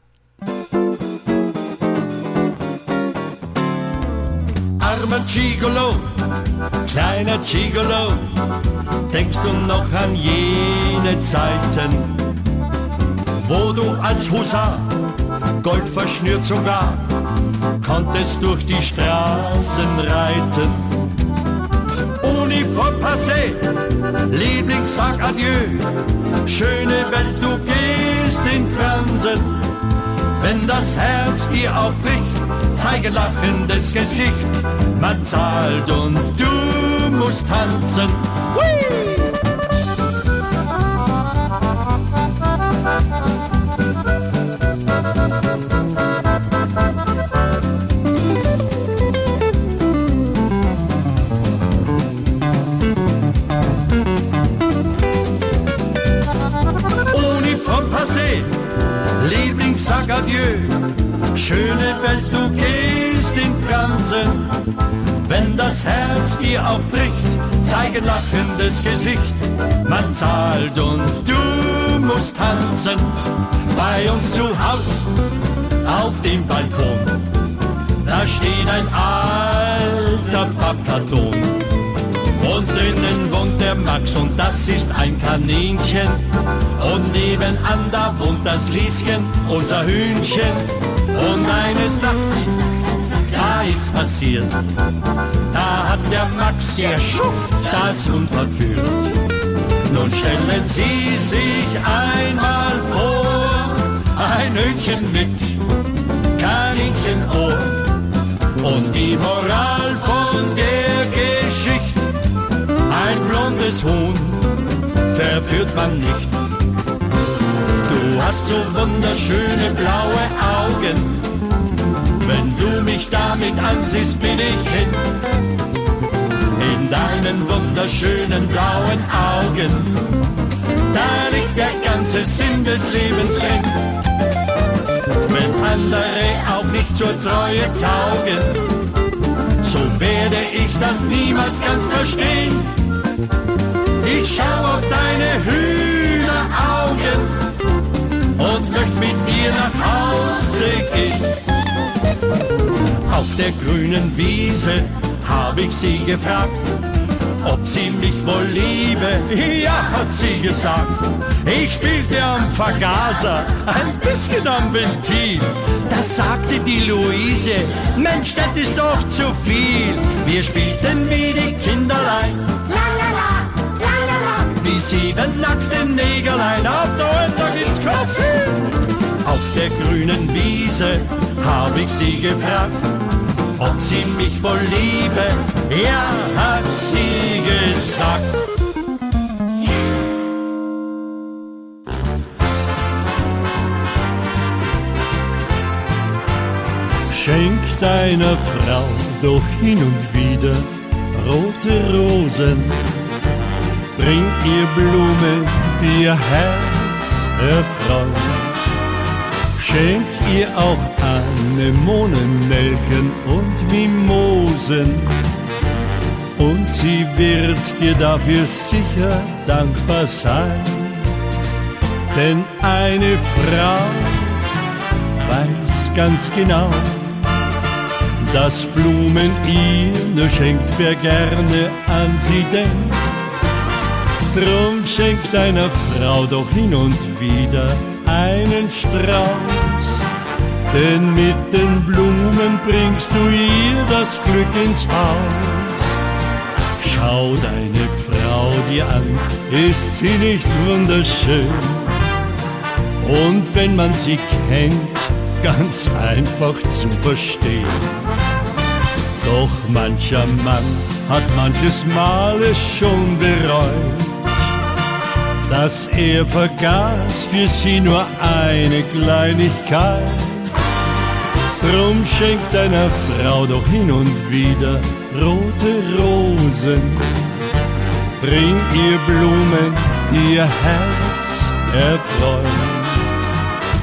Armer Gigolo, kleiner Gigolo, denkst du noch an jene Zeiten, wo du als Husar, Gold verschnürt sogar, konntest durch die Straßen reiten. Uniform passé, Liebling, sag adieu. Schöne Welt, du gehst in Fransen. Wenn das Herz dir aufbricht, zeige lachendes Gesicht. Man zahlt und du musst tanzen. Hui! Schöne Welt, du gehst in Fransen. Wenn das Herz dir aufbricht, zeige lachendes Gesicht. Man zahlt und du musst tanzen. Bei uns zu Haus, auf dem Balkon, da steht ein alter Pappkarton. Und drinnen wohnt der Max und das ist ein Kaninchen. Und nebenan da wohnt das Lieschen, unser Hühnchen. Und eines Nachts, da ist passiert, da hat der Max der Schuft das Hund verführt. Nun stellen Sie sich einmal vor, ein Hühnchen mit Kaninchenohr. Und die Moral von der Geschichte, ein blondes Huhn verführt man nicht. Hast so wunderschöne blaue Augen. Wenn du mich damit ansiehst, bin ich hin. In deinen wunderschönen blauen Augen, da liegt der ganze Sinn des Lebens drin. Wenn andere auch nicht zur Treue taugen, so werde ich das niemals ganz verstehen. Ich schau auf deine Hühneraugen möchte mit dir nach Hause gehen. Auf der grünen Wiese hab ich sie gefragt, ob sie mich wohl liebe. Ja, hat sie gesagt. Ich spielte am Vergaser, ein bisschen am Ventil. Da sagte die Luise, Mensch, das ist doch zu viel. Wir spielten wie die Kinderlein. La Wie sieben nackte Negerlein auf Donnerstag ins Klasse. Auf der grünen Wiese hab ich sie gefragt, ob sie mich wohl liebe. Ja, hat sie gesagt. Schenk deiner Frau doch hin und wieder rote Rosen. Bring ihr Blumen, die ihr Herz erfreuen. Schenk ihr auch Anemonen, Nelken und Mimosen. Und sie wird dir dafür sicher dankbar sein. Denn eine Frau weiß ganz genau, dass Blumen ihr nur schenkt, wer gerne an sie denkt. Drum schenk deiner Frau doch hin und wieder einen Strauß, denn mit den Blumen bringst du ihr das Glück ins Haus. Schau deine Frau dir an, ist sie nicht wunderschön? Und wenn man sie kennt, ganz einfach zu verstehen. Doch mancher Mann hat manches Mal es schon bereut, dass er vergaß für sie nur eine Kleinigkeit. Drum schenk deiner Frau doch hin und wieder rote Rosen. Bring ihr Blumen, die ihr Herz erfreuen.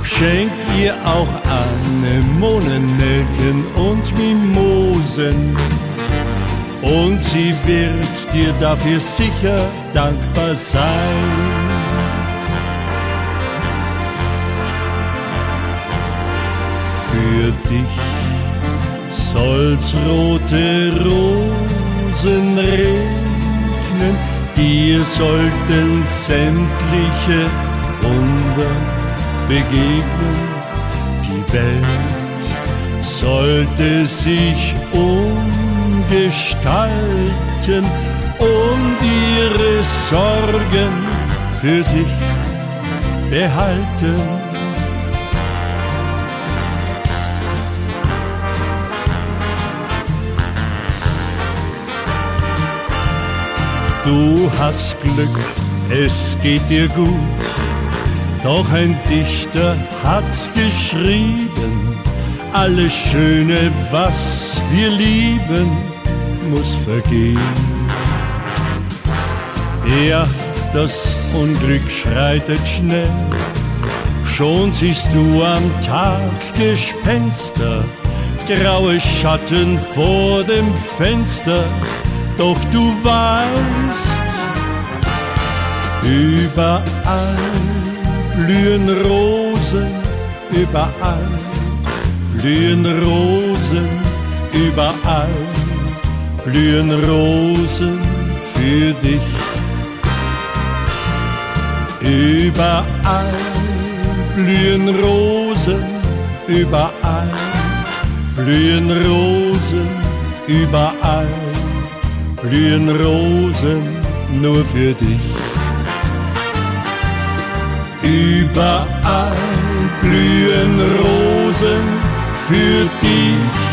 Schenk ihr auch Anemonen, Nelken und Mimosen. Und sie wird dir dafür sicher dankbar sein. Für dich soll's rote Rosen regnen, dir sollten sämtliche Wunder begegnen. Die Welt sollte sich umgestalten und ihre Sorgen für sich behalten. Du hast Glück, es geht dir gut, doch ein Dichter hat geschrieben, alles Schöne, was wir lieben, muss vergehen. Ja, das Unglück schreitet schnell, schon siehst du am Tag Gespenster, graue Schatten vor dem Fenster, doch du weißt, überall blühen Rosen, überall blühen Rosen, überall blühen Rosen für dich. Überall blühen Rosen, überall blühen Rosen, überall blühen Rosen nur für dich. Überall blühen Rosen für dich.